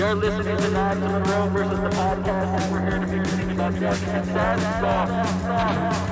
You're listening to Knives Monroe versus the podcast, and we're here to be about death and sad stuff.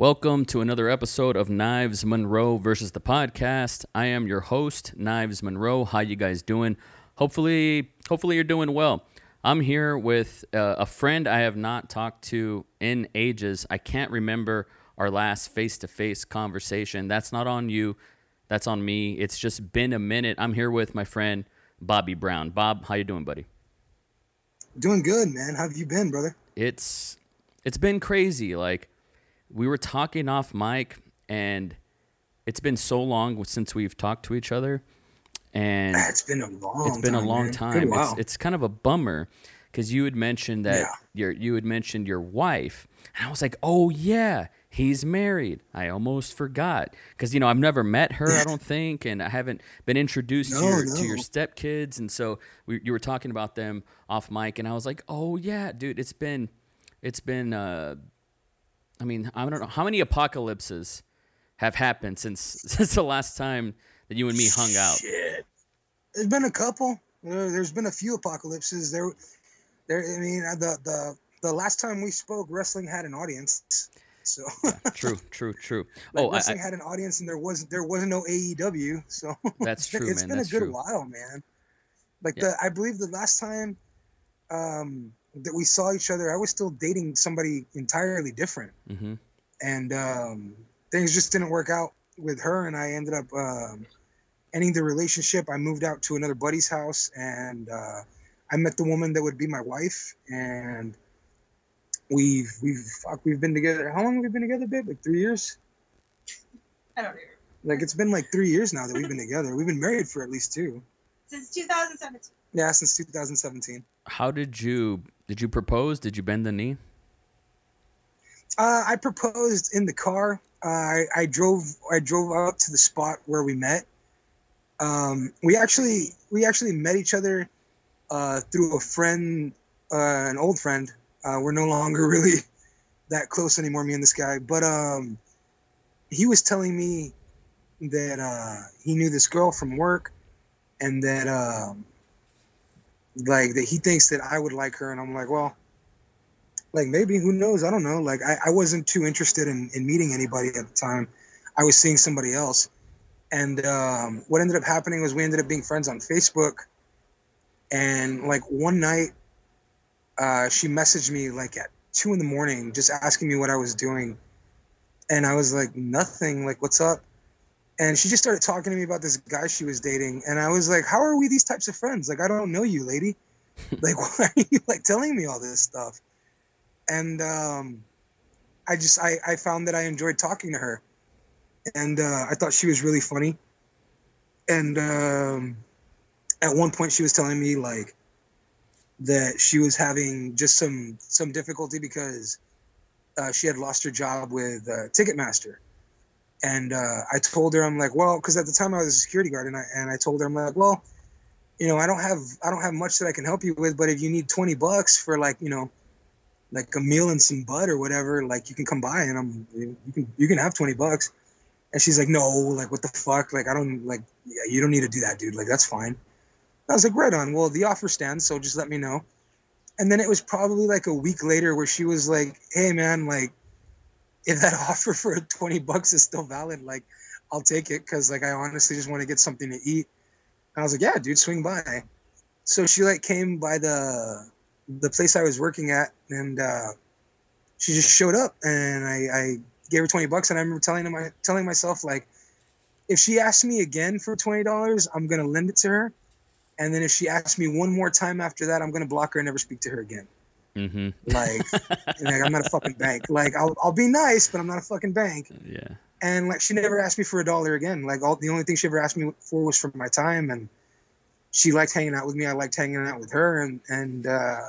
Welcome to another episode of Knives Monroe versus the podcast. I am your host, Knives Monroe. How you guys doing? Hopefully, hopefully you're doing well. I'm here with uh, a friend I have not talked to in ages. I can't remember our last face-to-face conversation. That's not on you. That's on me. It's just been a minute. I'm here with my friend Bobby Brown. Bob, how you doing, buddy? Doing good, man. How have you been, brother? It's it's been crazy. Like we were talking off mic and it's been so long since we've talked to each other and It's been a long. it's been a time, long man. time it's, it's kind of a bummer because you had mentioned that Yeah. your you had mentioned your wife and i was like oh yeah he's married i almost forgot because you know i've never met her i don't think and i haven't been introduced to No, your to your stepkids and so we, you were talking about them off mic and i was like oh yeah dude it's been it's been uh i mean i don't know how many apocalypses have happened since since the last time that you and me hung out Shit. There's been a couple. Uh, there's been a few apocalypses. There, there. I mean, uh, the the the last time we spoke, wrestling had an audience. So true true true like, oh I, wrestling I, had an audience, and there was there wasn't no AEW. So That's true, it's been- true, It's man, been that's a good true. while, man. Like Yeah. the, I believe the last time um, that we saw each other, I was still dating somebody entirely different. hmm and um, things just didn't work out with her and i ended up um, ending the relationship. I moved out to another buddy's house and uh, i met the woman that would be my wife and we've we've fuck, we've been together. How long have we been together babe? Like three years? I don't know. like it's been like three years now that we've been together. We've been married for at least two. Since 2017. yeah since 2017 How did you did you propose? Did you bend the knee? Uh, I proposed in the car. Uh, I, I drove. I drove up to the spot where we met. Um, we actually we actually met each other uh, through a friend, uh, an old friend. Uh, we're no longer really that close anymore, me and this guy. But um, he was telling me that uh, he knew this girl from work, and that um, like that he thinks that I would like her, and I'm like, well like maybe who knows? I don't know. Like i, I wasn't too interested in, in meeting anybody at the time. I was seeing somebody else. And um, what ended up happening was we ended up being friends on facebook. And like one night uh, she messaged me like at two in the morning just asking me what i was doing. And i was like nothing. Like what's up and she just started talking to me about this guy she was dating and i was like how are we these types of friends like i don't know you lady like why are you like telling me all this stuff and um, I just I, I found that I enjoyed talking to her, and uh, I thought she was really funny. And um, at one point, she was telling me like that she was having just some some difficulty because uh, she had lost her job with uh, Ticketmaster. And uh, I told her, I'm like, well, because at the time I was a security guard, and I and I told her, I'm like, well, you know, I don't have I don't have much that I can help you with, but if you need twenty bucks for like, you know, like a meal and some bud or whatever, like you can come by and I'm you can you can have twenty bucks. And she's like, no, like what the fuck? Like I don't like yeah, you don't need to do that, dude. Like that's fine. I was like, right on. Well, the offer stands, so just let me know. And then it was probably like a week later where she was like, hey man, like if that offer for twenty bucks is still valid, like I'll take it because like I honestly just want to get something to eat. And I was like, yeah, dude, swing by. So she like came by the the place I was working at, and uh, she just showed up, and I, I gave her twenty bucks, and I remember telling him, telling myself like, if she asks me again for twenty dollars, I'm gonna lend it to her, and then if she asks me one more time after that, I'm gonna block her and never speak to her again. Mm-hmm. Like, like I'm not a fucking bank. Like I'll I'll be nice, but I'm not a fucking bank. Yeah. And like she never asked me for a dollar again. Like all the only thing she ever asked me for was for my time, and she liked hanging out with me. I liked hanging out with her, and and uh,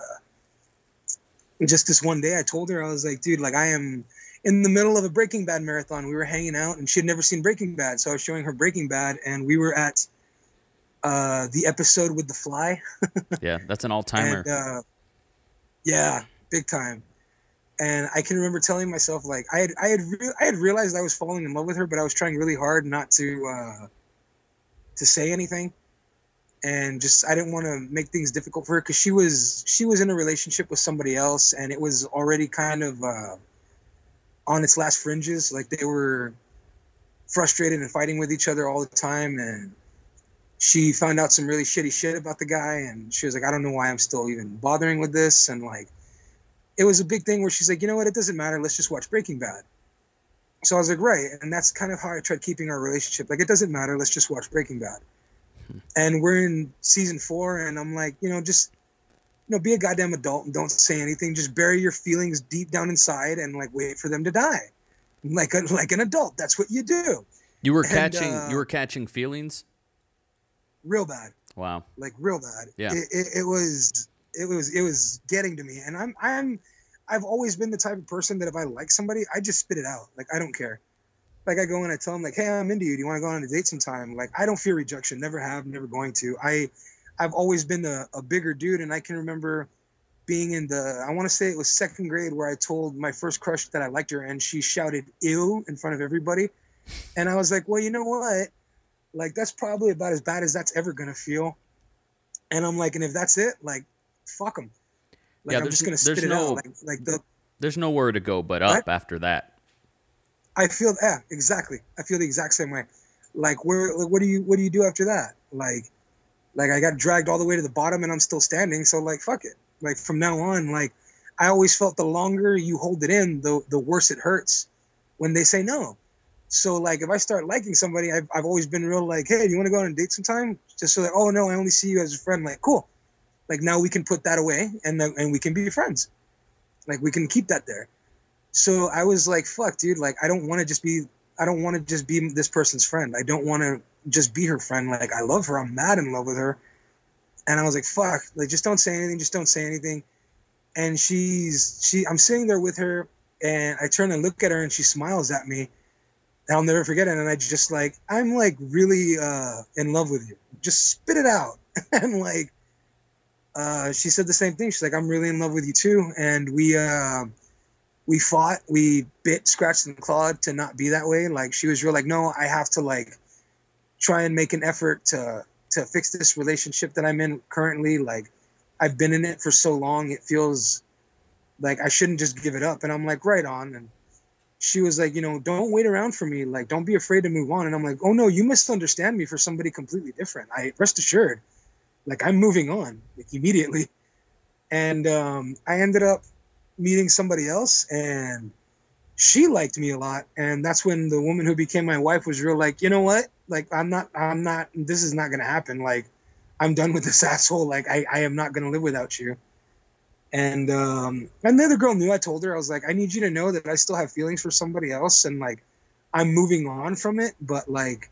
just this one day, I told her I was like, dude, like I am. in the middle of a Breaking Bad marathon. We were hanging out, and she had never seen Breaking Bad, so I was showing her Breaking Bad, and we were at uh, the episode with the fly. Yeah, that's an all timer. Uh, yeah, big time. And I can remember telling myself like I had I had re- I had realized I was falling in love with her, but I was trying really hard not to uh, to say anything, and just I didn't want to make things difficult for her because she was she was in a relationship with somebody else, and it was already kind of uh, on its last fringes. Like they were frustrated and fighting with each other all the time, and she found out some really shitty shit about the guy and she was like i don't know why i'm still even bothering with this. And like it was a big thing where she's like you know what? It doesn't matter. Let's just watch breaking bad. So i was like right. And that's kind of how i tried keeping our relationship. Like it doesn't matter. Let's just watch breaking bad. And we're in season four and i'm like you know just you know be a goddamn adult and don't say anything. Just bury your feelings deep down inside and like wait for them to die. Like a, like an adult. That's what you do. You were and, catching uh, you were catching feelings. Real bad Wow. like real bad. Yeah. It, it, it was it was it was getting to me, and I'm I'm I've always been the type of person that if I like somebody, I just spit it out. Like I don't care. Like I go and I tell them like, hey, I'm into you. Do you want to go on a date sometime? Like I don't fear rejection. Never have. Never going to. I I've always been a, a bigger dude, and I can remember being in the I want to say it was second grade where I told my first crush that I liked her, and she shouted "ew" in front of everybody, and I was like, well, you know what? Like that's probably about as bad as that's ever gonna feel. And I'm like, and if that's it, like, fuck them. Like Yeah, I'm just gonna spit it no- out. Like, like the There's nowhere to go but up What? after that. I feel yeah, exactly. I feel the exact same way. Like where like, what do you what do you do after that? Like like I got dragged all the way to the bottom and I'm still standing, so like fuck it. Like from now on, like I always felt the longer you hold it in, the the worse it hurts when they say no. So like if I start liking somebody, I've I've always been real like, hey, do you want to go on a date sometime? Just so that oh no, I only see you as a friend. Like cool. Like now we can put that away and and we can be friends. Like we can keep that there. So I was like, fuck, dude, like I don't want to just be I don't want to just be this person's friend. I don't want to just be her friend. Like I love her. I'm mad in love with her. And I was like, fuck, like just don't say anything, just don't say anything. And she's she I'm sitting there with her and I turn and look at her and she smiles at me. And I'll never forget it. And I just like, I'm like really uh in love with you. Just spit it out. and like uh she said the same thing. She's like, I'm really in love with you too. And we uh we fought, we bit, scratched, and clawed to not be that way. Like she was real like, no, I have to like try and make an effort to to fix this relationship that I'm in currently. Like I've been in it for so long, it feels like I shouldn't just give it up. And I'm like, right on. And she was like, you know, don't wait around for me. Like, don't be afraid to move on. And I'm like, oh no, you misunderstand me for somebody completely different. I rest assured, like I'm moving on like immediately. And um, I ended up meeting somebody else and she liked me a lot and that's when the woman who became my wife was real like you know what like i'm not i'm not this is not gonna happen like i'm done with this asshole like i, I am not gonna live without you and um and the other girl knew i told her i was like i need you to know that i still have feelings for somebody else and like i'm moving on from it but like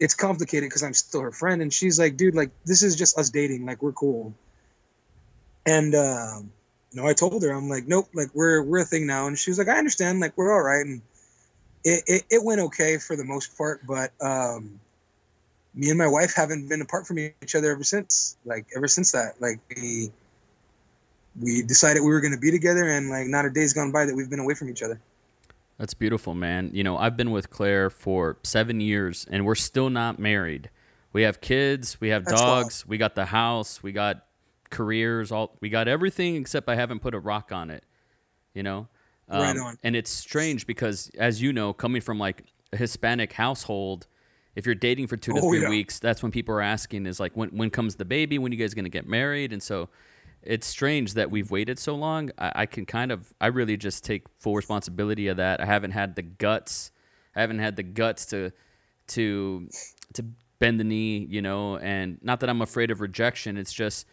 it's complicated because i'm still her friend and she's like dude like this is just us dating like we're cool and um no, I told her, I'm like, nope, like we're we're a thing now. And she was like, I understand, like we're all right. And it, it, it went okay for the most part, but um me and my wife haven't been apart from each other ever since. Like ever since that. Like we we decided we were gonna be together and like not a day's gone by that we've been away from each other. That's beautiful, man. You know, I've been with Claire for seven years, and we're still not married. We have kids, we have That's dogs, we got the house, we got careers, all we got everything except I haven't put a rock on it. You know, Right um, on. And it's strange because, as you know, coming from like a Hispanic household, if you're dating for two to Oh, three yeah. weeks, that's when people are asking is like, when when comes the baby? When you guys gonna get married? And so. It's strange that we've waited so long. I, I can kind of, I really just take full responsibility of that. I haven't had the guts, I haven't had the guts to, to, to bend the knee, you know. And not that I'm afraid of rejection. It's just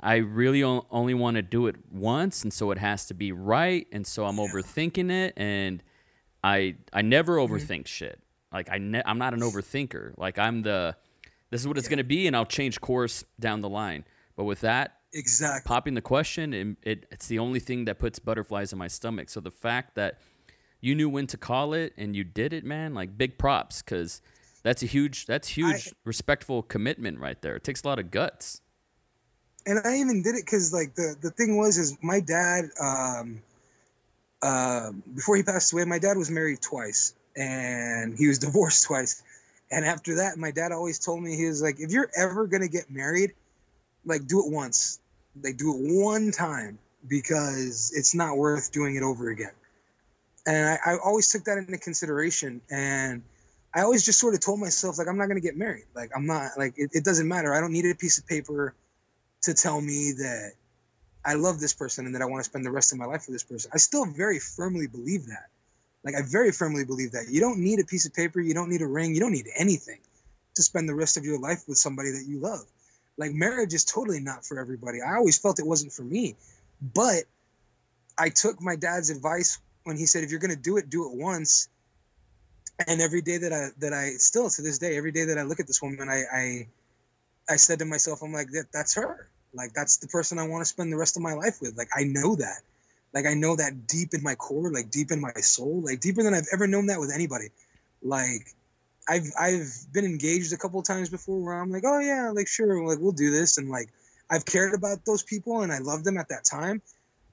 I really o- only want to do it once, and so it has to be right. And so I'm overthinking it, and I I never mm-hmm. overthink shit. Like I ne- I'm not an overthinker. Like I'm the this is what it's gonna be, and I'll change course down the line. But with that, Exactly. popping the question, and it it's the only thing that puts butterflies in my stomach. So the fact that you knew when to call it and you did it, man. Like big props, because that's a huge, that's huge, respectful commitment right there. It takes a lot of guts. and I even did it because like the the thing was is my dad um uh, before he passed away my dad was married twice and he was divorced twice and after that my dad always told me he was like if you're ever gonna get married like do it once like do it one time because it's not worth doing it over again and I, I always took that into consideration and I always just sort of told myself like I'm not gonna get married like I'm not like it, it doesn't matter I don't need a piece of paper to tell me that I love this person and that I want to spend the rest of my life with this person. I still very firmly believe that. Like I very firmly believe that. You don't need a piece of paper, you don't need a ring, you don't need anything to spend the rest of your life with somebody that you love. Like marriage is totally not for everybody. I always felt it wasn't for me. But I took my dad's advice when he said if you're going to do it, do it once. And every day that I that I still to this day, every day that I look at this woman, I I I said to myself, I'm like, that that's her. Like that's the person I want to spend the rest of my life with. Like I know that. Like I know that deep in my core, like deep in my soul, like deeper than I've ever known that with anybody. Like I've I've been engaged a couple of times before where I'm like, oh yeah, like sure, like we'll do this, and like I've cared about those people and I loved them at that time.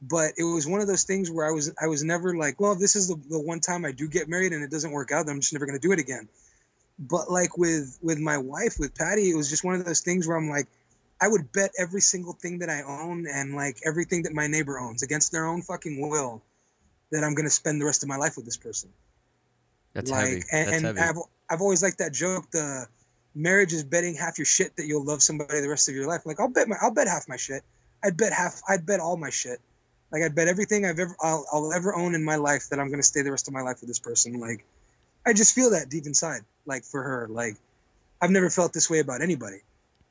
But it was one of those things where I was I was never like, well, this is the, the one time I do get married and it doesn't work out, then I'm just never gonna do it again. But like with with my wife, with Patty, it was just one of those things where I'm like, I would bet every single thing that I own and like everything that my neighbor owns against their own fucking will that I'm gonna spend the rest of my life with this person. That's like, heavy. And, That's and heavy. I've I've always liked that joke. The marriage is betting half your shit that you'll love somebody the rest of your life. Like I'll bet my I'll bet half my shit. I'd bet half. I'd bet all my shit. Like I'd bet everything I've ever I'll, I'll ever own in my life that I'm gonna stay the rest of my life with this person. Like I just feel that deep inside. Like for her, like I've never felt this way about anybody.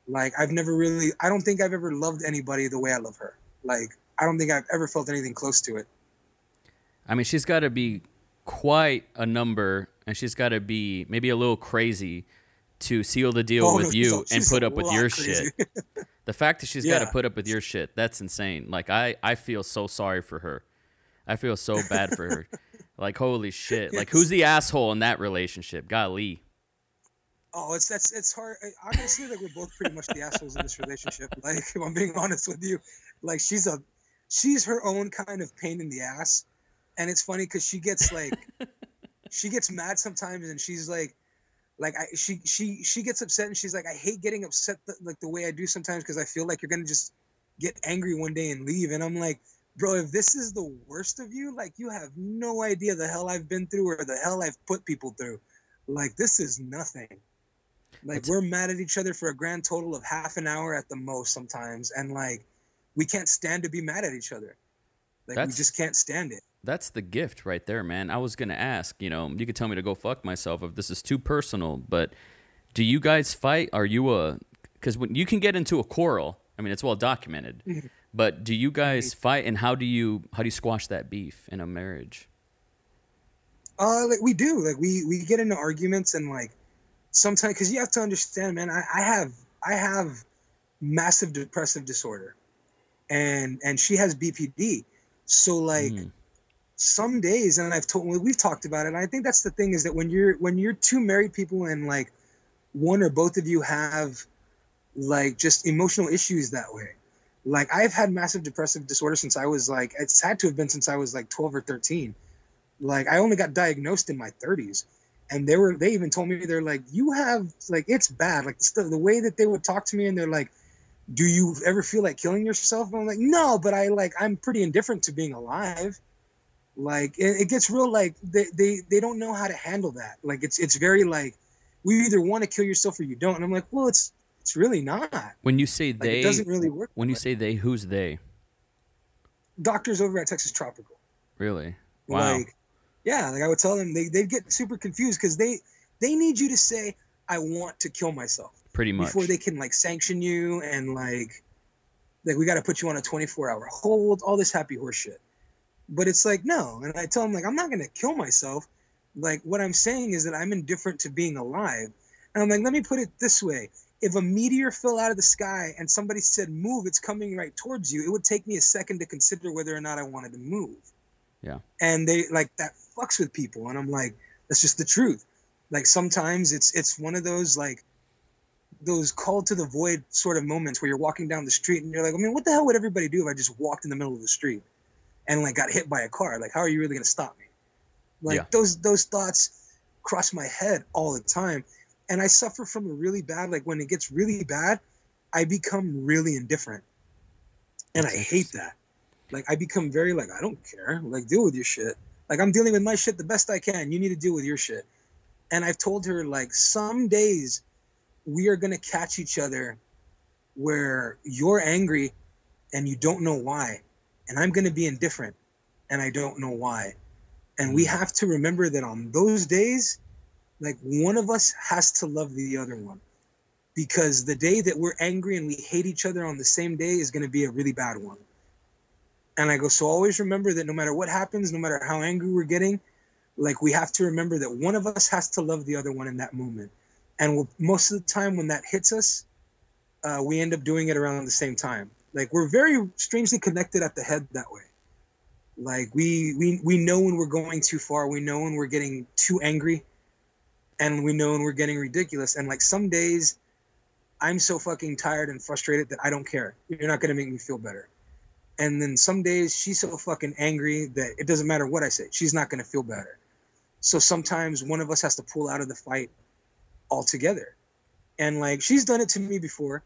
Like I've never really. I don't think I've ever loved anybody the way I love her. Like I don't think I've ever felt anything close to it. I mean, she's got to be quite a number, and she's got to be maybe a little crazy to seal the deal Oh, with you and put up with your crazy. shit. The fact that she's got to put up with your shit, that's insane. Like I, I feel so sorry for her. I feel so bad for her. Like holy shit. Like who's the asshole in that relationship? Golly. Oh, it's that's it's hard. Honestly, like we're both pretty much the assholes in this relationship. Like, if I'm being honest with you, like she's a, she's her own kind of pain in the ass, and it's funny because she gets like, she gets mad sometimes, and she's like, like I she she she gets upset, and she's like, I hate getting upset th- like the way I do sometimes because I feel like you're gonna just get angry one day and leave, and I'm like. Bro, if this is the worst of you, like you have no idea the hell I've been through or the hell I've put people through. Like this is nothing. Like It's- we're mad at each other for a grand total of half an hour at the most sometimes, and like we can't stand to be mad at each other. Like That's- we just can't stand it. That's the gift right there, man. I was gonna ask, you know, you could tell me to go fuck myself if this is too personal, but do you guys fight? Are you a? Because when you can get into a quarrel, I mean, it's well documented. Mm-hmm. But do you guys fight, and how do you how do you squash that beef in a marriage? Uh, like we do. Like we we get into arguments and like sometimes because you have to understand, man. I, I have I have massive depressive disorder, and and she has BPD. So like Mm. Some days, and I've told we've talked about it. And I think that's the thing is that when you're when you're two married people and like one or both of you have like just emotional issues that way. Like I've had massive depressive disorder since I was like it's had to have been since I was like 12 or 13. Like I only got diagnosed in my 30s. And they were they even told me they're like you have like it's bad like the, the way that they would talk to me and they're like do you ever feel like killing yourself? And I'm like no, but I like I'm pretty indifferent to being alive. Like it, it gets real like they, they they don't know how to handle that. Like it's it's very like we either want to kill yourself or you don't. And I'm like, well, it's it's really not. When you say it they, doesn't really work. when you way. say they, who's they? doctors over at Texas Tropical, Really? Wow. like yeah, like I would tell them they they get super confused because they they need you to say I want to kill myself Pretty much. before they can like sanction you and like like we got to put you on a 24 hour hold all this happy horse shit but it's like no and i tell them like i'm not gonna kill myself like what i'm saying is that i'm indifferent to being alive and i'm like let me put it this way if a meteor fell out of the sky and somebody said move it's coming right towards you it would take me a second to consider whether or not i wanted to move Yeah. And they like that fucks with people. And I'm like, that's just the truth. Like sometimes it's it's one of those like those call to the void sort of moments where you're walking down the street and you're like, I mean, what the hell would everybody do if I just walked in the middle of the street and like got hit by a car? Like, how are you really gonna stop me? Like Yeah. those those thoughts cross my head all the time. And I suffer from a really bad, like when it gets really bad, I become really indifferent. And I hate that. Like I become very like, I don't care. Like deal with your shit. Like I'm dealing with my shit the best I can. You need to deal with your shit. And I've told her like some days we are gonna catch each other where you're angry and you don't know why. And I'm gonna be indifferent and I don't know why. And we have to remember that on those days, like one of us has to love the other one. Because the day that we're angry and we hate each other on the same day is gonna be a really bad one. And I go, so always remember that no matter what happens, no matter how angry we're getting, like we have to remember that one of us has to love the other one in that moment. And we'll, most of the time when that hits us, uh, we end up doing it around the same time. Like we're very strangely connected at the head that way. Like we we we know when we're going too far. We know when we're getting too angry, and we know when we're getting ridiculous. And like some days, I'm so fucking tired and frustrated that I don't care. You're not gonna make me feel better. And then some days she's so fucking angry that it doesn't matter what I say. She's not gonna feel better. So sometimes one of us has to pull out of the fight altogether. And like she's done it to me before.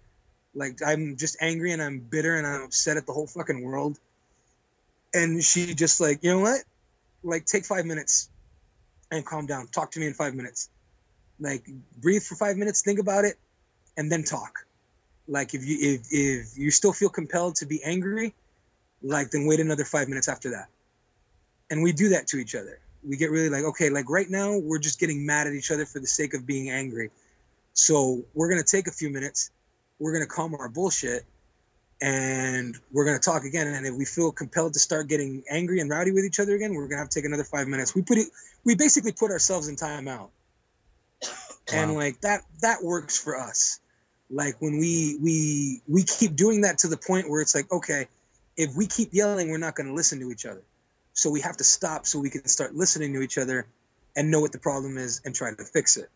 Like I'm just angry and I'm bitter and I'm upset at the whole fucking world. And she just like, you know what? Like take five minutes and calm down. Talk to me in five minutes. Like breathe for five minutes, think about it, and then talk. Like if you if if you still feel compelled to be angry, like then wait another five minutes after that. And we do that to each other. We get really like, okay, like right now we're just getting mad at each other for the sake of being angry. So we're gonna take a few minutes, we're gonna calm our bullshit, and we're gonna talk again. And if we feel compelled to start getting angry and rowdy with each other again, we're gonna have to take another five minutes. We put it, we basically put ourselves in timeout, and like that that works for us. Like when we we we keep doing that to the point where it's like, okay, if we keep yelling, we're not gonna listen to each other. So we have to stop so we can start listening to each other and know what the problem is and try to fix it.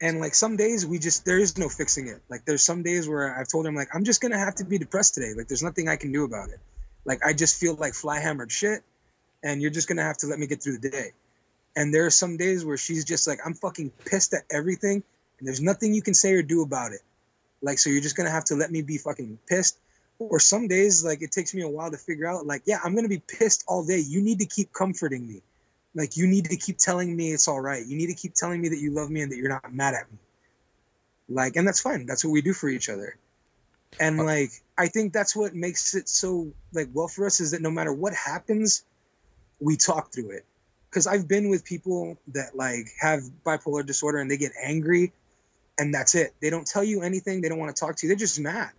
And like some days we just there is no fixing it. Like there's some days where I've told him like I'm just gonna have to be depressed today. Like there's nothing I can do about it. Like I just feel like fly hammered shit, and you're just gonna have to let me get through the day. And there are some days where she's just like I'm fucking pissed at everything, and there's nothing you can say or do about it. Like so you're just gonna have to let me be fucking pissed. Or some days like it takes me a while to figure out like yeah I'm gonna be pissed all day. You need to keep comforting me like you need to keep telling me it's all right. You need to keep telling me that you love me and that you're not mad at me. Like and that's fine. That's what we do for each other. And uh, like i think that's what makes it so like well for us is that no matter what happens we talk through it. Because i've been with people that like have bipolar disorder and they get angry and that's it. They don't tell you anything. They don't want to talk to you. They're just mad.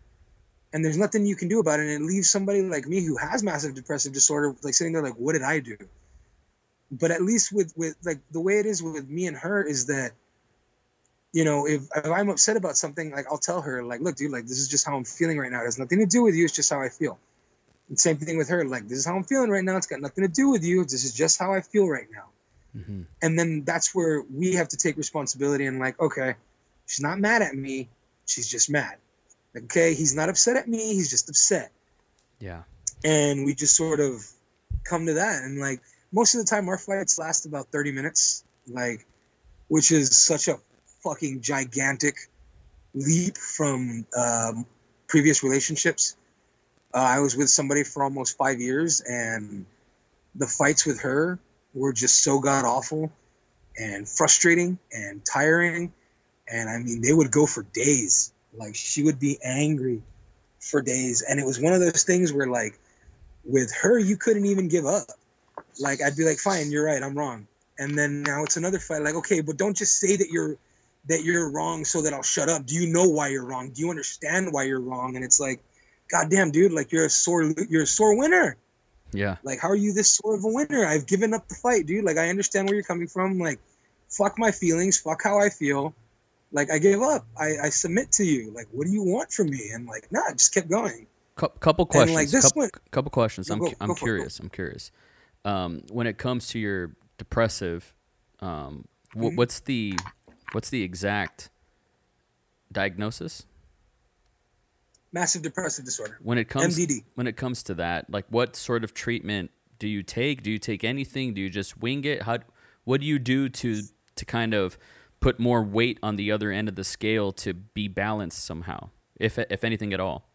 And there's nothing you can do about it. And it leaves somebody like me who has massive depressive disorder like sitting there like what did i do but at least with with like the way it is with me and her is that you know if, if i'm upset about something like i'll tell her like look dude like this is just how i'm feeling right now. It has nothing to do with you. It's just how i feel. And same thing with her like this is how i'm feeling right now. It's got nothing to do with you. This is just how i feel right now. Hmm and then that's where we have to take responsibility and like okay she's not mad at me. She's just mad. Like, okay he's not upset at me. He's just upset. Yeah. and we just sort of come to that and like most of the time our fights last about 30 minutes like which is such a fucking gigantic leap from um, previous relationships. Uh, i was with somebody for almost five years and the fights with her were just so god awful and frustrating and tiring. And i mean they would go for days. Like she would be angry for days. And it was one of those things where like with her you couldn't even give up like i'd be like fine you're right i'm wrong and then now it's another fight like okay but don't just say that you're that you're wrong so that i'll shut up do you know why you're wrong do you understand why you're wrong and it's like god damn dude like you're a sore you're a sore winner Yeah. like how are you this sore of a winner i've given up the fight dude like i understand where you're coming from like fuck my feelings fuck how i feel like i give up i, I submit to you like what do you want from me and like nah just kept going Cou- couple And, questions. like, this couple, one- couple questions. I'm go- I'm go for it, go. curious. I'm curious. Um, when it comes to your depressive, um, wh- Mhm. what's the what's the exact diagnosis Massive depressive disorder. when it comes MDD. when it comes to that? Like, what sort of treatment do you take? Do you take anything? Do you just wing it? How what do you do to to kind of put more weight on the other end of the scale to be balanced somehow, if if anything at all?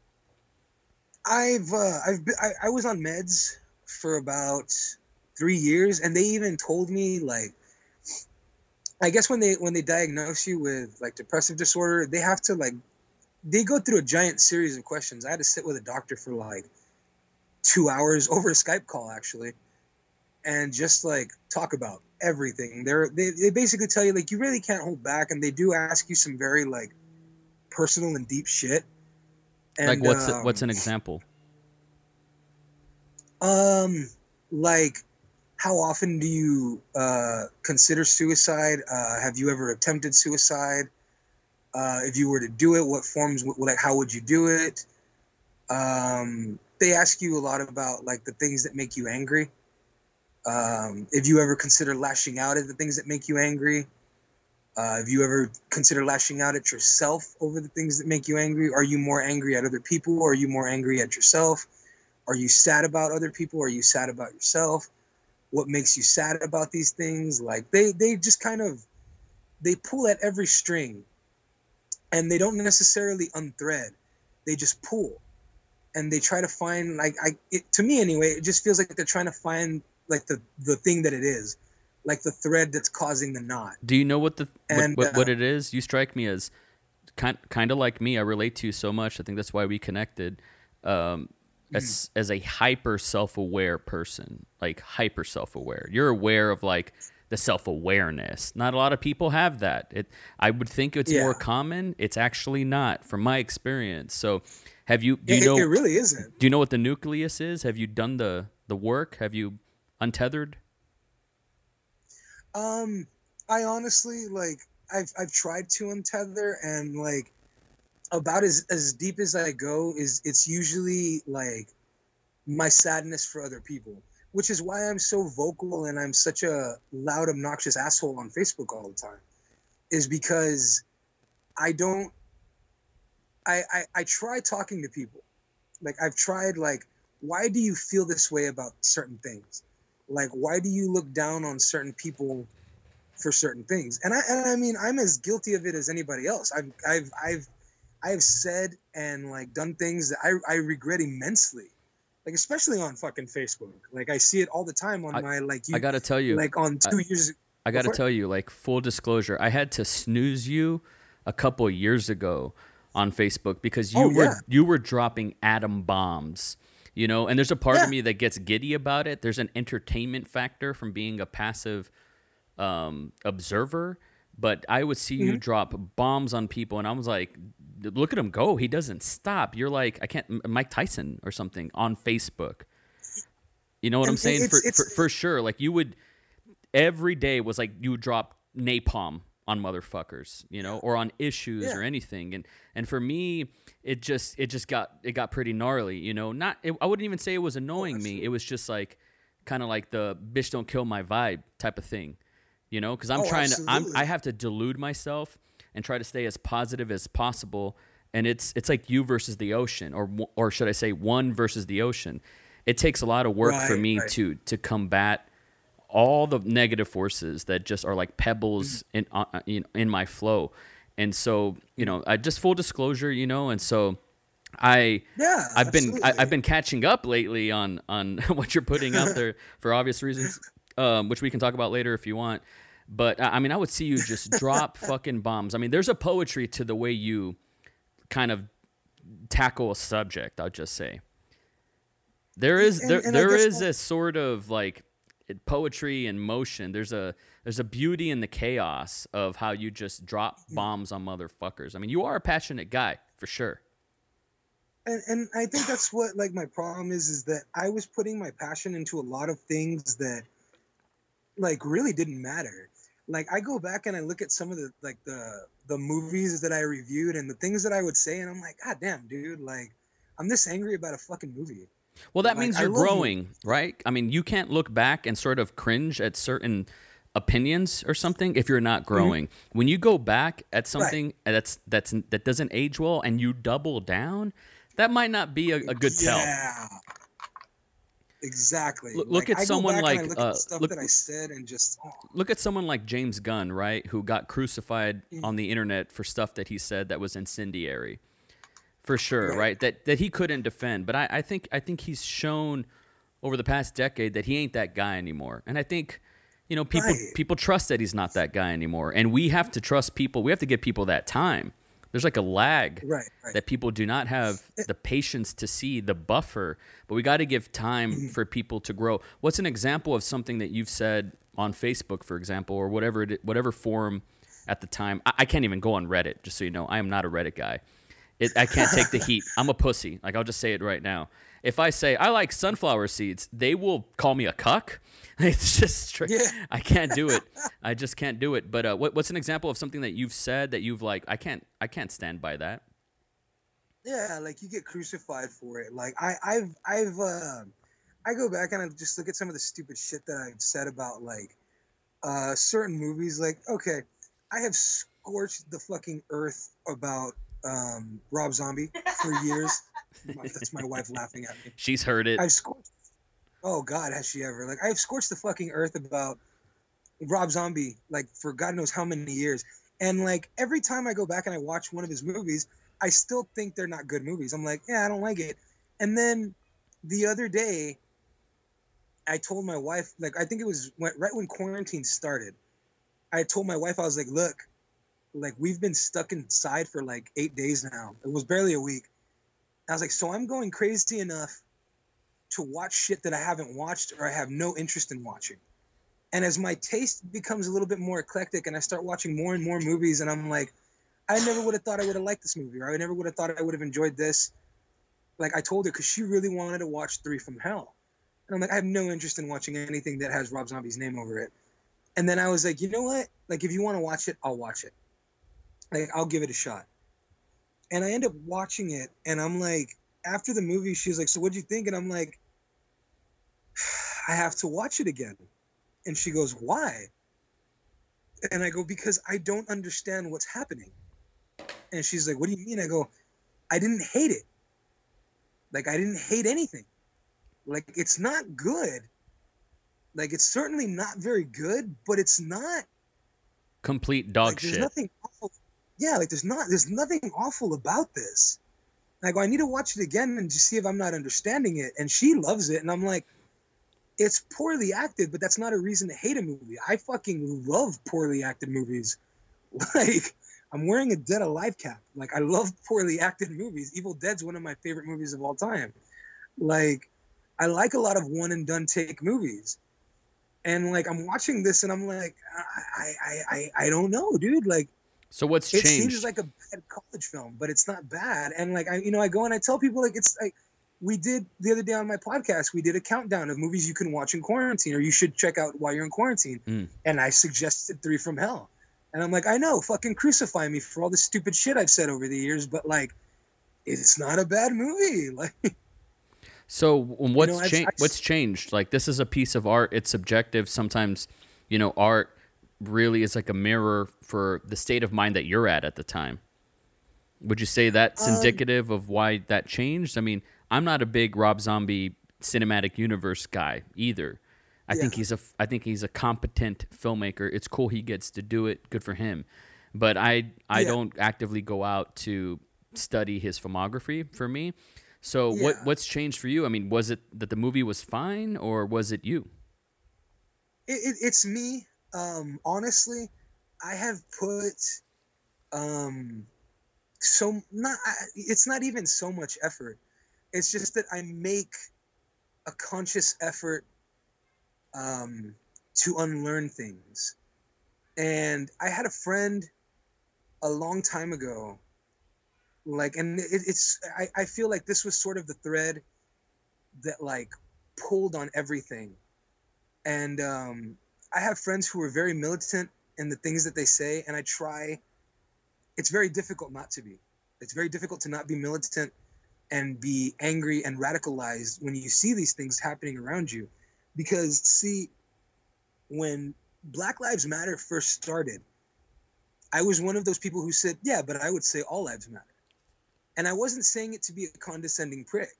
I've uh, I've been, I, I was on meds for about three years, and they even told me like, I guess when they when they diagnose you with like depressive disorder, they have to like, they go through a giant series of questions. I had to sit with a doctor for like two hours over a Skype call actually, and just like talk about everything. They're they they basically tell you like you really can't hold back, and they do ask you some very like personal and deep shit. like, what's um, what's an example? Um, like, how often do you uh, consider suicide? Uh, have you ever attempted suicide? Uh, if you were to do it, what forms? Like, how would you do it? Um, they ask you a lot about like the things that make you angry. Um, if you ever consider lashing out at the things that make you angry, uh, have you ever consider lashing out at yourself over the things that make you angry? Are you more angry at other people, or are you more angry at yourself? Are you sad about other people? Are you sad about yourself? What makes you sad about these things? Like they they just kind of they pull at every string and they don't necessarily unthread. They just pull. And they try to find like I it, to me anyway, it just feels like they're trying to find like the the thing that it is. Like the thread that's causing the knot. Do you know what the And, what, what, what uh, it is? You strike me as kind kind of like me. I relate to you so much. I think that's why we connected. Um, as as a hyper self aware person, like hyper self aware. You're aware of like the self awareness. Not a lot of people have that. It I would think it's more common. It's actually not, from my experience. So, have you do It, you know it really isn't. do you know what the nucleus is? Have you done the the work? Have you untethered? Um, I honestly like I've I've tried to untether and like about as as deep as I go is it's usually like my sadness for other people, which is why I'm so vocal and I'm such a loud, obnoxious asshole on Facebook all the time, is because I don't. I I, I try talking to people, like I've tried like, why do you feel this way about certain things? like why do you look down on certain people for certain things and i and i mean i'm as guilty of it as anybody else i've i've i've i've said and like done things that i i regret immensely like especially on fucking facebook like i see it all the time on I- my like you I got to tell you. like on two years I got to for it. tell you, like full disclosure, I had to snooze you a couple years ago on Facebook because you Oh, were yeah. you were dropping atom bombs, you know. And there's a part Yeah. of me that gets giddy about it. There's an entertainment factor from being a passive um, observer, but I would see Mm-hmm. you drop bombs on people, and I was like, "Look at him go! He doesn't stop." You're like, I can't, Mike Tyson or something on Facebook. You know what I'm saying? it's- For, for it's- for sure, like you would every day was like you would drop napalm on motherfuckers, you know, or on issues Yeah. or anything. And and for me, it just it just got it got pretty gnarly, you know. Not it, I wouldn't even say it was annoying me. It was just like kind of like the bitch don't kill my vibe type of thing, you know, because I'm Oh, trying to I'm. I have to delude myself and try to stay as positive as possible. And it's it's like you versus the ocean, or or should I say one versus the ocean. It takes a lot of work for me right. to to combat all the negative forces that just are like pebbles in uh, uh, in, in my flow and so you know i just full disclosure you know and so i yeah i've been I, I've been catching up lately on on what you're putting out there for obvious reasons um, which we can talk about later if you want but i mean i would see you just drop fucking bombs i mean there's a poetry to the way you kind of tackle a subject i'll just say there is And- there and there what- a sort of like poetry and motion. There's a there's a beauty in the chaos of how you just drop bombs on motherfuckers. I mean, you are a passionate guy for sure. and, and I think that's what like my problem is is that I was putting my passion into a lot of things that like really didn't matter. Like I go back and I look at some of the like the the movies that I reviewed and the things that I would say and I'm like, God damn, dude, like I'm this angry about a fucking movie. Well, that Like, means you're growing, right? I mean, you can't look back and sort of cringe at certain opinions or something if you're not mm-hmm. growing. When you go back at something that's that's that doesn't age well and you double down, that might not be a, a good tell. Exactly. Look- Like, at someone back and I like, look at uh, stuff look- that I said and just oh, Look at someone like James Gunn, right, who got crucified Mm. on the internet for stuff that he said that was incendiary. For sure, right? Right. That that he couldn't defend. But I, I think I think he's shown over the past decade that he ain't that guy anymore. And I think, you know, people Right. people trust that he's not that guy anymore. And we have to trust people. We have to give people that time. There's like a lag right, right. that people do not have the patience to see the buffer but we got to give time Mm-hmm. for people to grow. What's an example of something that you've said on facebook for example or whatever it, whatever forum at the time? I, I can't even go on reddit just so you know. I am not a reddit guy. It, i can't take the heat. I'm a pussy. Like i'll just say it right now. If i say i like sunflower seeds they will call me a cuck it's just Yeah. i can't do it i just can't do it but uh, what, what's an example of something that you've said that you've like i can't i can't stand by that yeah, like you get crucified for it. Like I, I've, I've, uh, I go back and I just look at some of the stupid shit that I've said about like uh, certain movies. Like, okay, I have scorched the fucking earth about um, Rob Zombie for years. That's my wife laughing at me. she's heard it I've scorched. Oh God, has she ever? Like I've scorched the fucking earth about Rob Zombie, like for God knows how many years. And like every time I go back and I watch one of his movies, I still think they're not good movies. I'm like, yeah, I don't like it. And then the other day, I told my wife, like I think it was right when quarantine started. I told my wife, I was like, look, like we've been stuck inside for like eight days now. It was barely a week. I was like, so I'm going crazy enough to watch shit that I haven't watched or I have no interest in watching. And as my taste becomes a little bit more eclectic and I start watching more and more movies, and I'm like, I never would have thought I would have liked this movie, or I never would have thought I would have enjoyed this. Like I told her, because she really wanted to watch Three from Hell. And I'm like, I have no interest in watching anything that has Rob Zombie's name over it. And then I was like, you know what? Like, if you want to watch it, I'll watch it. Like, I'll give it a shot. And I end up watching it, and I'm like, after the movie, she's like, so what'd you think? And I'm like, I have to watch it again. And she goes, why? And I go, because I don't understand what's happening. And she's like, what do you mean? I go, I didn't hate it. Like, I didn't hate anything. Like, it's not good. Like, it's certainly not very good, but it's not complete dog like, there's shit nothing awful. Yeah, like there's not there's nothing awful about this. And I go, I need to watch it again and just see if I'm not understanding it. And she loves it, and I'm like, it's poorly acted, but that's not a reason to hate a movie. I fucking love poorly acted movies. Like I'm wearing a Dead Alive cap. Like I love poorly acted movies. Evil Dead's one of my favorite movies of all time. Like I like a lot of one and done take movies. And like I'm watching this and I'm like, I I I, I don't know, dude. Like so what's it changed seems like a bad college film, but it's not bad. And like I, you know, I go and I tell people like it's like we did the other day on my podcast. We did a countdown of movies you can watch in quarantine, or you should check out while you're in quarantine. Mm. And I suggested Three from Hell, and I'm like, I know, fucking crucify me for all the stupid shit I've said over the years, but like, it's not a bad movie. Like, So what's I've- changed? What's changed? Like this is a piece of art. It's subjective. Sometimes, you know, art really is like a mirror for the state of mind that you're at at the time. Would you say that's Um, indicative of why that changed? I mean, I'm not a big Rob Zombie cinematic universe guy either. I think he's a I think he's a competent filmmaker. It's cool he gets to do it. Good for him. But I I Yeah. don't actively go out to study his filmography for me. So what what's changed for you? I mean, was it that the movie was fine or was it you? it, it, it's me. Um, honestly, I have put um, so not. It's not even so much effort. It's just that I make a conscious effort um, to unlearn things. And I had a friend a long time ago, like, and it, it's. I, I feel like this was sort of the thread that like pulled on everything and um, I have friends who are very militant in the things that they say, and I try. It's very difficult not to be. It's very difficult to not be militant and be angry and radicalized when you see these things happening around you because see when black lives matter first started i was one of those people who said yeah but i would say all lives matter and i wasn't saying it to be a condescending prick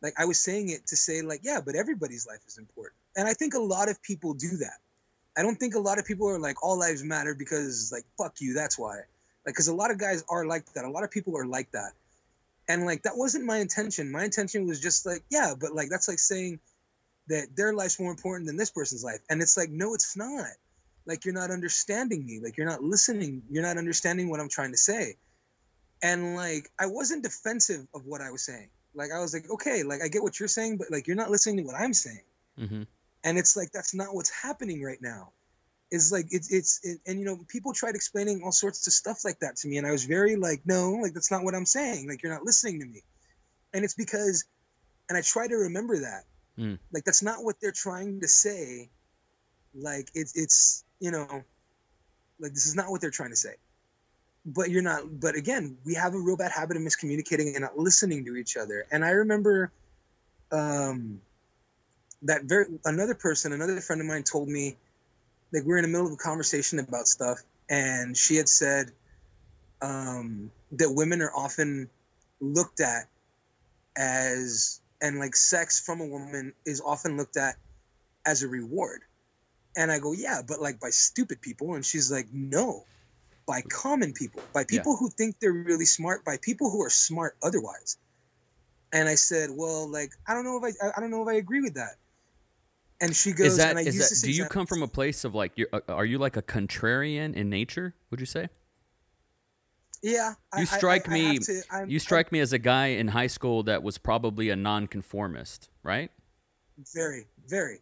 like i was saying it to say like yeah but everybody's life is important and i think a lot of people do that i don't think a lot of people are like all lives matter because like fuck you that's why. Like because a lot of guys are like that. A lot of people are like that. And like that wasn't my intention. My intention was just like yeah but like that's like saying that their life's more important than this person's life. And it's like no it's not. Like you're not understanding me. Like you're not listening. You're not understanding what i'm trying to say. And like i wasn't defensive of what i was saying. Like i was like okay like i get what you're saying but like you're not listening to what i'm saying. Mm-hmm. And it's like that's not what's happening right now. It's like it's it's it, and you know people tried explaining all sorts of stuff like that to me and i was very like no like that's not what i'm saying. Like you're not listening to me. And it's because and i try to remember that. Mm. like that's not what they're trying to say. Like it's it's you know like this is not what they're trying to say. But you're not but again we have a real bad habit of miscommunicating and not listening to each other. And i remember um that very another person another friend of mine told me like we were in the middle of a conversation about stuff and she had said um that women are often looked at as and like sex from a woman is often looked at as a reward. And i go yeah but like by stupid people. And she's like no by common people by people who think they're really smart by people who are smart otherwise. And i said well like i don't know if i i don't know if i agree with that and she goes Is that and I is use that? this Do you come from a place of like? Uh, are you like a contrarian in nature? Would you say? yeah You I- strike I- I me. I'm- you strike me as a guy in high school that was probably a nonconformist, right? Very very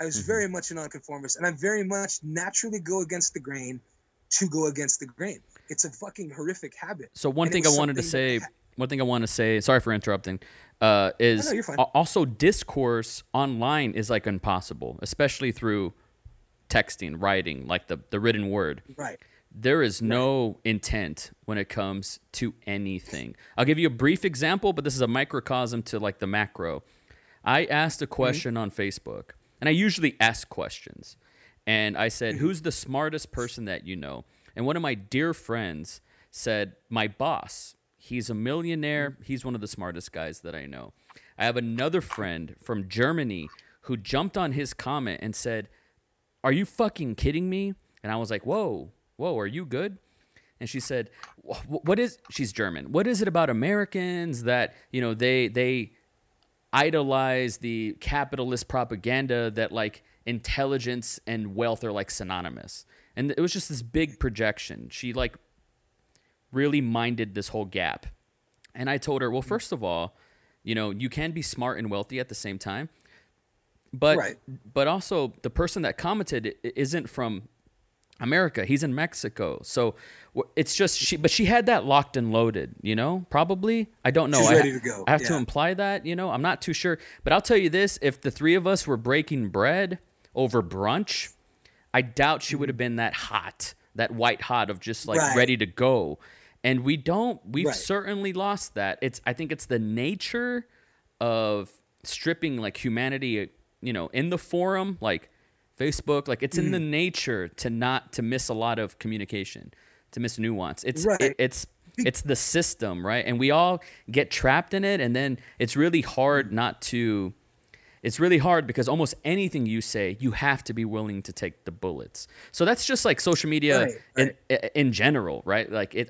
i was Mhm. very much a nonconformist and i very much naturally go against the grain to go against the grain it's a fucking horrific habit So one And thing I wanted to say, one thing I want to say, sorry for interrupting, uh, is no, you're fine. al- also discourse online is like impossible, especially through texting, writing, like the the written word. right There is no intent when it comes to anything. I'll give you a brief example, but this is a microcosm to like the macro. I asked a question on Facebook, and I usually ask questions. And I said, Who's the smartest person that you know? And one of my dear friends said, My boss. He's a millionaire. Mm-hmm. He's one of the smartest guys that I know. I have another friend from Germany who jumped on his comment and said, Are you fucking kidding me? And I was like, Whoa, whoa, are you good? And she said, "What is?" She's German. What is it about Americans that you know they they idolize the capitalist propaganda that like intelligence and wealth are like synonymous? And it was just this big projection. She like really minded this whole gap. And I told her, well, first of all, you know, you can be smart and wealthy at the same time. But Right. but also the person that commented isn't from America. He's in Mexico. So it's just she but she had that locked and loaded, you know? Probably. I don't know. She's I, ready to go, I have to imply that, you know? I'm not too sure. But I'll tell you this, if the three of us were breaking bread over brunch, I doubt she would have mm-hmm. been that hot, that white hot of just like Right. ready to go. And we don't we've Right. certainly lost that. It's I think it's the nature of stripping like humanity, you know, in the forum, like Facebook, like it's in the Mm. nature to not to miss a lot of communication, to miss nuance. It's Right. it, it's it's the system, right? And we all get trapped in it and then it's really hard not to it's really hard because almost anything you say, you have to be willing to take the bullets. So that's just like social media Right, right. In, in general, right? Like it,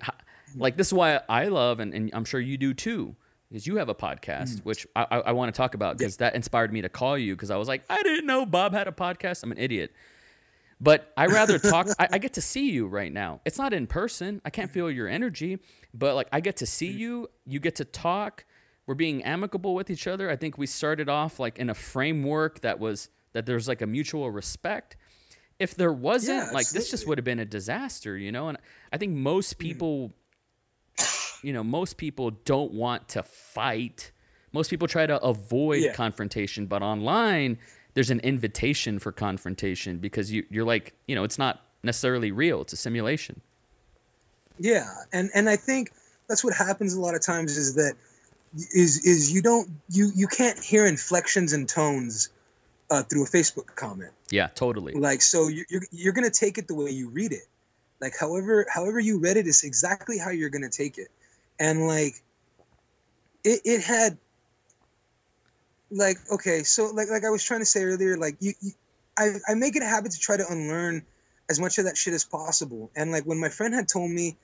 like this is why I love, and, and I'm sure you do too, because you have a podcast, mm. which I, I, I want to talk about because that inspired me to call you because I was like, I didn't know Bob had a podcast. I'm an idiot. But I rather talk. I, I get to see you right now. It's not in person. I can't feel your energy, but like I get to see mm. you. You get to talk. We're being amicable with each other. I think we started off like in a framework that was that there's like a mutual respect. If there wasn't, Yeah, like this just would have been a disaster, you know. And I think most mm. people, you know, most people don't want to fight. Most people try to avoid Yeah. confrontation, but online there's an invitation for confrontation because you you're like, you know, it's not necessarily real. It's a simulation. Yeah, and and I think that's what happens a lot of times is that is is you don't you you can't hear inflections and tones uh, through a Facebook comment. Yeah, totally. Like so you're, you're you're gonna take it the way you read it. Like however however you read it is exactly how you're gonna take it. And like it it had like okay so like like I was trying to say earlier like you, you I I make it a habit to try to unlearn as much of that shit as possible. And like when my friend had told me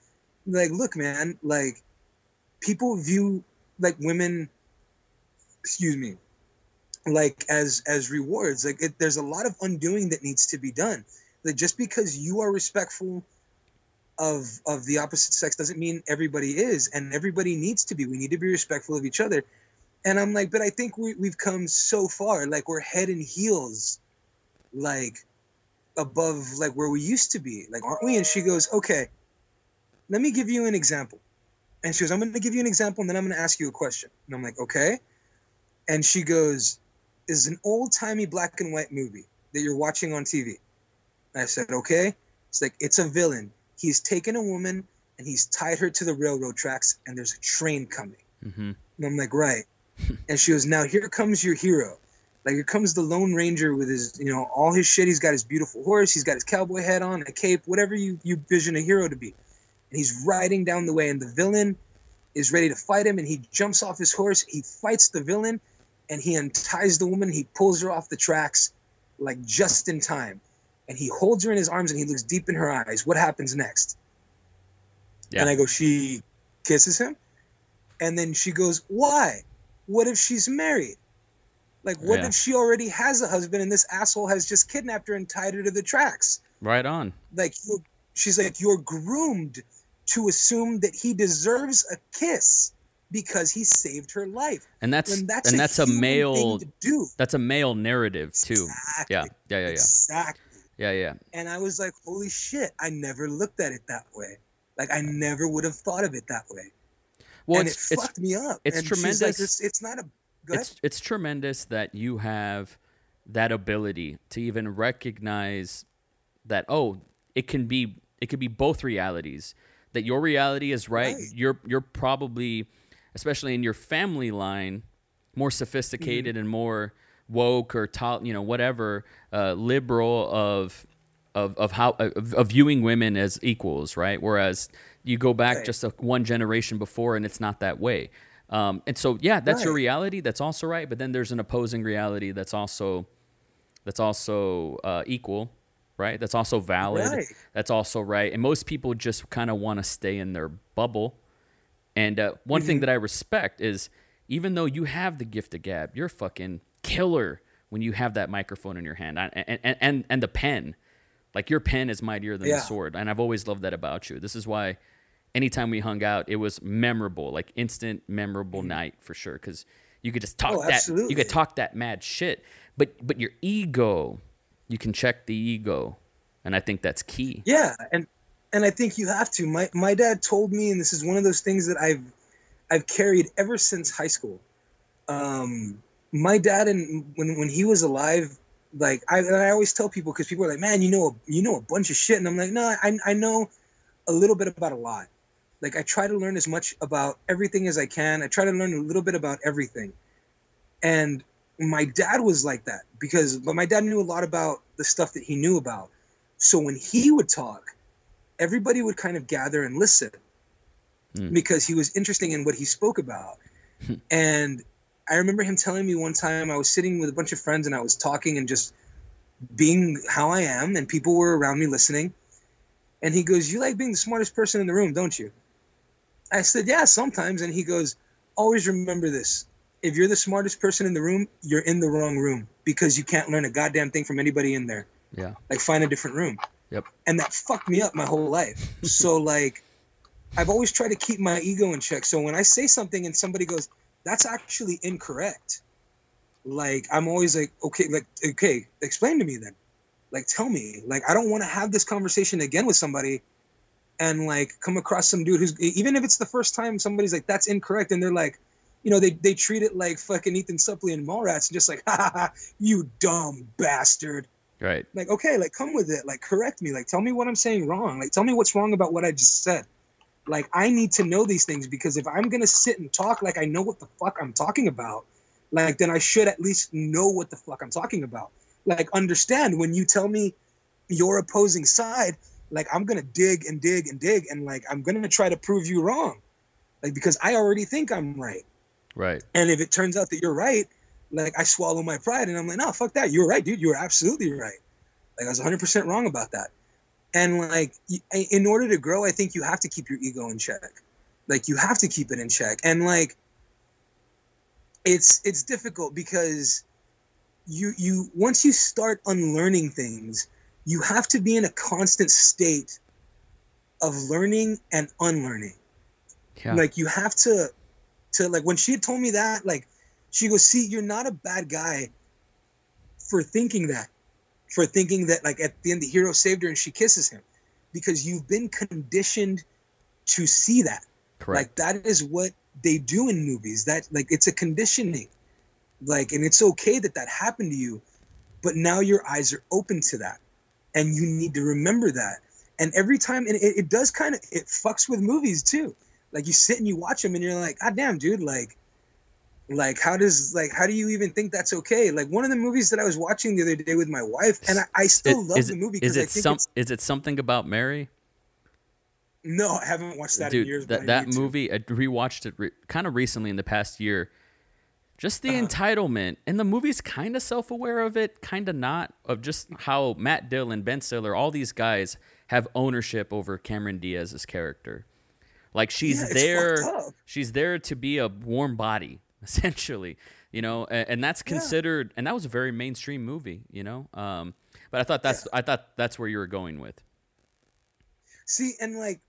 like look man like people view like women excuse me like as as rewards like it, there's a lot of undoing that needs to be done like just because you are respectful of of the opposite sex doesn't mean everybody is and everybody needs to be. We need to be respectful of each other. And i'm like but i think we, we've come so far. Like we're head and heels like above like where we used to be. Like aren't we? And she goes okay let me give you an example. And she goes i'm going to give you an example and then i'm going to ask you a question. And i'm like okay. And she goes is an old timey black and white movie that you're watching on TV. And I said, okay. It's like, it's a villain. He's taken a woman and he's tied her to the railroad tracks and there's a train coming. hmm And I'm like, right. and she goes, now here comes your hero. Like, here comes the Lone Ranger with his, you know, all his shit. He's got his beautiful horse. He's got his cowboy hat on, a cape, whatever you, you vision a hero to be. And he's riding down the way and the villain is ready to fight him and he jumps off his horse. He fights the villain and he unties the woman. He pulls her off the tracks, like just in time. And he holds her in his arms and he looks deep in her eyes. What happens next? Yeah. And I go, she kisses him. And then she goes, why? What if she's married? Like, what Yeah. if she already has a husband and this asshole has just kidnapped her and tied her to the tracks? Right on. Like, she's like, you're groomed to assume that he deserves a kiss because he saved her life. And that's When that's and a that's a male thing to do. that's a male narrative too. Exactly. Yeah. Yeah, yeah, yeah. Exactly. Yeah, yeah. And I was like, holy shit, I never looked at it that way. Like I never would have thought of it that way. Well, and it's it it's fucked me up. it's and tremendous. Like, it's, it's not a it's it's tremendous that you have that ability to even recognize that oh it can be it could be both realities that your reality is right, Right. you're you're probably especially in your family line more mm-hmm. sophisticated and more woke or to, you know whatever uh, liberal of of of how of, of viewing women as equals right? Whereas you go back Right. just a, one generation before and it's not that way. Um, and so yeah that's your reality. That's also right. But then there's an opposing reality that's also that's also uh, equal right? That's also valid. Right. that's also right. And most people just kind of want to stay in their bubble. And uh, one thing that I respect is even though you have the gift of gab, you're fucking killer when you have that microphone in your hand and and and, and the pen. Like your pen is mightier than Yeah. the sword, and I've always loved that about you. This is why anytime we hung out, it was memorable, like instant memorable night for sure. Because you could just talk Oh, that you could talk that mad shit, but but your ego, you can check the ego, and I think that's key. Yeah, and and I think you have to. My my dad told me, and this is one of those things that I've I've carried ever since high school. Um, my dad and when when he was alive, like I and I always tell people because people are like, man, you know a, you know a bunch of shit, and I'm like, no, I I know a little bit about a lot. Like I try to learn as much about everything as I can. I try to learn a little bit about everything, and my dad was like that because but my dad knew a lot about the stuff that he knew about. So when he would talk, everybody would kind of gather and listen Mm. because he was interesting in what he spoke about. and I remember him telling me one time I was sitting with a bunch of friends and I was talking and just being how I am, and people were around me listening. And he goes, You like being the smartest person in the room, don't you? I said, Yeah, sometimes. And he goes, Always remember this. If you're the smartest person in the room, you're in the wrong room because you can't learn a goddamn thing from anybody in there. Yeah. Like, find a different room Yep. and that fucked me up my whole life. so like I've always tried to keep my ego in check. So when I say something and somebody goes, "That's actually incorrect," like I'm always like, "Okay, like okay, explain to me then." Like tell me. Like I don't want to have this conversation again with somebody and like come across some dude who's even if it's the first time somebody's like that's incorrect and they're like you know, they, they treat it like fucking Ethan Suplee and Mallrats and just like, ha ha ha, you dumb bastard Right. like okay like come with it like correct me like tell me what i'm saying wrong like tell me what's wrong about what i just said Like I need to know these things because if I'm gonna sit and talk like I know what the fuck I'm talking about, like then I should at least know what the fuck I'm talking about. Like understand when you tell me your opposing side, like I'm gonna dig and dig and dig and like I'm gonna try to prove you wrong. Like because I already think I'm right. Right. And if it turns out that you're right, like I swallow my pride and I'm like, no, fuck that. You're right, dude. You're absolutely right. Like I was 100% wrong about that. And like, in order to grow, I think you have to keep your ego in check. Like you have to keep it in check. And like, it's it's difficult because you you once you start unlearning things, you have to be in a constant state of learning and unlearning Yeah. like you have to to like when she had told me that like she goes see you're not a bad guy for thinking that for thinking that like at the end the hero saved her and she kisses him. Because you've been conditioned to see that. Correct. like that is what they do in movies. That like it's a conditioning. Like and it's okay that that happened to you but now your eyes are open to that. And you need to remember that. And every time and it, it does kind of it fucks with movies too. Like you sit and you watch them and you're like god damn dude like like how does like how do you even think that's okay like one of the movies that i was watching the other day with my wife and i, I still It- love is, the movie Is because i it think some? Is it something about Mary? no i haven't watched that in years Dude, that that movie I rewatched it re- kind of recently in the past year. Just the Uh-huh. entitlement, and the movie's kind of self-aware of it, kind of not. Of just how Matt Dillon, Ben Stiller, all these guys have ownership over Cameron Diaz's character. Like she's Yeah, there, she's there to be a warm body, essentially. You know, and, and that's considered, and that was a very mainstream movie. You know, um, but I thought that's I thought that's where you were going with. See, and like,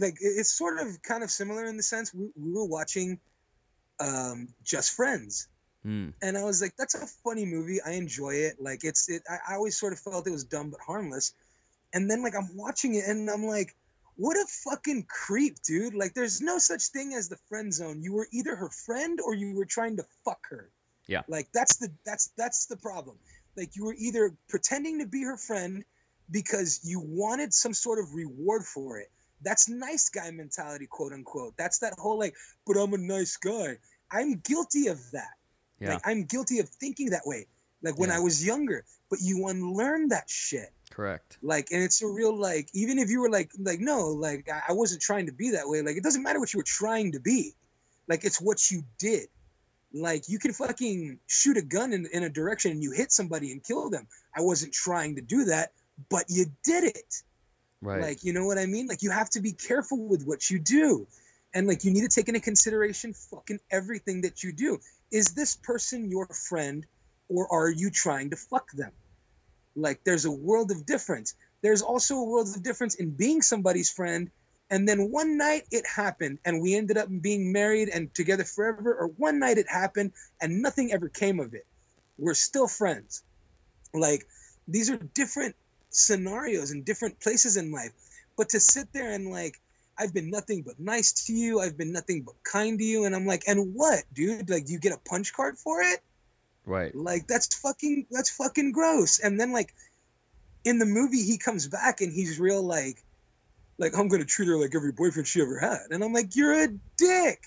like it's sort of kind of similar in the sense we, we were watching, um, Just Friends, Hmm. and I was like, that's a funny movie. I enjoy it. Like it's it. I, I always sort of felt it was dumb but harmless, and then like I'm watching it and I'm like, what a fucking creep, dude. Like there's no such thing as the friend zone. You were either her friend or you were trying to fuck her. Yeah. Like that's the that's that's the problem. Like you were either pretending to be her friend because you wanted some sort of reward for it. That's nice guy mentality, quote unquote. That's that whole like, but I'm a nice guy. I'm guilty of that. Yeah, Like I'm guilty of thinking that way. Like when Yeah. I was younger. But you unlearn that shit. Correct. Like, and it's a real like, even if you were like, like no, like I, wasn't trying to be that way. Like it doesn't matter what you were trying to be. Like it's what you did. Like you can fucking shoot a gun in, in a direction and you hit somebody and kill them. I wasn't trying to do that, but you did it. Right. Like, you know what I mean? Like, you have to be careful with what you do. And, like, you need to take into consideration fucking everything that you do. Is this person your friend or are you trying to fuck them? Like, there's a world of difference. There's also a world of difference in being somebody's friend. And then one night it happened and we ended up being married and together forever. Or one night it happened and nothing ever came of it. We're still friends. Like, these are different scenarios and different places in life. But to sit there and like, I've been nothing but nice to you. I've been nothing but kind to you. And I'm like, and what, dude? Like, do you get a punch card for it? Right. Like, that's fucking, that's fucking gross. And then like, in the movie, he comes back and he's real like, like I'm gonna treat her like every boyfriend she ever had. And I'm like, you're a dick.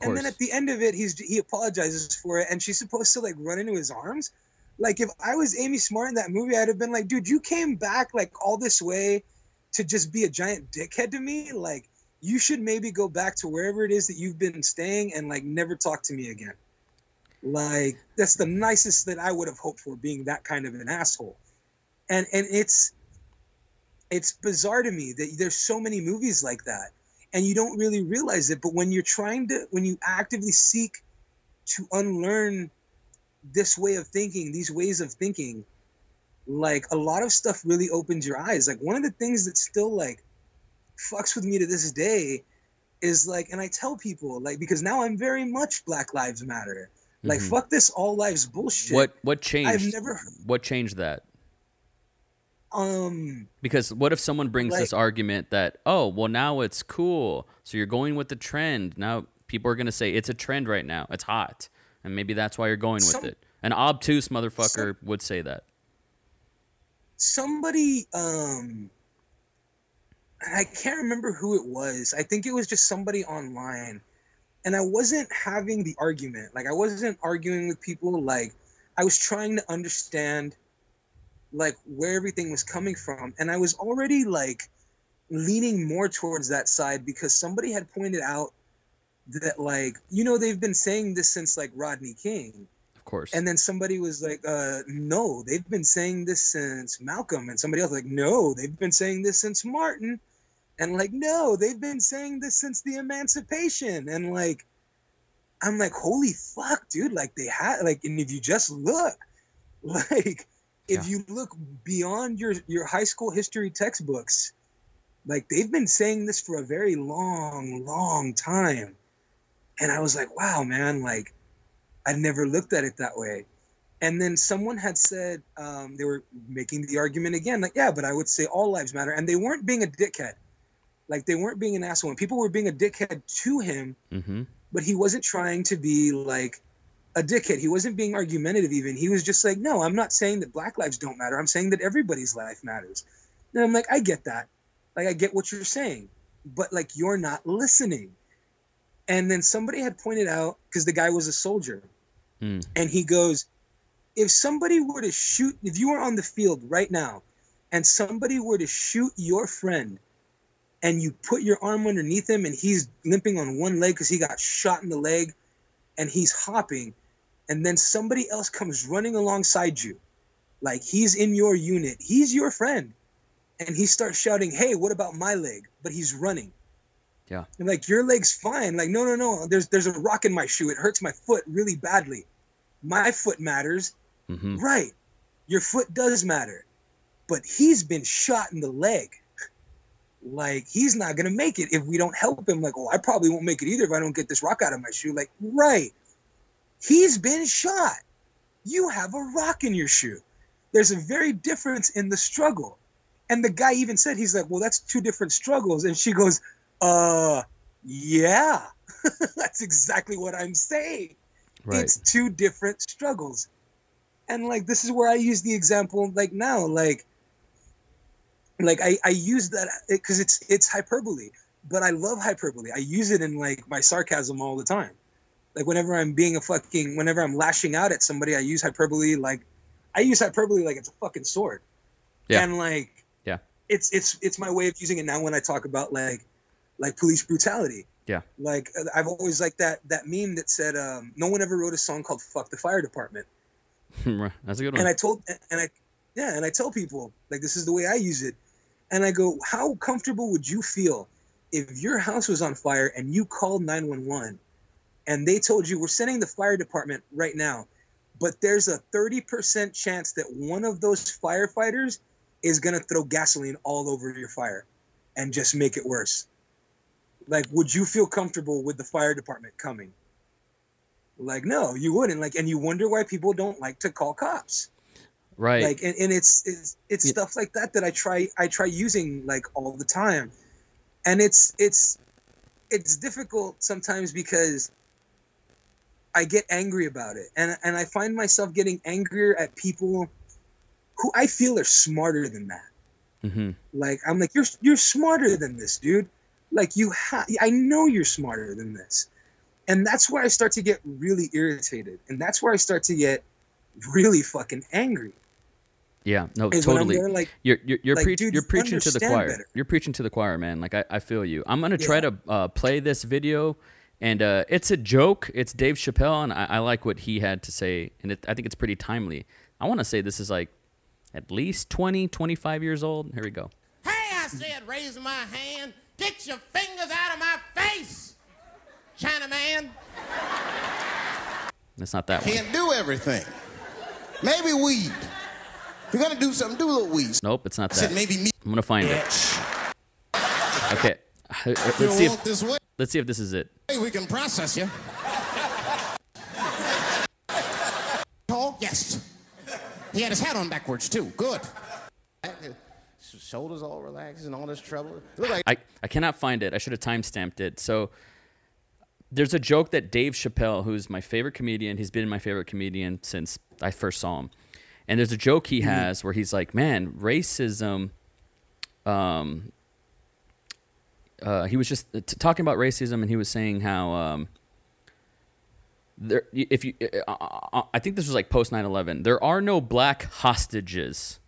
And then at the end of it, he's he apologizes for it, and she's supposed to like run into his arms. Like if I was Amy Smart in that movie, I'd have been like, dude, you came back like all this way to just be a giant dickhead to me. Like you should maybe go back to wherever it is that you've been staying and like never talk to me again. Like that's the nicest that I would have hoped for, being that kind of an asshole. And and it's it's bizarre to me that there's so many movies like that and you don't really realize it but when you're trying to when you actively seek to unlearn this way of thinking these ways of thinking like a lot of stuff really opens your eyes like one of the things that still like fucks with me to this day is like and i tell people like because now i'm very much black lives matter like Mhm. fuck this all lives bullshit What what changed? I've never- What changed that? um Because what if someone brings this argument that, oh, well, now it's cool. So you're going with the trend. Now people are going to say it's a trend right now. It's hot. And maybe that's why you're going with Some- it. An obtuse motherfucker would say that. somebody um I can't remember who it was. I think it was just somebody online. And I wasn't having the argument. Like I wasn't arguing with people like I was trying to understand like where everything was coming from and I was already like leaning more towards that side because somebody had pointed out that like you know they've been saying this since like Rodney King Of course. and then somebody was like, uh, no, they've been saying this since Malcolm. And somebody else was like, no, they've been saying this since Martin. And like, no, they've been saying this since the emancipation. And like, I'm like, holy fuck, dude. Like they had like, and if you just look, like if Yeah. you look beyond your your high school history textbooks, like they've been saying this for a very long, long time. And I was like, wow, man, like I'd never looked at it that way. And then someone had said um, they were making the argument again, like, yeah, but I would say all lives matter, and they weren't being a dickhead, like they weren't being an asshole. And people were being a dickhead to him, mm-hmm. but he wasn't trying to be like a dickhead. He wasn't being argumentative. Even he was just like, no, I'm not saying that Black lives don't matter. I'm saying that everybody's life matters. And I'm like, I get that, like I get what you're saying, but like you're not listening. And then somebody had pointed out because the guy was a soldier Mm. and he goes, if somebody were to shoot, if you were on the field right now, and somebody were to shoot your friend, and you put your arm underneath him, and he's limping on one leg because he got shot in the leg, and he's hopping, and then somebody else comes running alongside you, like he's in your unit, he's your friend, and he starts shouting, "Hey, what about my leg?" But he's running. Yeah. And like your leg's fine. Like no, no, no. There's there's a rock in my shoe. It hurts my foot really badly. My foot matters. Mm-hmm. Right. Your foot does matter. But he's been shot in the leg. Like he's not gonna make it if we don't help him. Like, oh, I probably won't make it either if I don't get this rock out of my shoe. Like, right. He's been shot. You have a rock in your shoe. There's a very difference in the struggle. And the guy even said, he's like, well, that's two different struggles. And she goes, uh, yeah. that's exactly what I'm saying Right. it's two different struggles and like this is where i use the example like now like like i i use that because it's it's hyperbole but i love hyperbole i use it in like my sarcasm all the time like whenever i'm being a fucking whenever i'm lashing out at somebody i use hyperbole like i use hyperbole like it's a fucking sword Yeah. and like Yeah. it's it's it's my way of using it now when i talk about like like police brutality Yeah. like I've always liked that that meme that said um, no one ever wrote a song called "Fuck the Fire Department," Right. That's a good one. and I told and I yeah, and I tell people like this is the way I use it, and I go, how comfortable would you feel if your house was on fire and you called nine one one, and they told you we're sending the fire department right now, but there's a thirty percent chance that one of those firefighters is gonna throw gasoline all over your fire, and just make it worse. Like would you feel comfortable with the fire department coming? Like no you wouldn't. Like and you wonder why people don't like to call cops right. like and, and it's it's, it's Yeah. stuff like that that i try i try using like all the time and it's it's it's difficult sometimes because i get angry about it and and i find myself getting angrier at people who i feel are smarter than that mm-hmm. like I'm like you're you're smarter than this, dude. Like you ha- I know you're smarter than this. And that's where I start to get really irritated. And that's where I start to get really fucking angry. Yeah. No. Is Totally. there like You're you're you're, Like, preach, dude, you're preaching to the choir. better. You're preaching to the choir, man. Like I, I feel you. I'm gonna try Yeah. to uh, play this video, and uh, it's a joke. It's Dave Chappelle, and I, I like what he had to say, and it, I think it's pretty timely. I want to say this is like at least 20, 25 years old. Here we go. Hey, I said, raise my hand. Get your fingers out of my face, Chinaman. It's not that one. Can't do everything. Maybe weed. If you're gonna do something, do a little weed. Nope, it's not I said that. maybe me. I'm gonna find it. Okay. Let's don't see if this way. let's see if this is it. Hey, we can process you. Tall? Yes. He had his hat on backwards, too. Good. Shoulders all relaxed and all this trouble. Look like I, I cannot find it. I should have time stamped it. So there's a joke that Dave Chappelle, who's my favorite comedian, he's been my favorite comedian since I first saw him. And there's a joke he has where he's like, "Man, racism um uh, he was just t- talking about racism, and he was saying how um, there, if you, uh, uh, I think this was like post 9-11, There are no black hostages.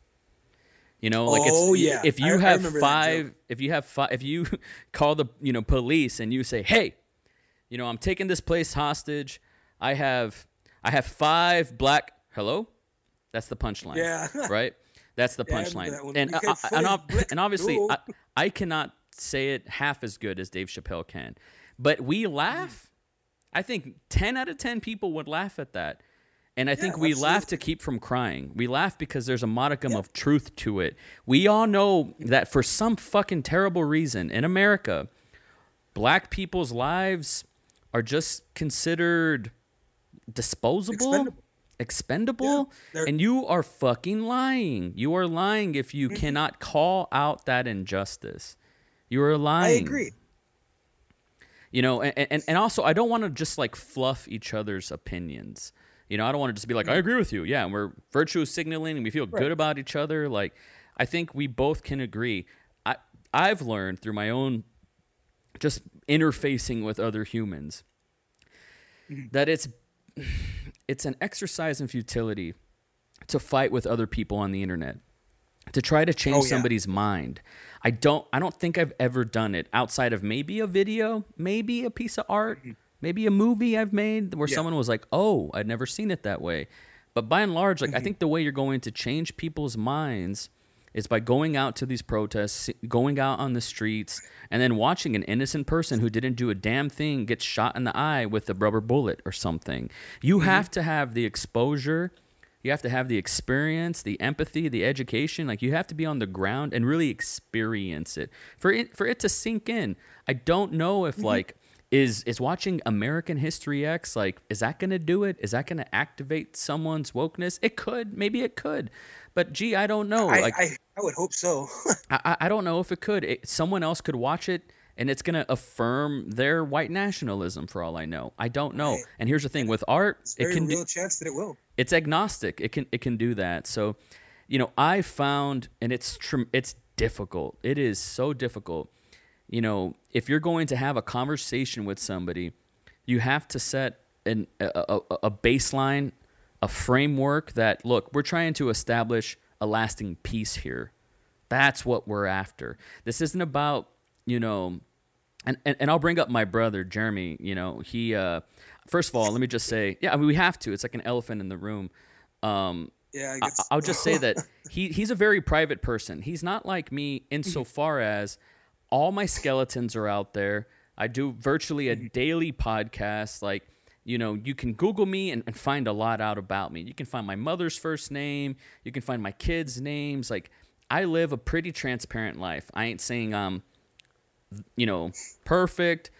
You know, like Oh, it's yeah. if you I have that five, if you have five, if you call the you know police and you say, hey, you know, I'm taking this place hostage. I have I have five black. Hello, that's the punchline. Yeah. right. That's the Yeah, punchline. that. And We I- had I- and, ob- and obviously. I, I cannot say it half as good as Dave Chappelle can, but we laugh. I think ten out of ten people would laugh at that. And I think Yeah, we laugh to keep from crying. We laugh because there's a modicum of truth to it. We all know that for some fucking terrible reason in America, black people's lives are just considered disposable, Expendable. Expendable, they're- and you are fucking lying. You are lying if you mm-hmm. cannot call out that injustice. You are lying. I agree. You know, and, and, and also I don't want to just like fluff each other's opinions. You know, I don't want to just be like, I mm-hmm. agree with you. Yeah, and we're virtue signaling and we feel good about each other. Like, I think we both can agree. I I've learned through my own just interfacing with other humans mm-hmm. that it's it's an exercise in futility to fight with other people on the internet to try to change Oh, yeah. somebody's mind. I don't I don't think I've ever done it outside of maybe a video, maybe a piece of art, maybe a movie I've made where Mm-hmm. Yeah. someone was like, "Oh, I'd never seen it that way." But by and large, like I Mm-hmm. think the way you're going to change people's minds is by going out to these protests, going out on the streets, and then watching an innocent person who didn't do a damn thing get shot in the eye with a rubber bullet or something. You Mm-hmm. have to have the exposure you have to have the experience, the empathy, the education. Like you have to be on the ground and really experience it for it for it to sink in. I don't know if like is is watching American History X like is that going to do it? Is that going to activate someone's wokeness? It could, maybe it could, but gee, I don't know. I, like I, I would hope so. I, I- don't know if it could. It, someone else could watch it and it's going to affirm their white nationalism for all I know. I don't know. Right. And here's the thing with art, It's it can do, real chance that it will. it's agnostic. It can it can do that. So, you know, I found and it's tr- it's difficult. It is so difficult. You know, if you're going to have a conversation with somebody, you have to set an a, a, a baseline, a framework that look, we're trying to establish a lasting peace here. That's what we're after. This isn't about, you know, and, and, and I'll bring up my brother Jeremy. You know, he uh, first of all, let me just say, yeah, I mean, we have to. It's like an elephant in the room. Um, Yeah, I I, guess. I'll just say that he he's a very private person. He's not like me insofar as all my skeletons are out there. I do virtually a daily podcast. Like, you know, you can Google me and, and find a lot out about me. You can find my mother's first name. You can find my kids' names. Like, I live a pretty transparent life. I ain't saying I'm you know, perfect,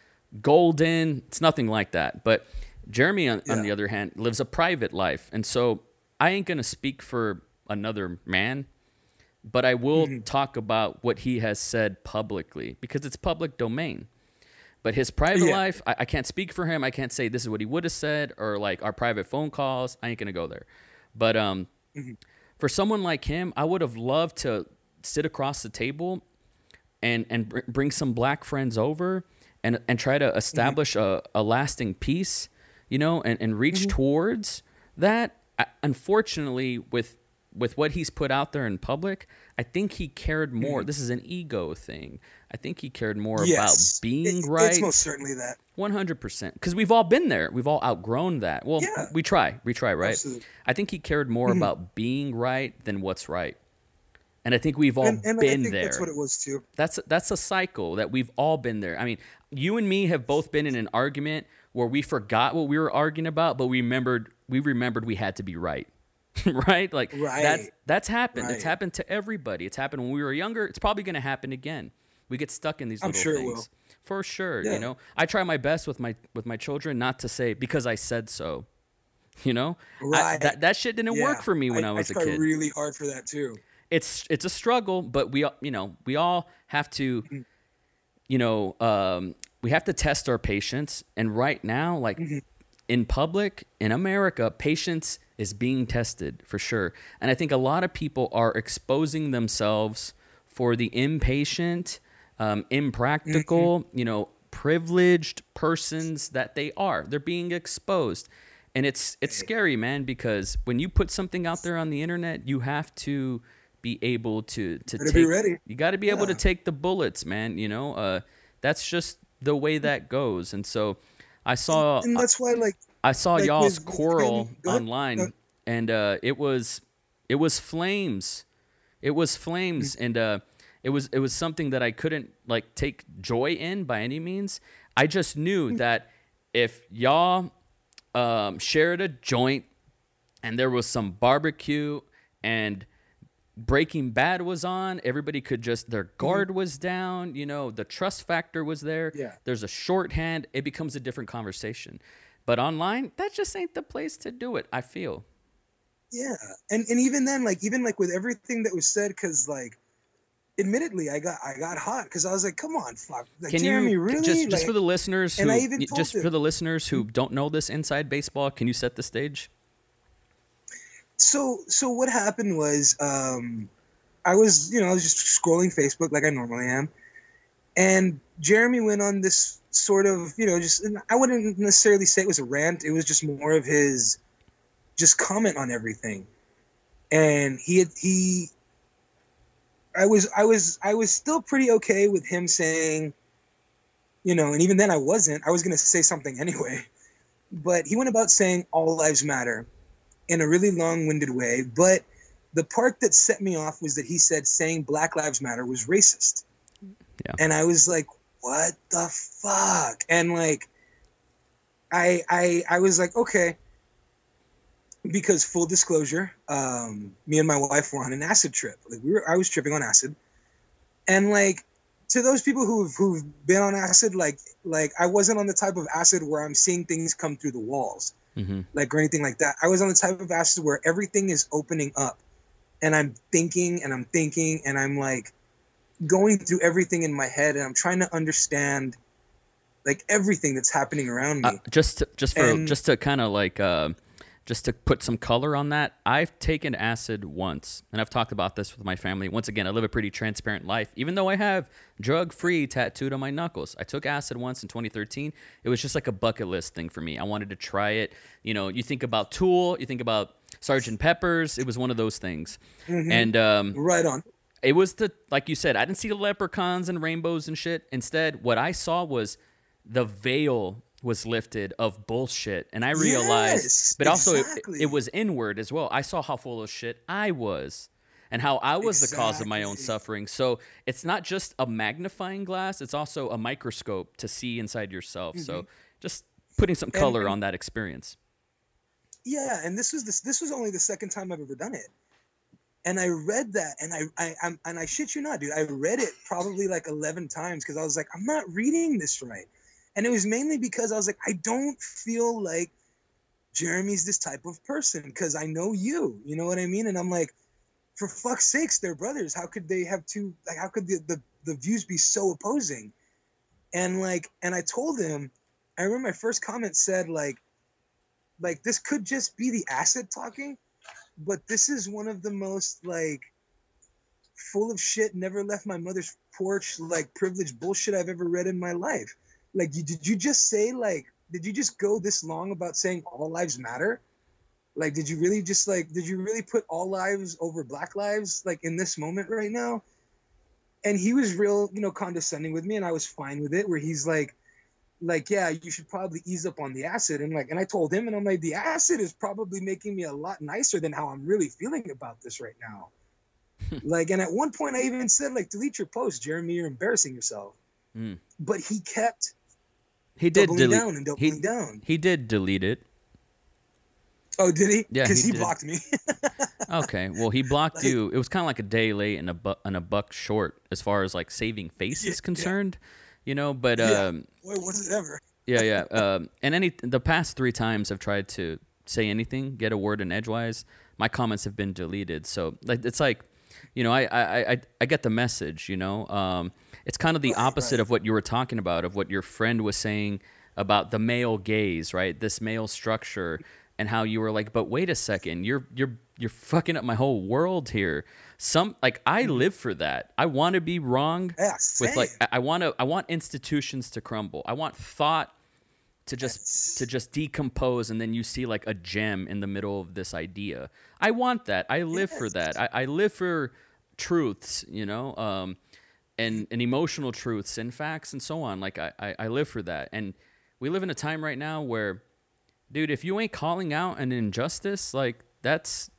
golden. It's nothing like that. But Jeremy, on, on the other hand, lives a private life. And so I ain't going to speak for another man, but I will mm-hmm. talk about what he has said publicly because it's public domain. But his private Yeah. life, I, I can't speak for him. I can't say this is what he would have said or like our private phone calls. I ain't going to go there. But um, mm-hmm. for someone like him, I would have loved to sit across the table and and br- bring some black friends over and and try to mm-hmm. establish a, a lasting peace, you know, and, and reach mm-hmm. towards that. I, unfortunately, with with what he's put out there in public, I think he cared more. Hmm. This is an ego thing. I think he cared more yes. about being It- right. It's most certainly that. One hundred percent, because we've all been there. We've all outgrown that. Well, Yeah. we try, we try, right? Absolutely. I think he cared more mm-hmm. about being right than what's right, and I think we've all And, and I been think there. that's what it was too. That's that's a cycle that we've all been there. I mean, you and me have both been in an argument where we forgot what we were arguing about, but we remembered we remembered we had to be right. right? Like that's Right. that's happened. It's happened to everybody. It's happened when we were younger. It's probably going to happen again. We get stuck in these I'm little sure things. will. For sure, Yeah. you know. I try my best with my with my children not to say because I said so. You know? I- Right. that that shit didn't work for me when I, was a kid really hard for that too. it's it's a struggle, but we all- you know we all have to, Mm-hmm. you know, um, we have to test our patience. And right now, like Mm-hmm. in public in America, patience is being tested for sure. And I think a lot of people are exposing themselves for the impatient um, impractical, you know, privileged persons that they are. They're being exposed. And it's it's scary, man, because when you put something out there on the internet, you have to be able to to take be ready. you got to be able to take the bullets, man, you know? Uh that's just the way that goes. And so I saw and that's why like I saw like, y'all's with- with quarrel him- go ahead. online, Uh, and uh, it was it was flames. It was flames, and uh, it was it was something that I couldn't like take joy in by any means. I just knew Mm. that if y'all um, shared a joint and there was some barbecue and Breaking Bad was on, everybody could just their guard was down, you know, the trust factor was there. Yeah. There's a shorthand, it becomes a different conversation. But online, that just ain't the place to do it, I feel. Yeah, and and even then, like even like with everything that was said, because like, admittedly, I got I got hot because I was like, come on, fuck, like Can Jeremy, you really? just just Like, for the listeners who and I even just for the listeners who don't know this inside baseball, can you set the stage? so so what happened was, um, I was you know I was just scrolling Facebook like I normally am, and Jeremy went on this sort of you know just I wouldn't necessarily say it was a rant. It was just more of his just comment on everything, and he had he. I was I was I was still pretty okay with him saying, you know, and even then I wasn't. I was gonna say something anyway, but he went about saying all lives matter in a really long-winded way. But the part that set me off was that he said saying Black Lives Matter was racist. Yeah. And I was like, what the fuck? And like I I I was like, okay. Because full disclosure, um, me and my wife were on an acid trip. Like we were I was tripping on acid. And like to those people who've who've been on acid, like like I wasn't on the type of acid where I'm seeing things come through the walls hmm like or anything like that. I was on the type of acid where everything is opening up, and I'm thinking and I'm thinking and I'm like going through everything in my head, and I'm trying to understand like everything that's happening around me. Uh, just to, just for And- just to kind of like uh, just to put some color on that, I've taken acid once, and I've talked about this with my family. Once again, I live a pretty transparent life, even though I have drug-free tattooed on my knuckles. I took acid once in 2013. It was just like a bucket list thing for me. I wanted to try it. You know, you think about Tool, you think about Sergeant Pepper's. It was one of those things, and um, right on. It was the like you said i didn't see the leprechauns and rainbows and shit. Instead what i saw was the veil was lifted of bullshit. And i realized Yes, but also it, exactly. it was inward as well. I saw how full of shit i was and how i was the cause of my own suffering. So it's not just a magnifying glass it's also a microscope to see inside yourself. So just putting some Mm-hmm. Color and- on that experience. Yeah, and this was this this was only the second time I've ever done it. And I read that, and I, I, I'm, and I shit you not, dude. I read it probably like eleven times because I was like, I'm not reading this right, and it was mainly because I was like, I don't feel like Jeremy's this type of person because I know you, you know what I mean? And I'm like, for fuck's sakes, they're brothers. How could they have two? Like, how could the the, the views be so opposing? And like, and I told him, I remember my first comment said like, like this could just be the acid talking but this is one of the most like full of shit never left my mother's porch like privileged bullshit i've ever read in my life. Like did you just say like did you just go this long about saying all lives matter? Like did you really just like did you really put all lives over black lives like in this moment right now? And he was real you know condescending with me and i was fine with it where he's like like yeah you should probably ease up on the acid. And like and i told him and i'm like the acid is probably making me a lot nicer than how i'm really feeling about this right now. Like and at one point i even said like delete your post jeremy you're embarrassing yourself. Mm. but he kept he did delete down and he, down. he did delete it. Oh did he? Yeah, because he he, blocked me. Okay, well, he blocked Like- you. It was kind of like a day late and a bu- and a buck short as far as like saving face Yeah, is concerned, you know. But Yeah. um, Boy, was it ever yeah, yeah. Um, and any the past three times I've tried to say anything, get a word in edgewise, my comments have been deleted. So like it's like, you know, I I I, I get the message. You know, um, it's kind of the Right, opposite right. of what you were talking about, of what your friend was saying about the male gaze, right? This male structure and how you were like, but wait a second, you're you're you're fucking up my whole world here. Some like I live for that. I want to be wrong Mm-hmm. Yeah, with like. I- want to I want institutions to crumble. I want thought to just Yes. to just decompose and then you see like a gem in the middle of this idea. I want that. I live for that. I, I live for truths, you know, um, and and emotional truths and facts and so on. Like I, I, I live for that. And we live in a time right now where, dude, if you ain't calling out an injustice, like that's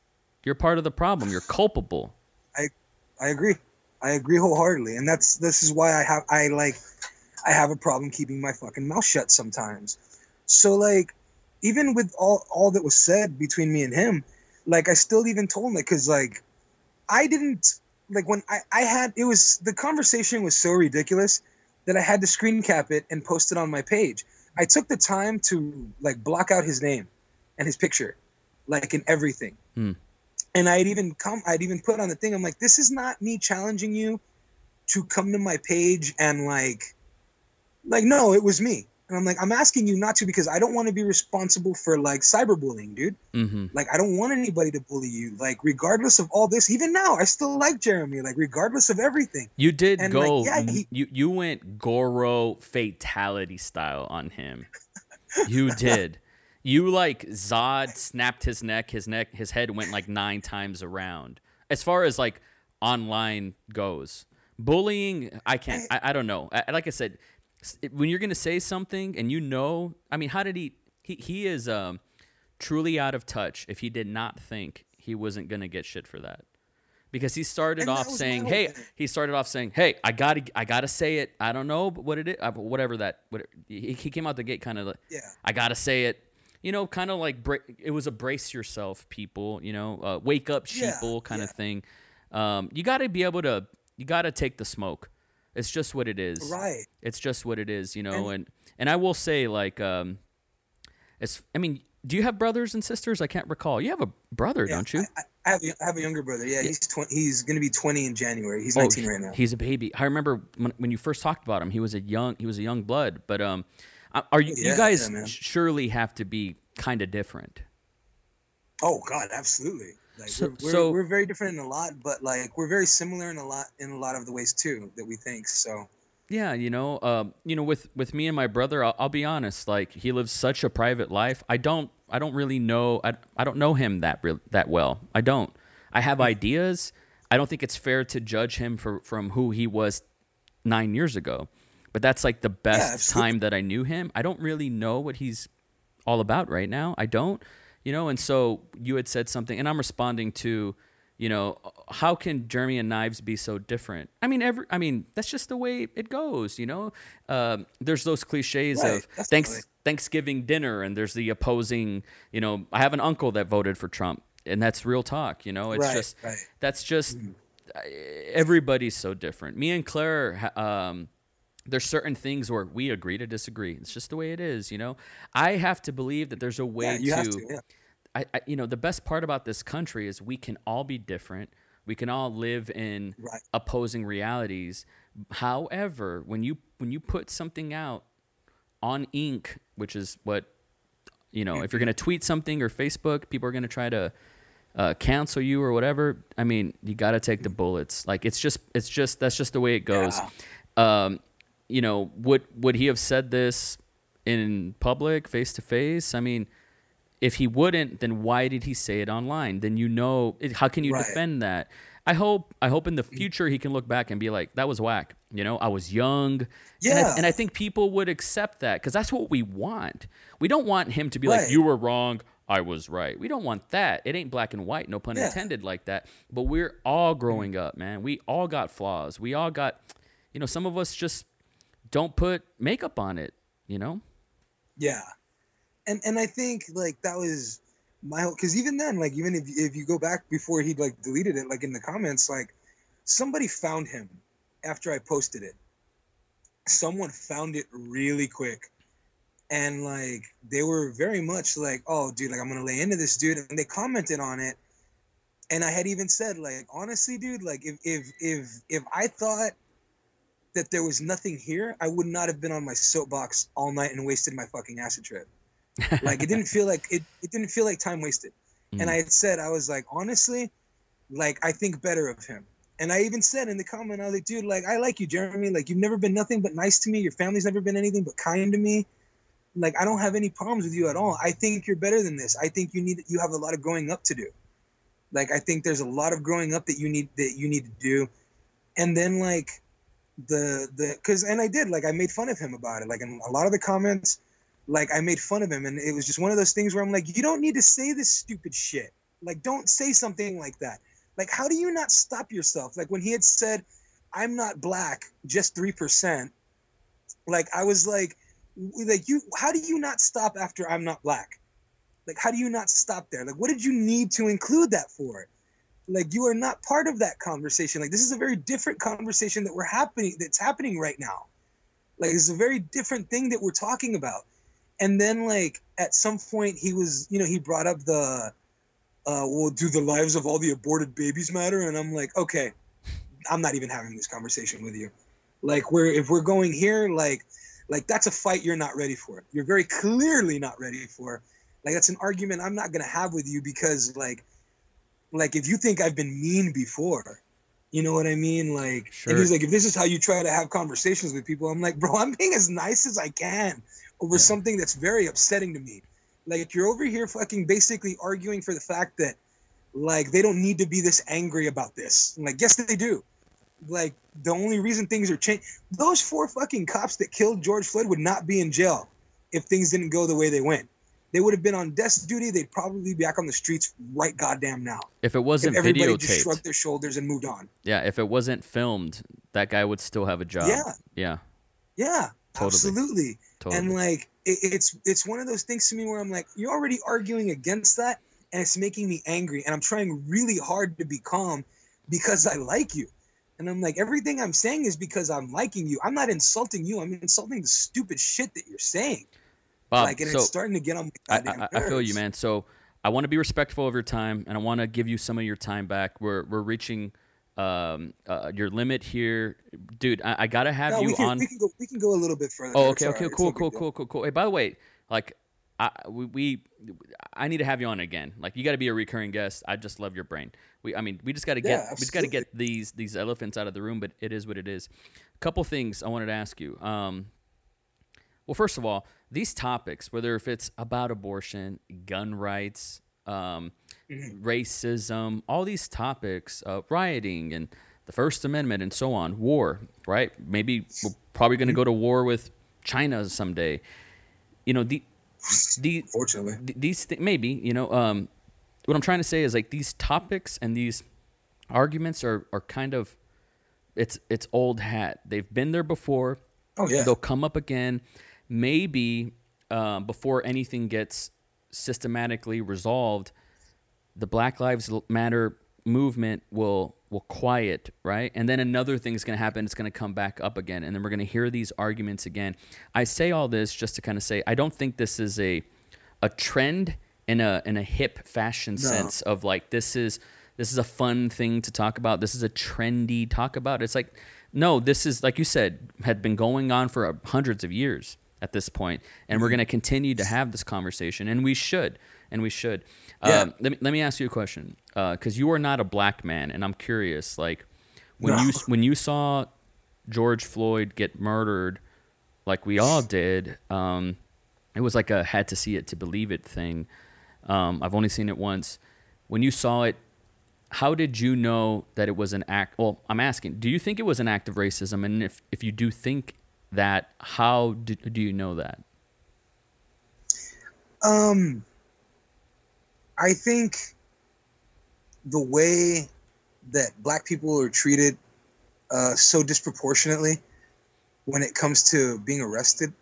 you're part of the problem. You're culpable. I agree. I agree wholeheartedly, and that's this is why I have I like I have a problem keeping my fucking mouth shut sometimes. So like, even with all all that was said between me and him, like I still even told him like because like I didn't like when I I had it was the conversation was so ridiculous that I had to screen cap it and post it on my page. I took the time to like block out his name and his picture, like in everything hmm. And I'd even come, I'd even put on the thing. I'm like, this is not me challenging you to come to my page and like, like no, it was me. And I'm like, I'm asking you not to because I don't want to be responsible for like cyberbullying, dude. hmm Like, I don't want anybody to bully you. Like, regardless of all this, even now, I still like Jeremy. Like, regardless of everything. You did And, go. like, yeah, he- you you went Goro fatality style on him. You did. You like Zod snapped his neck. His neck, his head went like nine times around. As far as like online goes, bullying, I can't. I, I don't know. I, like I said, when you're gonna say something and you know, I mean, how did he? He he is um truly out of touch. If he did not think he wasn't gonna get shit for that because he started And off saying, "Hey," thing. he started off saying, "Hey, I gotta, I gotta say it. I don't know what it is, uh, whatever that. What he, he came out the gate kind of like, Yeah. I gotta say it. You know, kind of like bra- it was a brace yourself, people. You know, uh, wake up, Yeah, kind of yeah. thing. Um, you got to be able to, you got to take the smoke. It's just what it is. Right. It's just what it is, you know. And and I will say, like, um, it's. I mean, do you have brothers and sisters? I can't recall. You have a brother, Yeah, don't you? I, I have, a- I have a younger brother. Yeah, he's 20, he's going to be 20 in January. He's Oh, 19 right now. He's a baby. I remember when, when you first talked about him. He was a young. He was a young blood. But um, are you? Yeah, you guys yeah, surely have to be kind of different. Oh God, absolutely. Like So- we're, we're, so- we're very different in a lot, but like we're very similar in a lot in a lot of the ways too that we think. So Yeah, you know, um, you know, with with me and my brother, I'll, I'll be honest. Like he lives such a private life. I don't, I don't really know. I, I don't know him that real that well. I don't. I have ideas. I don't think it's fair to judge him for from who he was nine years ago. But that's like the best absolutely. time that I knew him. I don't really know what he's all about right now. I don't, you know. And so you had said something, and I'm responding to, you know, how can Jeremy and Knives be so different? I mean, every, I mean, that's just the way it goes, you know. Um, there's those cliches Right, of thanks Thanksgiving dinner, and there's the opposing, you know. I have an uncle that voted for Trump, and that's real talk, you know. It's Right, just that's just everybody's so different. Me and Claire, um, there's certain things where we agree to disagree. It's just the way it is, you know. I have to believe that there's a way yeah, you to, have to. Yeah. I, I, you know, the best part about this country is we can all be different. We can all live in Right. opposing realities. However, when you when you put something out on ink, which is what you know, if you're going to tweet something or Facebook, people are going to try to uh, cancel you or whatever. I mean, you got to take the bullets. Like it's just, it's just that's just the way it goes. Um, you know, would would he have said this in public, face to face? I mean, if he wouldn't, then why did he say it online? Then you know, how can you Right. defend that? I hope, I hope in the mm. future he can look back and be like, that was whack. You know, I was young. And I, Yeah. and I think people would accept that because that's what we want. We don't want him to be like, you were wrong. I was right. We don't want that. It ain't black and white, no pun Yeah. intended, like that. But we're all mm. growing up, man. We all got flaws. We all got, you know, some of us just don't put makeup on it, you know? Yeah, and and I think like that was my because even then like even if if you go back before he like deleted it like in the comments like somebody found him after I posted it. Someone found it really quick, and like they were very much like, "Oh, dude, like I'm gonna lay into this dude," and they commented on it. And I had even said like, honestly, dude, like if if if if I thought that there was nothing here, I would not have been on my soapbox all night and wasted my fucking acid trip. Like it didn't feel like it. It didn't feel like time wasted. And Mhm. I had said, I was like, honestly, like I think better of him. And I even said in the comment, I was like, dude, like I like you, Jeremy. Like you've never been nothing but nice to me. Your family's never been anything but kind to me. Like I don't have any problems with you at all. I think you're better than this. I think you need you have a lot of growing up to do. Like I think there's a lot of growing up that you need that you need to do. And then like the the because and I did like I made fun of him about it. Like in a lot of the comments, like I made fun of him, and it was just one of those things where I'm like, you don't need to say this stupid shit. Like don't say something like that. Like how do you not stop yourself? Like when he had said, "I'm not black, just three percent." Like I was like, like you, how do you not stop after "I'm not black"? Like how do you not stop there? Like what did you need to include that for? Like you are not part of that conversation. Like this is a very different conversation that we're happening that's happening right now. Like it's a very different thing that we're talking about. And then like at some point he was you know he brought up the uh well do the lives of all the aborted babies matter? And i'm like okay i'm not even having this conversation with you. Like we're if we're going here like like that's a fight you're not ready for. You're very clearly not ready for. Like that's an argument i'm not going to have with you because like like if you think I've been mean before, you know what I mean? Like, Sure. and he's like, if this is how you try to have conversations with people, I'm like, bro, I'm being as nice as I can over Yeah. something that's very upsetting to me. Like, you're over here fucking basically arguing for the fact that, like, they don't need to be this angry about this. I'm like, yes, they do. Like, the only reason things are changed, those four fucking cops that killed George Floyd would not be in jail if things didn't go the way they went. They would have been on desk duty. They'd probably be back on the streets right goddamn now if it wasn't if everybody just shrugged their shoulders and moved on. yeah, if it wasn't filmed, that guy would still have a job. Yeah. yeah, Yeah, Totally. absolutely. totally. And like, it, it's it's one of those things to me where I'm like, you're already arguing against that, and it's making me angry. And I'm trying really hard to be calm because I like you. And I'm like, everything I'm saying is because I'm liking you. I'm not insulting you. I'm insulting the stupid shit that you're saying. Bob, like, and so it's starting to get on I, my goddamn I, I feel you, man. So I want to be respectful of your time, and I want to give you some of your time back. We're we're reaching um, uh, your limit here, dude. I, I gotta have No, you we can, on. we can go. We can go a little bit further. Oh, okay, okay, right. It's cool, cool, cool, cool, cool. Hey, by the way, like, I we, we I need to have you on again. Like, you got to be a recurring guest. I just love your brain. We, I mean, we just got to get Yeah, we just got to get these these elephants out of the room. But it is what it is. A couple things I wanted to ask you. Um, well, first of all, these topics, whether if it's about abortion, gun rights, um, Mm-hmm. racism, all these topics, uh, rioting, and the First Amendment, and so on, war, right? Maybe we're probably going to go to war with China someday. You know, the the Fortunately, th- these th- maybe you know um, what I'm trying to say is like these topics and these arguments are are kind of it's it's old hat. They've been there before. oh yeah, They'll come up again. Maybe um, before anything gets systematically resolved, the Black Lives Matter movement will will quiet, right? And then another thing's going to happen. It's going to come back up again, and then we're going to hear these arguments again. I say all this just to kind of say I don't think this is a a trend in a in a hip fashion sense of like this is this is a fun thing to talk about. This is a trendy talk about. It's like no, this is like you said had been going on for uh, hundreds of years at this point, and we're going to continue to have this conversation, and we should, and we should. Yeah. Um, let me let me ask you a question, because you are not a black man, and I'm curious, like when No. you when you saw George Floyd get murdered, like we all did, um, it was like a had to see it to believe it thing. Um, I've only seen it once. When you saw it, how did you know that it was an act? Well, I'm asking, do you think it was an act of racism? And if, if you do think that, how do, do you know that? Um, I think the way that black people are treated uh, so disproportionately when it comes to being arrested,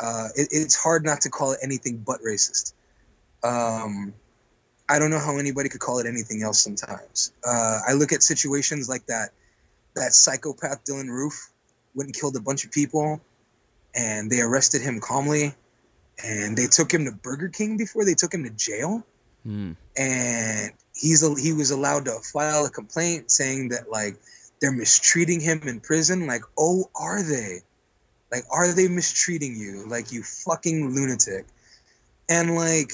uh, it, it's hard not to call it anything but racist. Um, I don't know how anybody could call it anything else sometimes. Uh, I look at situations like that, that psychopath Dylann Roof went and killed a bunch of people and they arrested him calmly and they took him to Burger King before they took him to jail. Hmm. and he's he was allowed to file a complaint saying that like they're mistreating him in prison. Like oh are they? Like are they mistreating you? Like you fucking lunatic. And like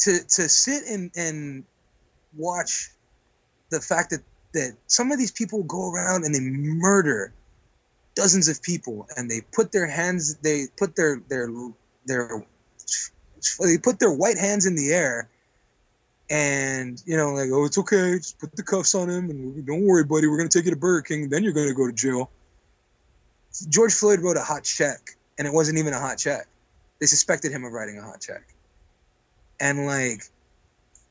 to to sit and and watch the fact that that some of these people go around and they murder dozens of people and they put their hands they put their their their they put their white hands in the air and you know like oh it's okay just put the cuffs on him and don't worry buddy we're going to take you to burger king then you're going to go to jail. George floyd wrote a hot check and it wasn't even a hot check. They suspected him of writing a hot check. And like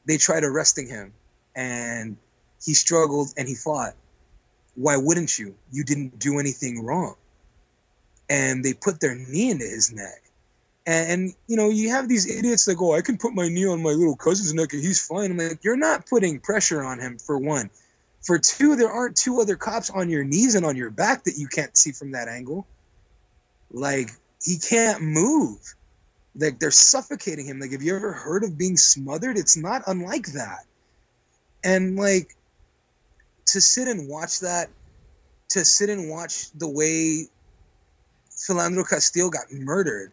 they tried arresting him and he struggled and he fought. Why wouldn't you? You didn't do anything wrong. And they put their knee into his neck. And, you know you have these idiots that oh, go i can put my knee on my little cousin's neck and he's fine. I'm like you're not putting pressure on him for one. For two there aren't two other cops on your knees and on your back that you can't see from that angle. Like he can't move. Like they're suffocating him. Like have you ever heard of being smothered? It's not unlike that. And like to sit and watch that to sit and watch the way Philando Castillo got murdered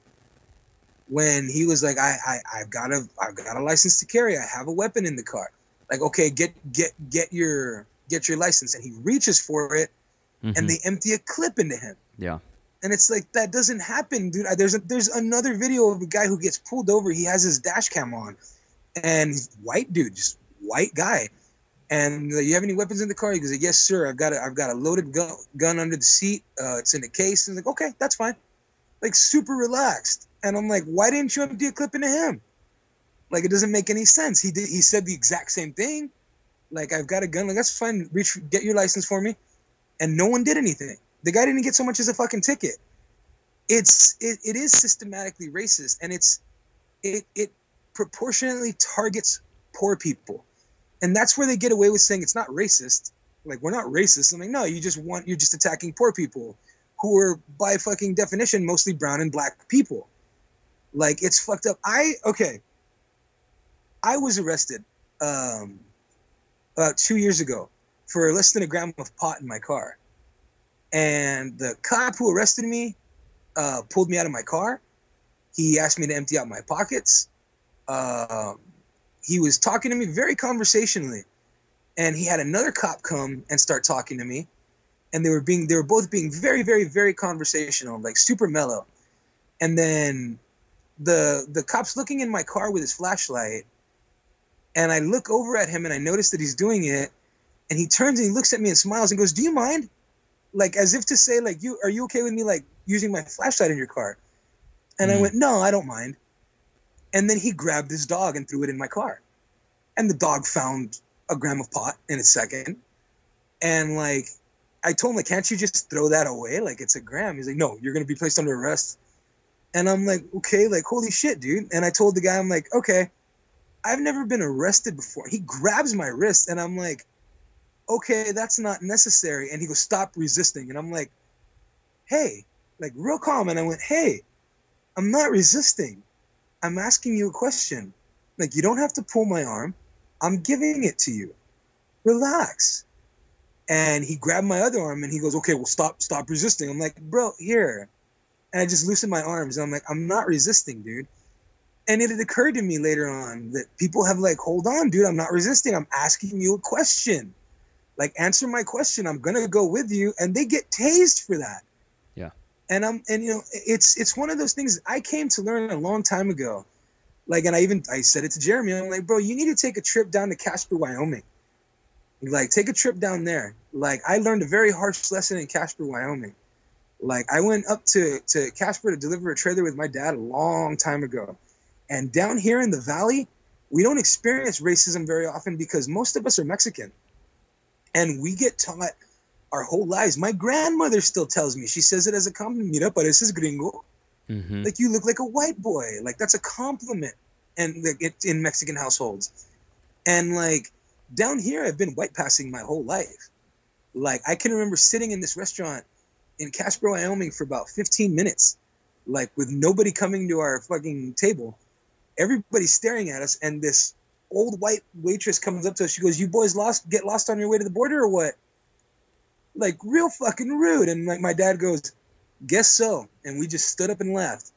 when he was like I, I I've got a I've got a license to carry I have a weapon in the car like okay get get get your get your license and he reaches for it Mhm. and they empty a clip into him yeah. and it's like that doesn't happen, dude. There's a, there's another video of a guy who gets pulled over. He has his dash cam on, and he's white dude, just white guy. And uh, you have any weapons in the car? He goes, yes, sir. I've got a I've got a loaded gun, gun under the seat. Uh, it's in the case. And like, okay, that's fine. Like super relaxed. And I'm like, why didn't you empty a clip into him? Like it doesn't make any sense. He did. He said the exact same thing. Like I've got a gun. Like that's fine. Reach, get your license for me. And no one did anything. The guy didn't get so much as a fucking ticket it's it, it is systematically racist and it's it it proportionately targets poor people and that's where they get away with saying it's not racist. Like we're not racist. I'm like no you just want you're just attacking poor people who are by fucking definition mostly brown and black people. Like it's fucked up. I okay. I was arrested um about two years ago for less than a gram of pot in my car. And the cop who arrested me uh, pulled me out of my car. He asked me to empty out my pockets. Um, he was talking to me very conversationally, and he had another cop come and start talking to me, and they were being they were both being very very very conversational, like super mellow. And then the the cop's looking in my car with his flashlight, and I look over at him and I notice that he's doing it, and he turns and he looks at me and smiles and goes, "Do you mind?" Like as if to say, like, "You are you okay with me like using my flashlight in your car?" And I Mm. went, "No, I don't mind." And then he grabbed his dog and threw it in my car, and the dog found a gram of pot in a second, and like. I told him, like, can't you just throw that away? Like, it's a gram. He's like, no, you're going to be placed under arrest. And I'm like, okay, like, holy shit, dude. And I told the guy, I'm like, okay, I've never been arrested before. He grabs my wrist, and I'm like, okay, that's not necessary. And he goes, stop resisting. And I'm like, hey, like, real calm. And I went, hey, I'm not resisting. I'm asking you a question. Like, you don't have to pull my arm. I'm giving it to you. Relax. And he grabbed my other arm and he goes, okay, well, stop, stop resisting. I'm like, bro, here. And I just loosened my arms. And I'm like, I'm not resisting, dude. And it had occurred to me later on that people have like, hold on, dude, I'm not resisting. I'm asking you a question. Like, answer my question. I'm gonna go with you. And they get tased for that. And I'm and you know, it's it's one of those things I came to learn a long time ago. Like, and I even I said it to Jeremy. I'm like, bro, you need to take a trip down to Casper, Wyoming. Like, take a trip down there. Like, I learned a very harsh lesson in Casper, Wyoming. Like, I went up to to Casper to deliver a trailer with my dad a long time ago. And down here in the valley, we don't experience racism very often because most of us are Mexican. And we get taught our whole lives. My grandmother still tells me, she says it as a compliment, mira, pareces gringo. hmm Like, you look like a white boy. Like, that's a compliment and like, it, in Mexican households. And like, down here, I've been white passing my whole life. Like, I can remember sitting in this restaurant in Casper, Wyoming for about 15 minutes, like, with nobody coming to our fucking table everybody's staring at us and this old white waitress comes up to us she goes you boys lost get lost on your way to the border or what like real fucking rude and like my dad goes guess so and we just stood up and left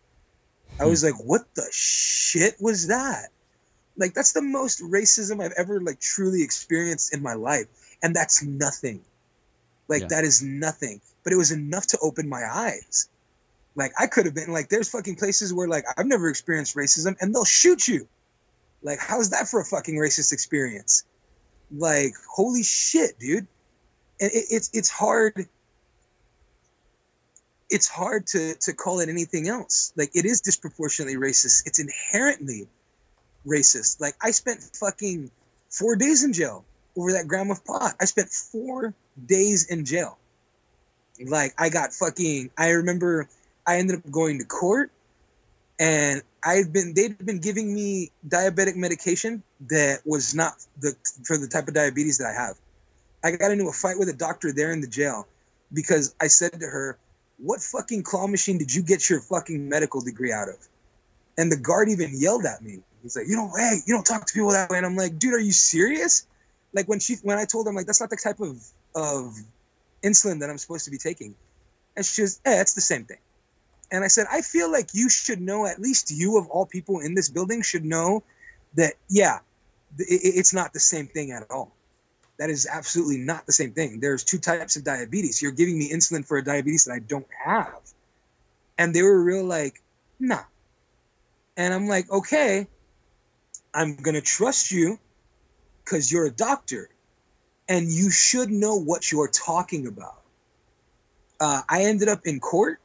I was like, what the shit was that? Like that's the most racism I've ever like truly experienced in my life. And that's nothing. Like Yeah. that is nothing. But it was enough to open my eyes. Like I could have been like there's fucking places where like I've never experienced racism and they'll shoot you. Like how's that for a fucking racist experience? Like holy shit, dude. And it, it's it's hard it's hard to to call it anything else. Like it is disproportionately racist. It's inherently racist. Like I spent fucking four days in jail over that gram of pot. I spent four days in jail. Like I got fucking. I remember I ended up going to court, and I've been they'd been giving me diabetic medication that was not the for the type of diabetes that I have. I got into a fight with a doctor there in the jail because I said to her, "What fucking claw machine did you get your fucking medical degree out of?" And the guard even yelled at me. He's like, "You don't, hey, you don't talk to people that way." And I'm like, "Dude, are you serious?" Like when she, when I told him like, "That's not the type of of insulin that I'm supposed to be taking," and she was, "Eh, it's the same thing." And I said, "I feel like you should know. At least you, of all people in this building, should know that, yeah, it, it's not the same thing at all. That is absolutely not the same thing. There's two types of diabetes. You're giving me insulin for a diabetes that I don't have." And they were real like, "Nah." And I'm like, okay, I'm gonna trust you because you're a doctor and you should know what you're talking about. Uh, I ended up in court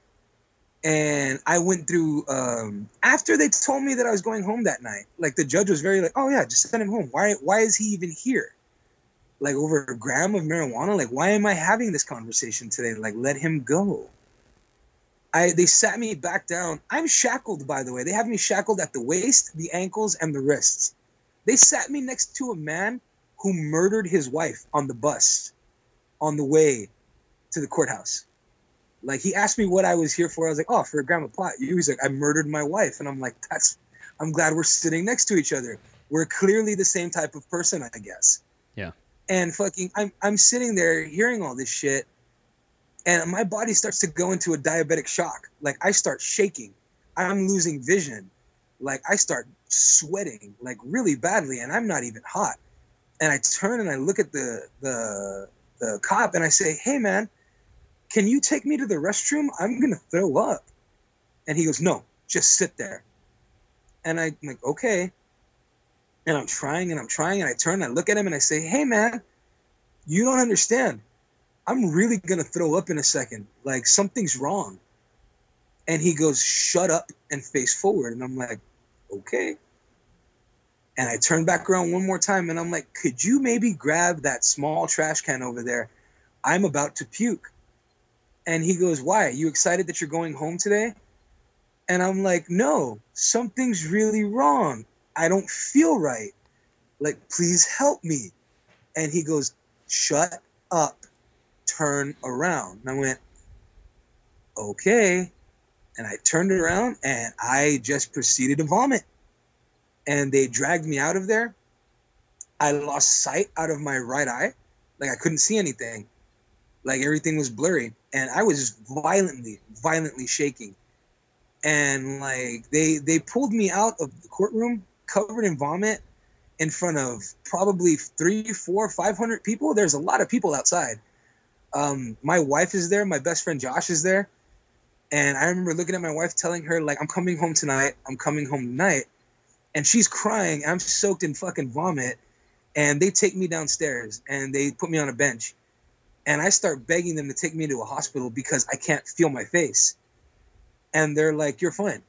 and I went through um, after they told me that I was going home that night. Like the judge was very like, "Oh yeah, just send him home. Why? Why is he even here? Like over a gram of marijuana? Like why am I having this conversation today? Like let him go." I they sat me back down. I'm shackled, by the way. They have me shackled at the waist, the ankles, and the wrists. They sat me next to a man who murdered his wife on the bus on the way to the courthouse. Like he asked me what I was here for. I was like, "Oh, for a gram of pot." He was like, "I murdered my wife," and I'm like, "That's." I'm glad we're sitting next to each other. We're clearly the same type of person, I guess. Yeah. And fucking, I'm I'm sitting there hearing all this shit, and my body starts to go into a diabetic shock. Like I start shaking, I'm losing vision, like I start sweating like really badly, and I'm not even hot. And I turn and I look at the the the cop and I say, "Hey man, can you take me to the restroom? I'm gonna throw up." And he goes, "No, just sit there." And I'm like, "Okay." And I'm trying and I'm trying and I turn and I look at him and I say, "Hey man, you don't understand. I'm really gonna throw up in a second. Like something's wrong. And he goes, Shut up and face forward. And I'm like, Okay. And I turn back around one more time and I'm like, Could you maybe grab that small trash can over there? I'm about to puke. And he goes, Why? Are you excited that you're going home today? And I'm like, No, something's really wrong. I don't feel right. Like, please help me. And he goes, Shut up turn around. And I went, okay. And I turned around and I just proceeded to vomit. And they dragged me out of there. I lost sight out of my right eye. Like I couldn't see anything. Like everything was blurry. And I was violently, violently shaking. And like they they pulled me out of the courtroom covered in vomit in front of probably three, four, five hundred people. There's a lot of people outside um, my wife is there. My best friend Josh is there. And I remember looking at my wife, telling her, like, I'm coming home tonight. I'm coming home tonight. And she's crying. I'm soaked in fucking vomit. And they take me downstairs and they put me on a bench. And I start begging them to take me to a hospital because I can't feel my face. And they're like, You're fine.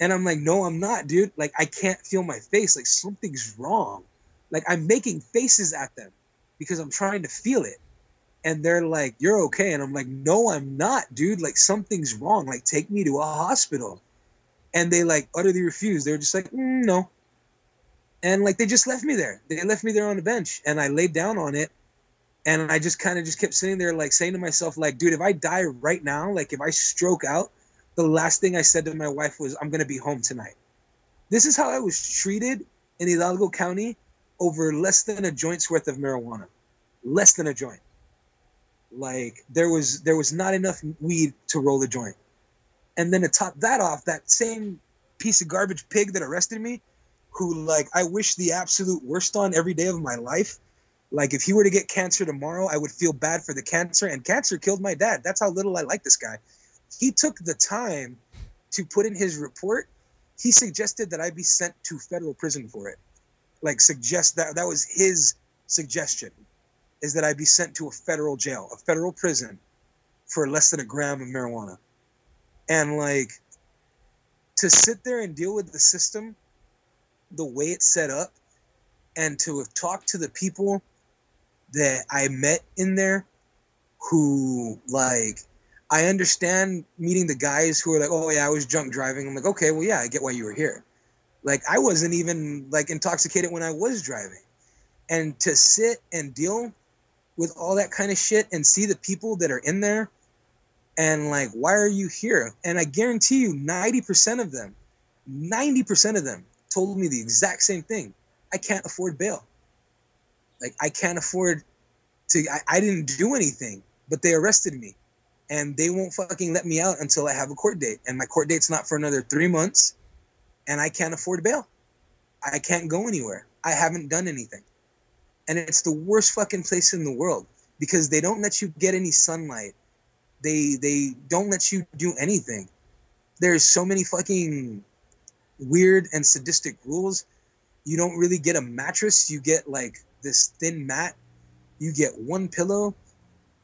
And I'm like, No, I'm not, dude. Like, I can't feel my face. Like, something's wrong. Like, I'm making faces at them because I'm trying to feel it and they're like, "You're okay," and I'm like, "No, I'm not, dude. Like something's wrong. Like take me to a hospital." And they like utterly refused. They were just like, mm, "No," and like they just left me there. They left me there on the bench, and I laid down on it, and I just kind of just kept sitting there, like saying to myself, like, "Dude, if I die right now, like if I stroke out, the last thing I said to my wife was, "I'm gonna be home tonight." This is how I was treated in Hidalgo County over less than a joint's worth of marijuana, less than a joint like there was there was not enough weed to roll a joint and then to top that off that same piece of garbage pig that arrested me, who like I wish the absolute worst on every day of my life. Like if he were to get cancer tomorrow, I would feel bad for the cancer, and cancer killed my dad. That's how little I like this guy. He took the time to put in his report. He suggested that I be sent to federal prison for it. Like suggest that that was his suggestion, is that I be sent to a federal jail, a federal prison, for less than a gram of marijuana. And like to sit there and deal with the system the way it's set up and to have talked to the people that I met in there who like I understand meeting the guys who are like, oh yeah, I was drunk driving. I'm like, okay, well yeah, I get why you were here. Like I wasn't even like intoxicated when I was driving. And to sit and deal with all that kind of shit and see the people that are in there and like, why are you here? And I guarantee you, 90% of them, 90% of them told me the exact same thing. I can't afford bail. Like I can't afford to I, I didn't do anything, but they arrested me. And they won't fucking let me out until I have a court date. And my court date's not for another three months. And I can't afford bail. I can't go anywhere. I haven't done anything. And it's the worst fucking place in the world because they don't let you get any sunlight. They they don't let you do anything. There's so many fucking weird and sadistic rules. You don't really get a mattress. You get like this thin mat. You get one pillow,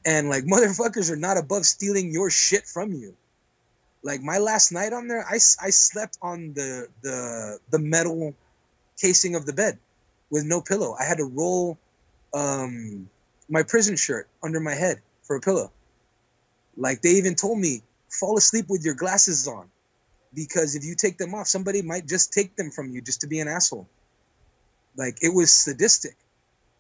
and like motherfuckers are not above stealing your shit from you. Like my last night on there, I, I slept on the the the metal casing of the bed with no pillow. I had to roll um, my prison shirt under my head for a pillow. Like they even told me, fall asleep with your glasses on because if you take them off, somebody might just take them from you just to be an asshole. Like it was sadistic.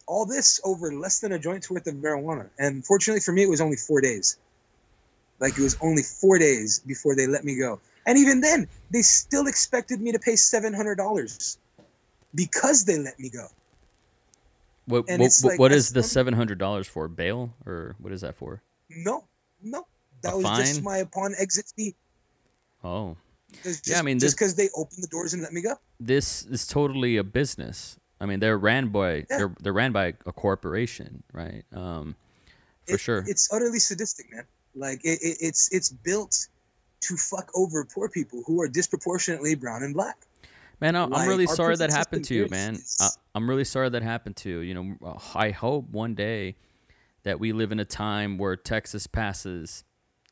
All this over less than a joint's worth of marijuana. And fortunately for me, it was only four days. Like it was only four days before they let me go. And even then, they still expected me to pay seven hundred dollars because they let me go. What what, like, what is the seven hundred dollars for bail or what is that for? No, no, that A was just my upon exit fee. Oh, Just, Yeah, I mean, just because they opened the doors and let me go. this is totally a business. I mean, they're ran by Yeah. they're they're ran by a corporation, right? Um, for It- sure. It's utterly sadistic, man. Like it, it, it's it's built to fuck over poor people who are disproportionately brown and black. Man, I- I'm really sorry that happened to you, man. I, I'm really sorry that happened to you. You know, I hope one day that we live in a time where Texas passes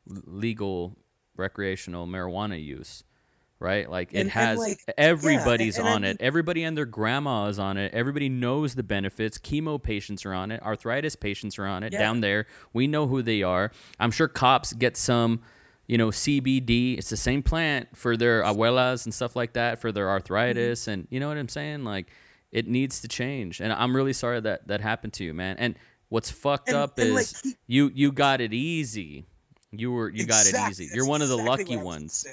legal recreational marijuana use, right? Like it And- and, has like, yeah, everybody's and- and I on it. Everybody and their grandma is on it. Everybody knows the benefits. Chemo patients are on it. Arthritis patients are on it Yeah. down there. We know who they are. I'm sure cops get some you know, CBD. It's the same plant for their abuelas and stuff like that for their mm-hmm. arthritis, and you know what I'm saying. Like, it needs to change, and I'm really sorry that that happened to you, man. And what's fucked And- up and, like, is he- you you got it easy. You were you got it easy. You're one of the exactly lucky what I was gonna ones.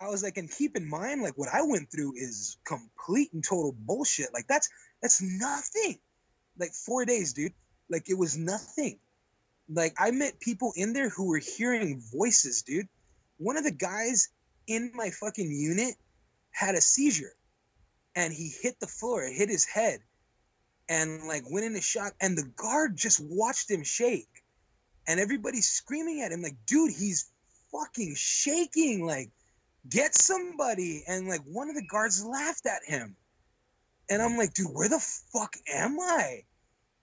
I was like, and keep in mind, like what I went through is complete and total bullshit. Like that's that's nothing. Like four days, dude. Like it was nothing. Like I met people in there who were hearing voices, dude. One of the guys in my fucking unit had a seizure, and he hit the floor, it hit his head, and like went into shock. And the guard just watched him shake, and everybody's screaming at him, like, dude, he's fucking shaking. Like, get somebody. And like one of the guards laughed at him. And I'm like, dude, where the fuck am I?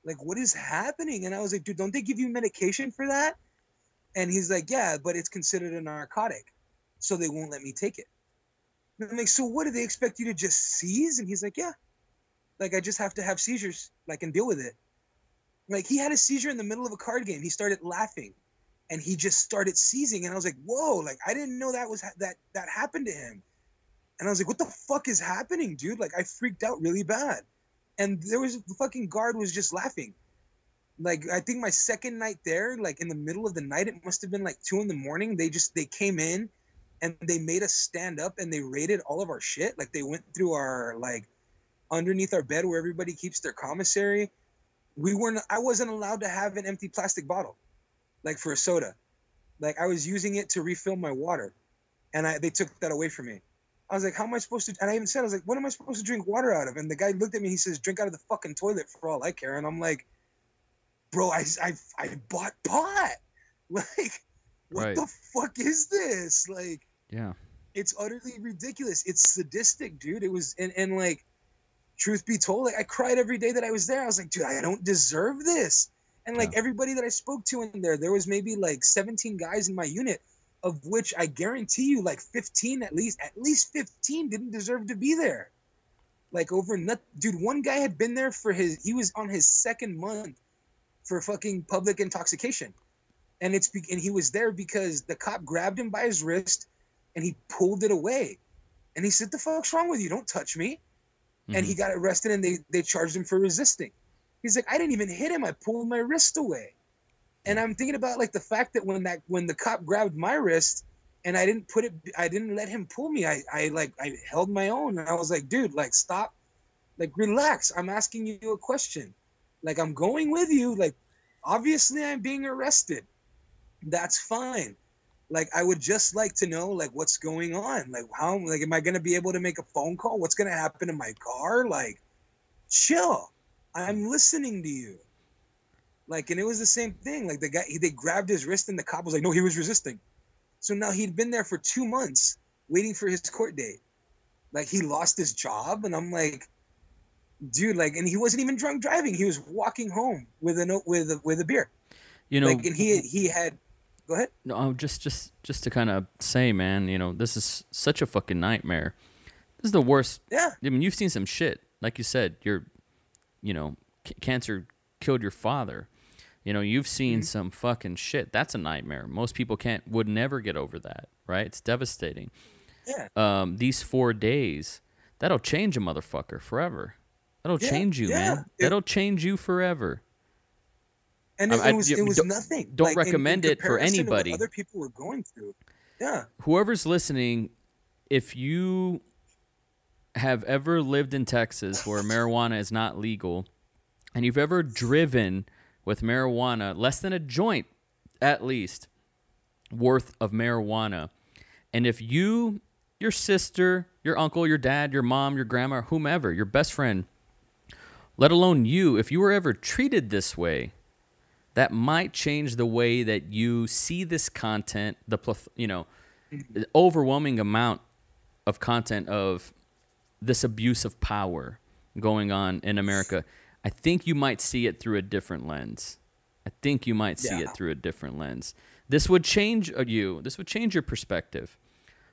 Like, what is happening? And I was like, dude, don't they give you medication for that? And he's like, yeah, but it's considered a narcotic. So they won't let me take it. And I'm like, so what do they expect you to just seize? And he's like, yeah. Like, I just have to have seizures, like, and deal with it. Like, he had a seizure in the middle of a card game. He started laughing and he just started seizing. And I was like, whoa, like, I didn't know that was ha- that that happened to him. And I was like, what the fuck is happening, dude? Like, I freaked out really bad. And there was the fucking guard was just laughing. Like, I think my second night there, like in the middle of the night, it must have been like two in the morning. They just they came in and they made us stand up and they raided all of our shit. Like they went through our like underneath our bed where everybody keeps their commissary. We weren't I wasn't allowed to have an empty plastic bottle, like for a soda. Like I was using it to refill my water. And I they took that away from me. I was like, how am I supposed to? And I even said, I was like, what am I supposed to drink water out of? And the guy looked at me. He says, drink out of the fucking toilet for all I care. And I'm like, bro, I I, I bought pot. Like, what Right. the fuck is this? Like, Yeah. it's utterly ridiculous. It's sadistic, dude. It was and and like, truth be told, like I cried every day that I was there. I was like, dude, I don't deserve this. And like Yeah. everybody that I spoke to in there, there was maybe like 17 guys in my unit, of which I guarantee you, like 15 at least, at least 15 didn't deserve to be there. Like over nut, dude. One guy had been there for his. He was on his second month for fucking public intoxication, and it's and he was there because the cop grabbed him by his wrist, and he pulled it away, and he said, "The fuck's wrong with you? Don't touch me." And he mm-hmm. got arrested, and they they charged him for resisting. He's like, "I didn't even hit him. I pulled my wrist away." And I'm thinking about like the fact that when that when the cop grabbed my wrist and I didn't put it I didn't let him pull me. I I like I held my own and I was like, dude, like stop. Like relax. I'm asking you a question. Like I'm going with you. Like obviously I'm being arrested. That's fine. Like I would just like to know like what's going on. Like how like am I to be able to make a phone call? What's to happen in my car? Like chill. I'm listening to you. Like, and it was the same thing. Like the guy, he, they grabbed his wrist, and the cop was like, "No, he was resisting." So now he'd been there for two months waiting for his court date. Like he lost his job, and I'm like, dude, like, and he wasn't even drunk driving. He was walking home with a note with a, with a beer. You know, like, and he he had. Go ahead. No, oh, just just just to kind of say, man, you know, this is such a fucking nightmare. This is the worst. Yeah. I mean, you've seen some shit. Like you said, your, you know, c- cancer killed your father. You know, you've seen Mm-hmm. some fucking shit. That's a nightmare. Most people can't would never get over that, right? It's devastating. Yeah. Um, these four days, that'll change a motherfucker forever. That'll Yeah, change you, yeah. man. It- That'll change you forever. And it, I- I- it was you- it was don't- nothing. don't Like, in- in recommend it for comparison to what anybody. Other people were going through. Yeah. whoever's listening, if you have ever lived in Texas where marijuana is not legal, and you've ever driven with marijuana, less than a joint at least, worth of marijuana, and if you, your sister, your uncle, your dad, your mom, your grandma, whomever, your best friend, let alone you, if you were ever treated this way, that might change the way that you see this content, the you know, the overwhelming amount of content of this abuse of power going on in America. I think you might see it through a different lens. I think you might see Yeah. it through a different lens. This would change uh, you. This would change your perspective.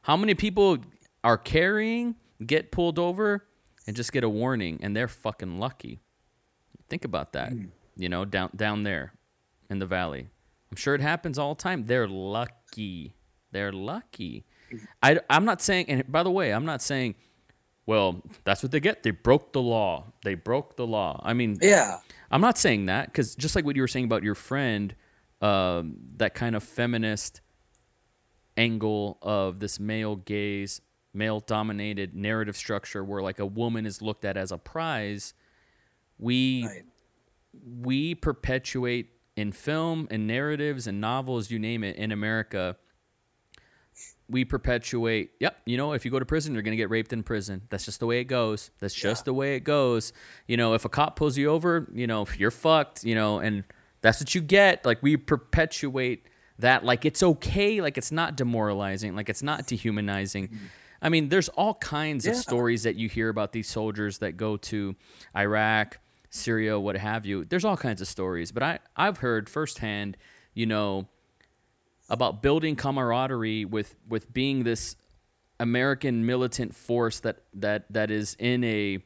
How many people are carrying, get pulled over, and just get a warning, and they're fucking lucky? Think about that. You know, down down there in the valley. I'm sure it happens all the time. They're lucky. They're lucky. I, I'm not saying, and by the way, I'm not saying, well, that's what they get. They broke the law. They broke the law. I mean, Yeah. I'm not saying that because just like what you were saying about your friend, um, that kind of feminist angle of this male gaze, male dominated narrative structure where like a woman is looked at as a prize, we Right. we perpetuate in film and narratives and novels, you name it, in America. We perpetuate, yep, you know, if you go to prison, you're going to get raped in prison. That's just the way it goes. That's just the way it goes. You know, if a cop pulls you over, you know, you're fucked, you know, and that's what you get. Like, we perpetuate that like it's okay, like it's not demoralizing, like it's not dehumanizing. I mean, there's all kinds of stories that you hear about these soldiers that go to Iraq, Syria, what have you. There's all kinds of stories, but I I've heard firsthand, you know, about building camaraderie with with being this American militant force that that that is in a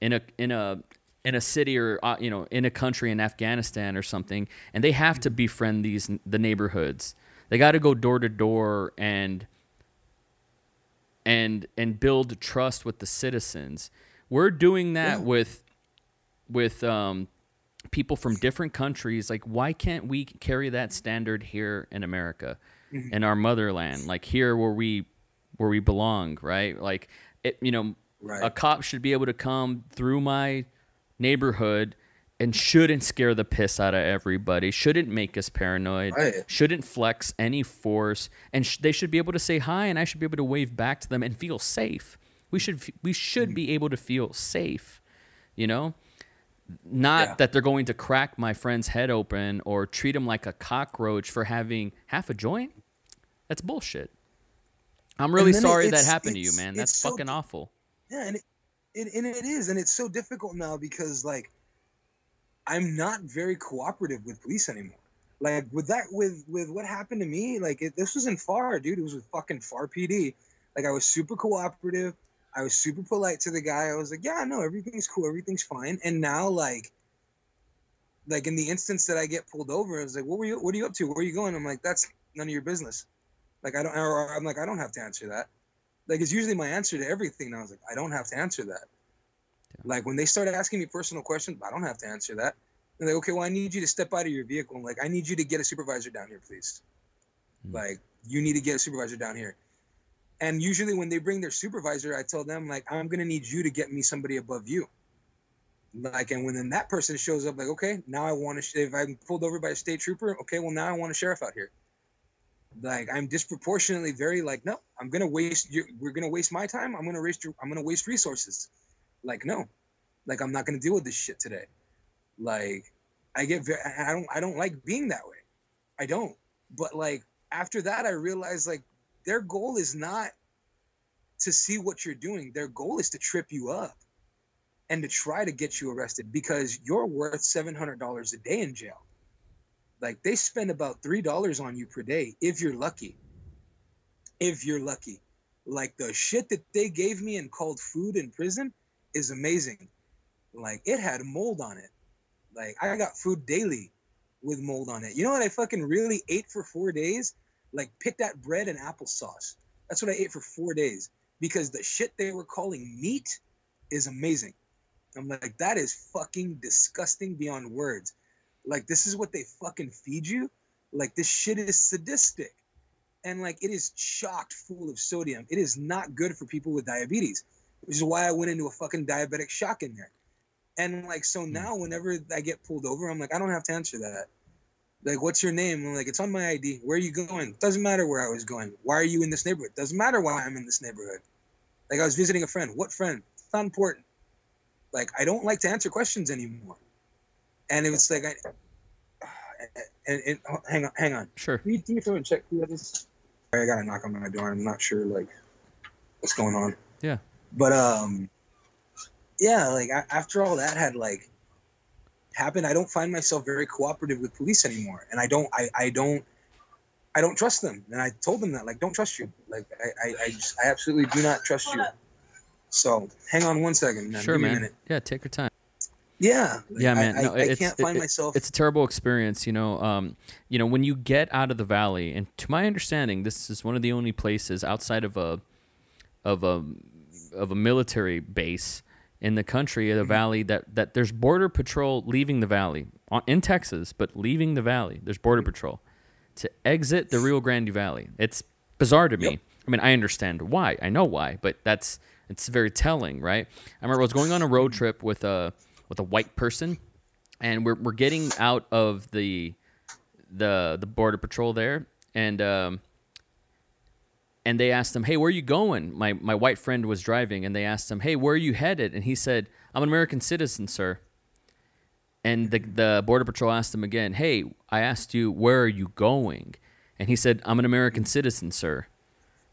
in a in a in a city or uh, you know in a country in Afghanistan or something, and they have to befriend these the neighborhoods. They got to go door to door and and and build trust with the citizens. We're doing that with with um, people from different countries. Like, why can't we carry that standard here in America, mm-hmm. in our motherland, like here where we where we belong, right? Like, it, you know, Right. a cop should be able to come through my neighborhood and shouldn't scare the piss out of everybody, shouldn't make us paranoid, Right. shouldn't flex any force, and sh- they should be able to say hi, and I should be able to wave back to them and feel safe. We should f- we should mm-hmm. be able to feel safe, you know. Not Yeah. that they're going to crack my friend's head open or treat him like a cockroach for having half a joint. That's bullshit. I'm really sorry that happened to you, man. That's so fucking awful. Yeah, and it, it and it is, and it's so difficult now because like I'm not very cooperative with police anymore. Like with that, with with what happened to me, like it, this wasn't far, dude. It was with fucking Pharr PD. Like I was super cooperative. I was super polite to the guy. I was like, yeah, no, everything's cool, everything's fine. And now, like, like in the instance that I get pulled over, I was like, what were you? What are you up to? Where are you going? I'm like, that's none of your business. Like I don't, or I'm like, I don't have to answer that like it's usually my answer to everything. I was like, I don't have to answer that. Like when they start asking me personal questions, I don't have to answer that. They're like, okay, well, I need you to step out of your vehicle. I'm Like, I need you to get a supervisor down here, please. Hmm. Like, you need to get a supervisor down here. And usually when they bring their supervisor, I tell them like, I'm gonna need you to get me somebody above you. Like, and when then that person shows up, like, okay, now I want to. If I'm pulled over by a state trooper, okay, well now I want a sheriff out here. Like I'm disproportionately very like no I'm gonna waste your we're gonna waste my time. I'm gonna waste your I'm gonna waste resources. Like no. Like I'm not gonna deal with this shit today. Like I get very I don't I don't like being that way. I don't. But like after that I realized like their goal is not to see what you're doing. Their goal is to trip you up and to try to get you arrested because you're worth $700 a day in jail. Like they spend about three dollars on you per day if you're lucky. If you're lucky. Like the shit that they gave me and called food in prison is amazing. Like it had mold on it. Like i got food daily with mold on it. You know what i fucking really ate for four days like pick that bread and applesauce. That's what i ate for four days because the shit they were calling meat is amazing. I'm like that is fucking disgusting beyond words. Like this is what they fucking feed you? Like this shit is sadistic. And like it is chocked full of sodium. It is not good for people with diabetes which is why i went into a fucking diabetic shock in there. And like so hmm. now whenever i get pulled over i'm like i don't have to answer that like what's your name i'm like it's on my id where are you going doesn't matter where i was going why are you in this neighborhood doesn't matter why i'm in this neighborhood like i was visiting a friend what friend it's not important like i don't like to answer questions anymore and it was like I, and, and oh, hang on, hang on. Sure. Can you do me a favor and check who that is? I got a knock on my door. I'm not sure like what's going on. Yeah. But um, yeah, like after all that had like happened, I don't find myself very cooperative with police anymore, and I don't, I, I don't, I don't trust them. And I told them that like, don't trust you. Like I, I, I just, I absolutely do not trust you. So hang on one second, man. Sure, Give me a man. Yeah, take your time. Yeah. Yeah, I- man. I, No, I, it's- can't it- find it- myself. It's a terrible experience, you know. Um, you know, when you get out of the valley, and to my understanding, this is one of the only places outside of a of a of a military base in the country, Mm-hmm. the valley that that there's border patrol leaving the valley in Texas, but leaving the valley. There's border Mm-hmm. patrol to exit the Rio Grande Valley. It's bizarre to me. Yep. I mean, I understand why. I know why, but that's it's very telling, right? I remember I was going on a road trip with a with a white person, and we're we're getting out of the the the border patrol there, and um, and they asked him, "Hey, where are you going?" My my white friend was driving, and they asked him, "Hey, where are you headed?" And he said, "I'm an American citizen, sir." And the the border patrol asked him again, "Hey, I asked you where are you going?" And he said, "I'm an American citizen, sir."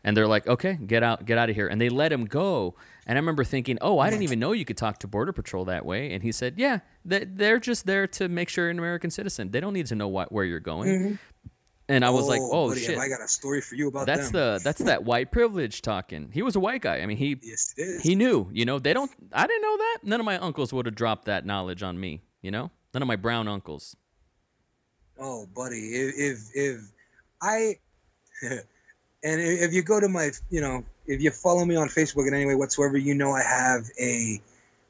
And they're like, "Okay, get out, get out of here." And they let him go. And I remember thinking, "Oh, I didn't even know you could talk to border patrol that way." And he said, "Yeah, they- they're just there to make sure you're an American citizen. They don't need to know what, where you're going." Mm-hmm. And I was like, "Oh buddy, shit." I got a story for you about that? That's them. the that's that white privilege talking. He was a white guy. I mean, he Yes, he knew. You know, they don't. I didn't know that. None of my uncles would have dropped that knowledge on me. You know, none of my brown uncles. Oh, buddy, if if, if I and if you go to my, you know, if you follow me on Facebook in any way whatsoever, you know I have a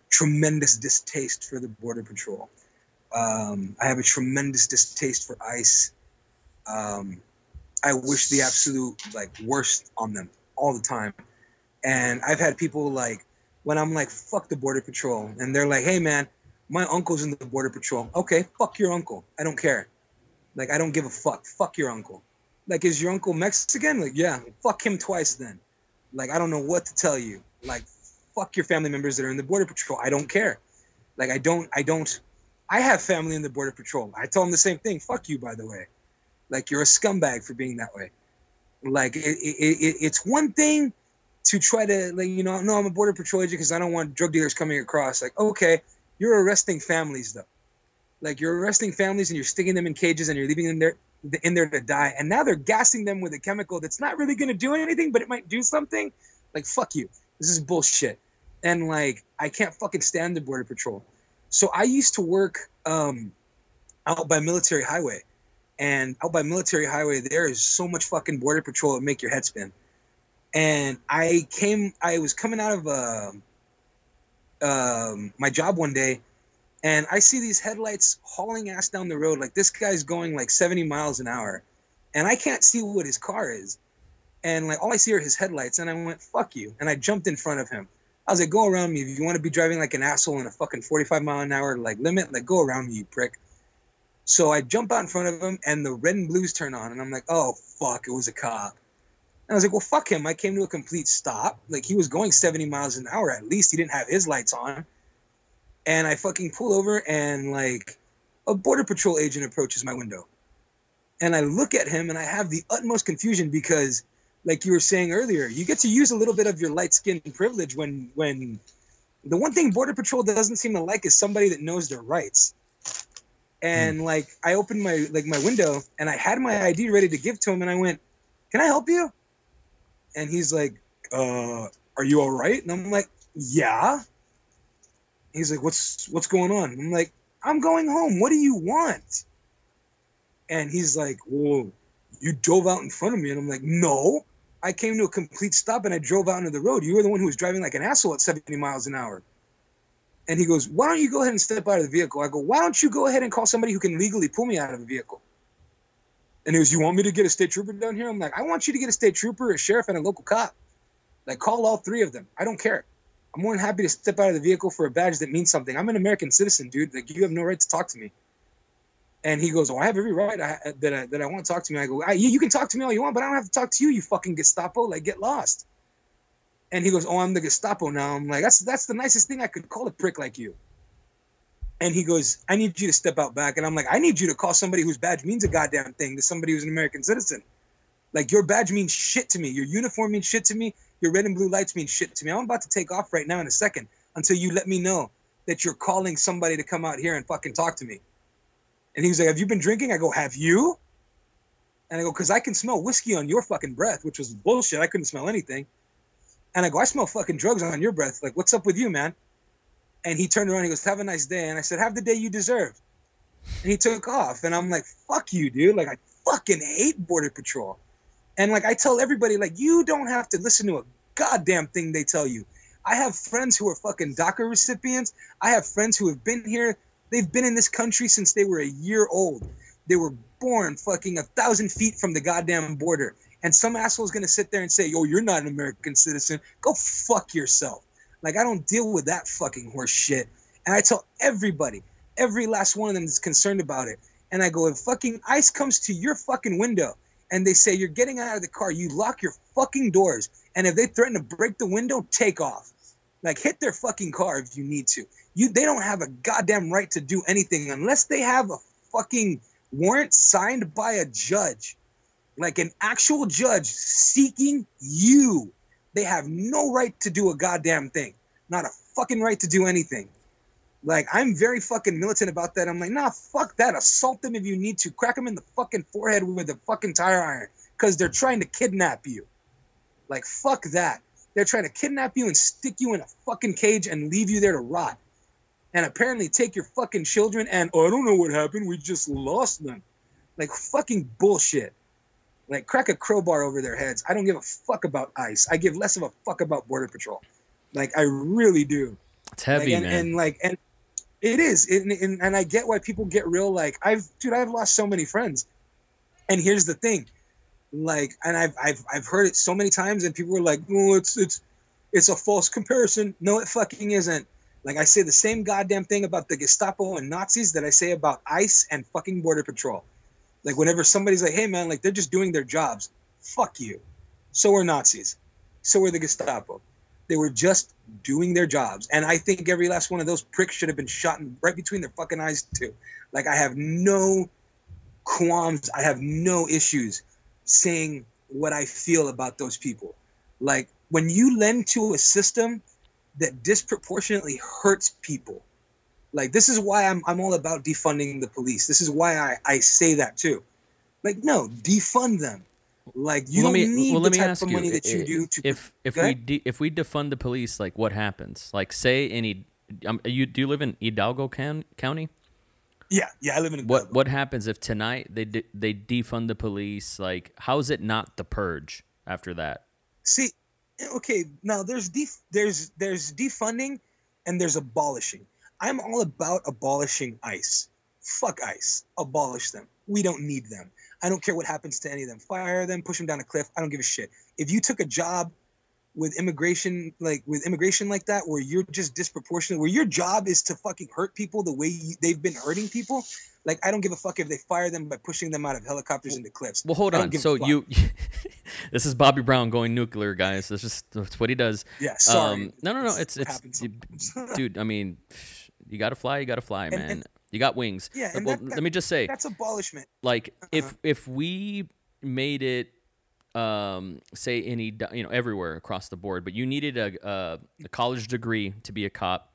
tremendous distaste for the border patrol. Um, I have a tremendous distaste for ICE. Um, I wish the absolute like worst on them all the time. And I've had people like when I'm like, "Fuck the border patrol," and they're like, "Hey, man." my uncle's in the border patrol. Okay, fuck your uncle. I don't care. Like I don't give a fuck. Fuck your uncle. Like is your uncle Mexican? Like yeah, fuck him twice then. Like I don't know what to tell you. Like fuck your family members that are in the border patrol. I don't care. Like I don't I don't I have family in the border patrol. I tell them the same thing. Fuck you by the way. Like you're a scumbag for being that way. Like it, it, it, it's one thing to try to like you know no I'm a border patrol agent because I don't want drug dealers coming across. Like okay, you're arresting families though. Like you're arresting families and you're sticking them in cages and you're leaving them there in there to die. And now they're gassing them with a chemical that's not really going to do anything, but it might do something. Like fuck you. This is bullshit. And like I can't fucking stand the border patrol. So I used to work um, out by Military Highway, and out by Military Highway there is so much fucking border patrol it make your head spin. And I came, I was coming out of uh, um, my job one day, and I see these headlights hauling ass down the road. Like this guy's going like 70 miles an hour, and I can't see what his car is. And like all I see are his headlights, and I went, "Fuck you!" And I jumped in front of him. I was like, "Go around me if you want to be driving like an asshole in a fucking 45 mile an hour like limit. Like go around me, you prick." So I jump out in front of him, and the red and blues turn on, and I'm like, "Oh fuck!" It was a cop. And I was like, "Well, fuck him." I came to a complete stop. Like he was going 70 miles an hour at least. He didn't have his lights on and I fucking pull over and like a border patrol agent approaches my window. And I look at him and I have the utmost confusion because like you were saying earlier, you get to use a little bit of your light skin privilege when when the one thing border patrol doesn't seem to like is somebody that knows their rights. And Hmm. like I opened my like my window and I had my ID ready to give to him and I went, "Can I help you?" And he's like, "Uh, are you all right?" And I'm like, "Yeah." He's like, "What's what's going on?" I'm like, "I'm going home. What do you want?" And he's like, "Whoa, you drove out in front of me." And I'm like, "No, I came to a complete stop and I drove out into the road. You were the one who was driving like an asshole at 70 miles an hour." And he goes, "Why don't you go ahead and step out of the vehicle?" I go, "Why don't you go ahead and call somebody who can legally pull me out of the vehicle?" And he goes, "You want me to get a state trooper down here?" I'm like, "I want you to get a state trooper, a sheriff, and a local cop. Like, call all three of them. I don't care." I'm more than happy to step out of the vehicle for a badge that means something. I'm an American citizen, dude. Like you have no right to talk to me. And he goes, "Oh, I have every right I, that I, that I want to talk to me." I go, I, "You you can talk to me all you want, but I don't have to talk to you. You fucking Gestapo. Like get lost." And he goes, "Oh, I'm the Gestapo now." I'm like, "That's that's the nicest thing I could call a prick like you." And he goes, "I need you to step out back." And I'm like, "I need you to call somebody whose badge means a goddamn thing to somebody who's an American citizen. Like your badge means shit to me. Your uniform means shit to me. Your red and blue lights mean shit to me. I'm about to take off right now in a second until you let me know that you're calling somebody to come out here and fucking talk to me. And he was like, Have you been drinking? I go, Have you? And I go, Because I can smell whiskey on your fucking breath, which was bullshit. I couldn't smell anything. And I go, I smell fucking drugs on your breath. Like, what's up with you, man? And he turned around he goes, Have a nice day. And I said, Have the day you deserve. And he took off. And I'm like, Fuck you, dude. Like, I fucking hate Border Patrol. And like I tell everybody, like you don't have to listen to a goddamn thing they tell you. I have friends who are fucking DACA recipients. I have friends who have been here. They've been in this country since they were a year old. They were born fucking a thousand feet from the goddamn border. And some asshole's gonna sit there and say, "Yo, you're not an American citizen. Go fuck yourself." Like I don't deal with that fucking horse shit. And I tell everybody, every last one of them is concerned about it. And I go, if fucking ICE comes to your fucking window and they say you're getting out of the car, you lock your fucking doors. And if they threaten to break the window, take off. Like hit their fucking car if you need to. You they don't have a goddamn right to do anything unless they have a fucking warrant signed by a judge. Like an actual judge seeking you. They have no right to do a goddamn thing. Not a fucking right to do anything. Like I'm very fucking militant about that. I'm like, nah, fuck that. Assault them if you need to. Crack them in the fucking forehead with a fucking tire iron because they're trying to kidnap you. Like fuck that. They're trying to kidnap you and stick you in a fucking cage and leave you there to rot. And apparently take your fucking children and oh, I don't know what happened. We just lost them. Like fucking bullshit. Like crack a crowbar over their heads. I don't give a fuck about ICE. I give less of a fuck about Border Patrol. Like I really do. It's heavy, like, and, man. and like and it is and, and, and i get why people get real like i've dude i've lost so many friends and here's the thing like and i've i've, I've heard it so many times and people were like oh it's it's it's a false comparison no it fucking isn't Like I say the same goddamn thing about the Gestapo and Nazis that I say about ICE and fucking Border Patrol. Like whenever somebody's like, "Hey man, like they're just doing their jobs," fuck you. So are Nazis. So are the Gestapo. They were just doing their jobs, and I think every last one of those pricks should have been shot in, right between their fucking eyes too. Like I have no qualms. I have no issues saying what I feel about those people. Like when you lend to a system that disproportionately hurts people. Like this is why I'm I'm all about defunding the police. This is why I, I say that too. Like no, defund them. Like you Well, don't me need well, let the me type ask of you money that you i- do to if if we de- if we defund the police, like what happens? Like say any um, you do you live in Hidalgo County? Yeah, yeah, I live in a What what happens if tonight they de- they defund the police? Like how is it not the purge after that? See, okay, now there's def- there's there's defunding and there's abolishing. I'm all about abolishing ICE. Fuck ICE. Abolish them. We don't need them. I don't care what happens to any of them. Fire them, push them down a cliff. I don't give a shit. If you took a job with immigration like with immigration like that where you're just disproportionate where your job is to fucking hurt people the way you, they've been hurting people like i don't give a fuck if they fire them by pushing them out of helicopters into cliffs Well, hold on. So you, this is Bobby Brown going nuclear, guys. That's just that's what he does. yeah sorry Um, no, no, no. It's It's it's dude. I mean, you gotta fly. You gotta fly, man. and- you got wings. Yeah, and well, that- that- let me just say, that's abolishment like if Uh-huh. if we made it um say any you know everywhere across the board but you needed a a, a college degree to be a cop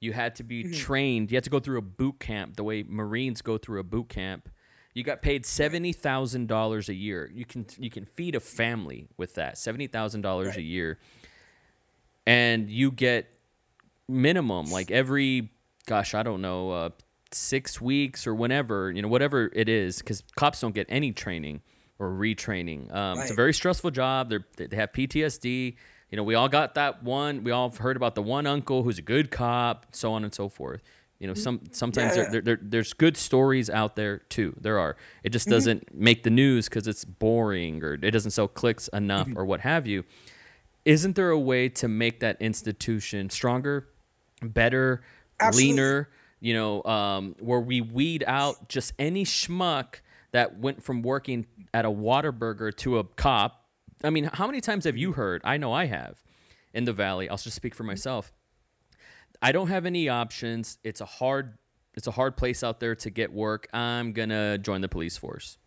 you had to Mm-hmm. be trained you had to go through a boot camp the way marines go through a boot camp you got paid $70,000 a year you can you can feed a family with that $70,000 a year and you get minimum like every gosh i don't know uh, six weeks or whenever you know whatever it is because cops don't get any training or retraining. Um, it's a very stressful job. They're, they have ptsd you know we all got that one. We all heard about the one uncle who's a good cop so on and so forth. You know some sometimes Yeah, there, there, there, there's good stories out there too. There are. It Mm-hmm. just doesn't make the news because it's boring or it doesn't sell clicks enough Mm-hmm. or what have you. Isn't there a way to make that institution stronger, better, Absolutely. leaner? You know, um, where we weed out just any schmuck that went from working at a Whataburger to a cop. I mean, how many times have you heard? I know I have in the valley. I'll just speak for myself. I don't have any options. It's a hard it's a hard place out there to get work. I'm gonna join the police force.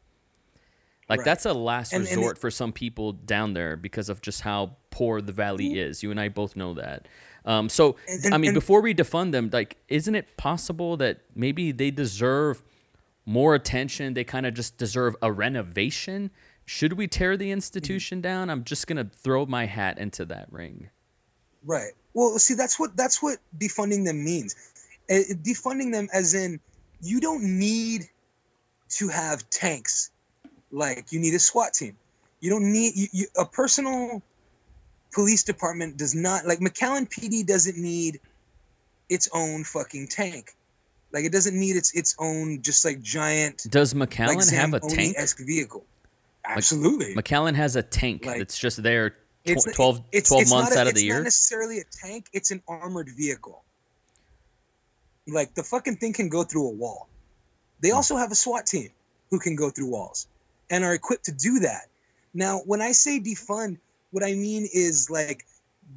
Like Right. that's a last And- and resort it- for some people down there because of just how poor the valley is. You and I both know that. Um, so I mean, before we defund them, like, isn't it possible that maybe they deserve more attention? They kind of just deserve a renovation. Should we tear the institution down? I'm just gonna throw my hat into that ring. Right. Well, see, that's what that's what defunding them means. Uh, defunding them, as in, you don't need to have tanks like you need a SWAT team. You don't need you, you, a personal police department does not like McAllen PD doesn't need its own fucking tank. Like it doesn't need its its own just like giant Does like McAllen have a tank? esque vehicle. Absolutely. McAllen has a tank Like- that's just there tw- It's 12, it's, 12 it's months a- out of the year. it's not necessarily a tank. It's an armored vehicle. Like the fucking thing can go through a wall. They Hmm. also have a SWAT team who can go through walls and are equipped to do that. Now, when I say defund, what I mean is like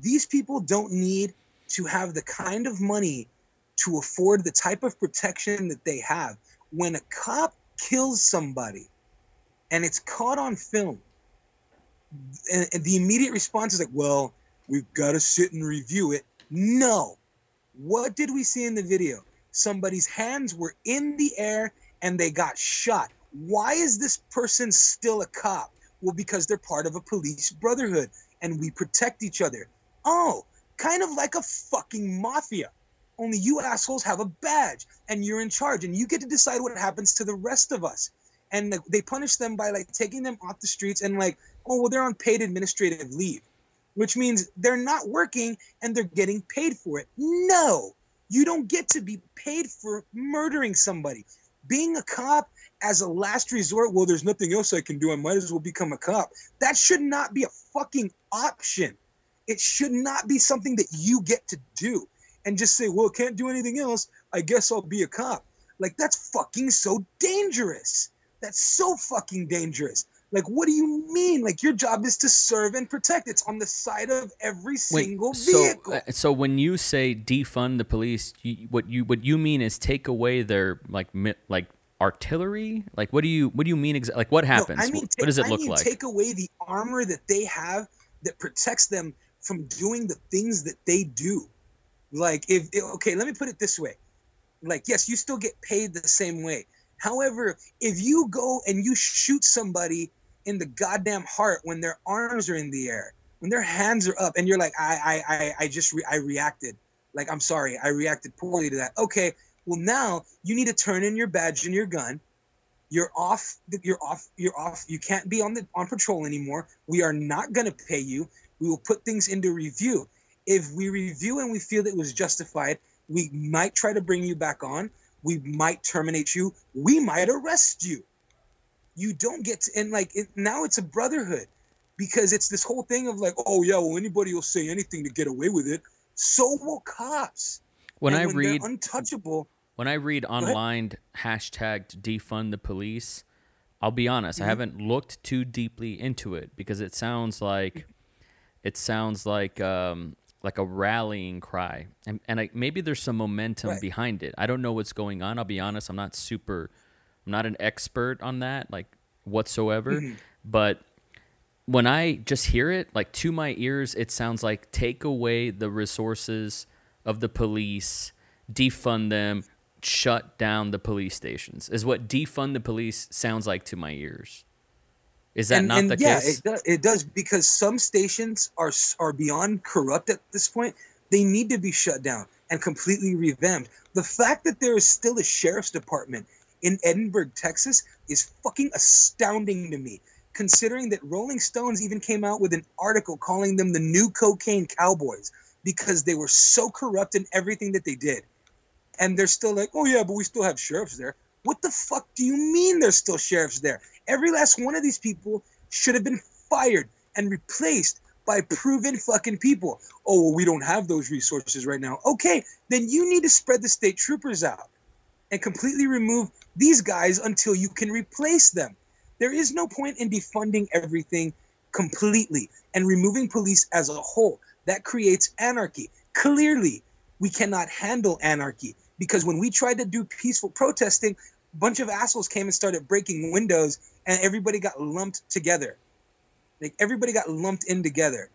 these people don't need to have the kind of money to afford the type of protection that they have. When a cop kills somebody and it's caught on film, and, and the immediate response is like, well, we've got to sit and review it. No. What did we see in the video? Somebody's hands were in the air and they got shot. Why is this person still a cop? Well, because they're part of a police brotherhood and we protect each other. Oh, kind of like a fucking mafia. Only you assholes have a badge and you're in charge and you get to decide what happens to the rest of us. And they punish them by like taking them off the streets and like, oh, well, they're on paid administrative leave, which means they're not working and they're getting paid for it. No, you don't get to be paid for murdering somebody. Being a cop as a last resort, well, there's nothing else I can do. I might as well become a cop. That should not be a fucking option. It should not be something that you get to do. and just say, well, can't do anything else. I guess I'll be a cop. Like, that's fucking so dangerous. That's so fucking dangerous. Like, what do you mean? Like, your job is to serve and protect. It's on the side of every Wait, single so vehicle. uh, so when you say defund the police, you, what you what you mean is take away their like mi- like artillery? Like what do you what do you mean exactly? Like what No, happens? I mean, what take- does it I look mean, like? Take away the armor that they have that protects them from doing the things that they do. Like, if if- okay, let me put it this way: like, yes, you still get paid the same way. However, if you go and you shoot somebody in the goddamn heart when their arms are in the air, when their hands are up, and you're like, I, I, I, I just, re- I reacted. Like, I'm sorry, I reacted poorly to that. Okay, well now you need to turn in your badge and your gun. You're off you're off you're off. You can't be on the on patrol anymore. We are not going to pay you. We will put things into review. If we review and we feel that it was justified we might try to bring you back on. We might terminate you. We might arrest you. You don't get to and like it, now it's a brotherhood because it's this whole thing of like oh yeah well anybody will say anything to get away with it. So will cops. When And I they're read untouchable when I read online hashtagged defund the police, I'll be honest, Mm-hmm. I haven't looked too deeply into it because it sounds like it sounds like um, like a rallying cry, and and I, maybe there's some momentum Right. behind it. I don't know what's going on. I'll be honest, I'm not super, I'm not an expert on that, like whatsoever, Mm-hmm. but. When I just hear it, like to my ears, it sounds like take away the resources of the police, defund them, shut down the police stations. Is what defund the police sounds like to my ears. Is that not the yeah, case? it does, it does because some stations are are beyond corrupt at this point. They need to be shut down and completely revamped. The fact that there is still a sheriff's department in Edinburg, Texas, is fucking astounding to me. Considering that Rolling Stones even came out with an article calling them the new cocaine cowboys because they were so corrupt in everything that they did. And they're still like, oh yeah, but we still have sheriffs there. What the fuck do you mean there's still sheriffs there? Every last one of these people should have been fired and replaced by proven fucking people. Oh, well, we don't have those resources right now. Okay, then you need to spread the state troopers out and completely remove these guys until you can replace them. There is no point in defunding everything completely and removing police as a whole. That creates anarchy. Clearly, we cannot handle anarchy because when we tried to do peaceful protesting, a bunch of assholes came and started breaking windows and everybody got lumped together. Like everybody got lumped in together.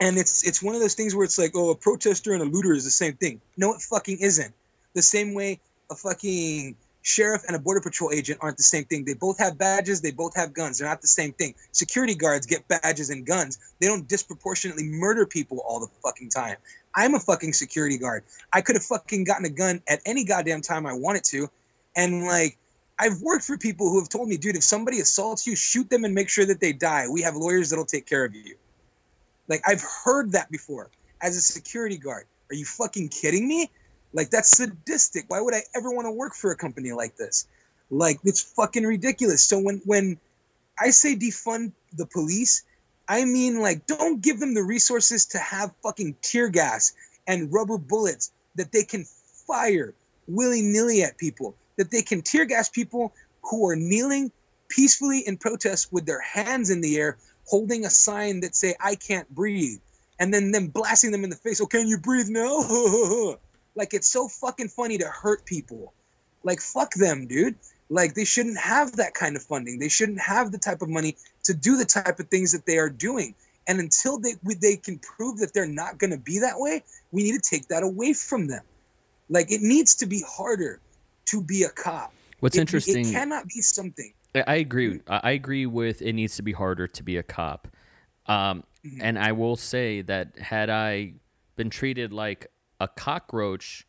And it's it's one of those things where it's like, oh, a protester and a looter is the same thing. No, it fucking isn't. The same way a fucking sheriff and a border patrol agent aren't the same thing. They both have badges, they both have guns. They're not the same thing. Security guards get badges and guns. They don't disproportionately murder people all the fucking time. I'm a fucking security guard. I could have fucking gotten a gun at any goddamn time I wanted to. And like I've worked for people who have told me, dude, if somebody assaults you, shoot them and make sure that they die. We have lawyers that'll take care of you. Like I've heard that before as a security guard. Are you fucking kidding me? Like that's sadistic. Why would I ever want to work for a company like this? Like it's fucking ridiculous. So when when I say defund the police, I mean like don't give them the resources to have fucking tear gas and rubber bullets that they can fire willy-nilly at people, that they can tear gas people who are kneeling peacefully in protest with their hands in the air holding a sign that say I can't breathe and then them blasting them in the face, "Oh, can you breathe now?" like it's so fucking funny to hurt people. Like fuck them, dude. Like they shouldn't have that kind of funding. They shouldn't have the type of money to do the type of things that they are doing. And until they they can prove that they're not going to be that way, we need to take that away from them. Like it needs to be harder to be a cop. What's It- interesting, It cannot be something. I agree. I I agree with it needs to be harder to be a cop. Um, Mm-hmm. and I will say that had I been treated like a cockroach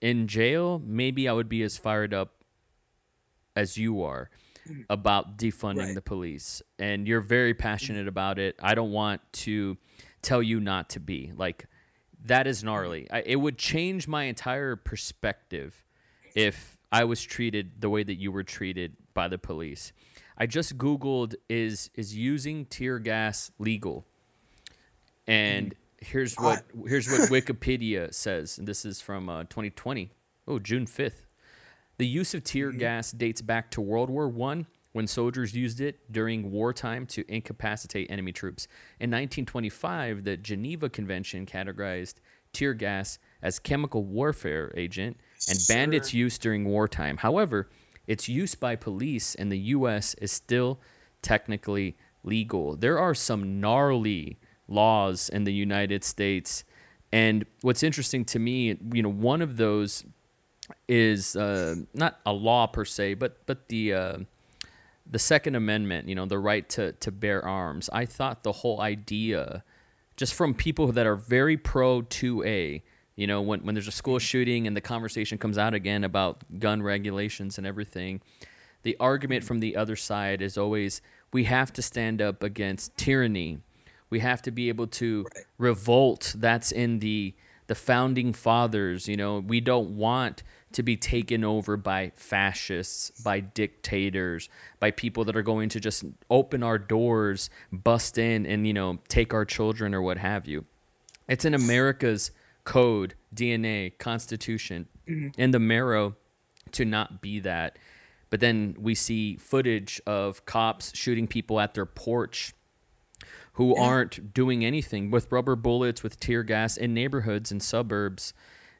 in jail, maybe I would be as fired up as you are mm-hmm. about defunding Right. the police. And you're very passionate mm-hmm. about it. I don't want to tell you not to be. Like that is mm-hmm. gnarly. I, it would change my entire perspective if I was treated the way that you were treated by the police. I just googled is is using tear gas legal? And mm. Here's what here's what Wikipedia says, and this is from uh, 2020. Oh, June 5th. The use of tear mm-hmm. gas dates back to World War One, when soldiers used it during wartime to incapacitate enemy troops. In 1925, the Geneva Convention categorized tear gas as chemical warfare agent and banned its use during wartime. However, its use by police in the U.S. is still technically legal. There are some gnarly laws in the United States, and what's interesting to me, you know, one of those is uh, not a law per se, but but the uh, the Second Amendment, you know, the right to to bear arms. I thought the whole idea, just from people that are very pro 2A, you know, when when there's a school shooting and the conversation comes out again about gun regulations and everything, the argument from the other side is always we have to stand up against tyranny. We have to be able to Right. revolt. That's in the the founding fathers. You know, we don't want to be taken over by fascists, by dictators, by people that are going to just open our doors, bust in, and you know, take our children or what have you. It's in America's code, DNA, Constitution, mm-hmm. and the marrow to not be that. But then we see footage of cops shooting people at their porch who aren't doing anything with rubber bullets, with tear gas in neighborhoods and suburbs.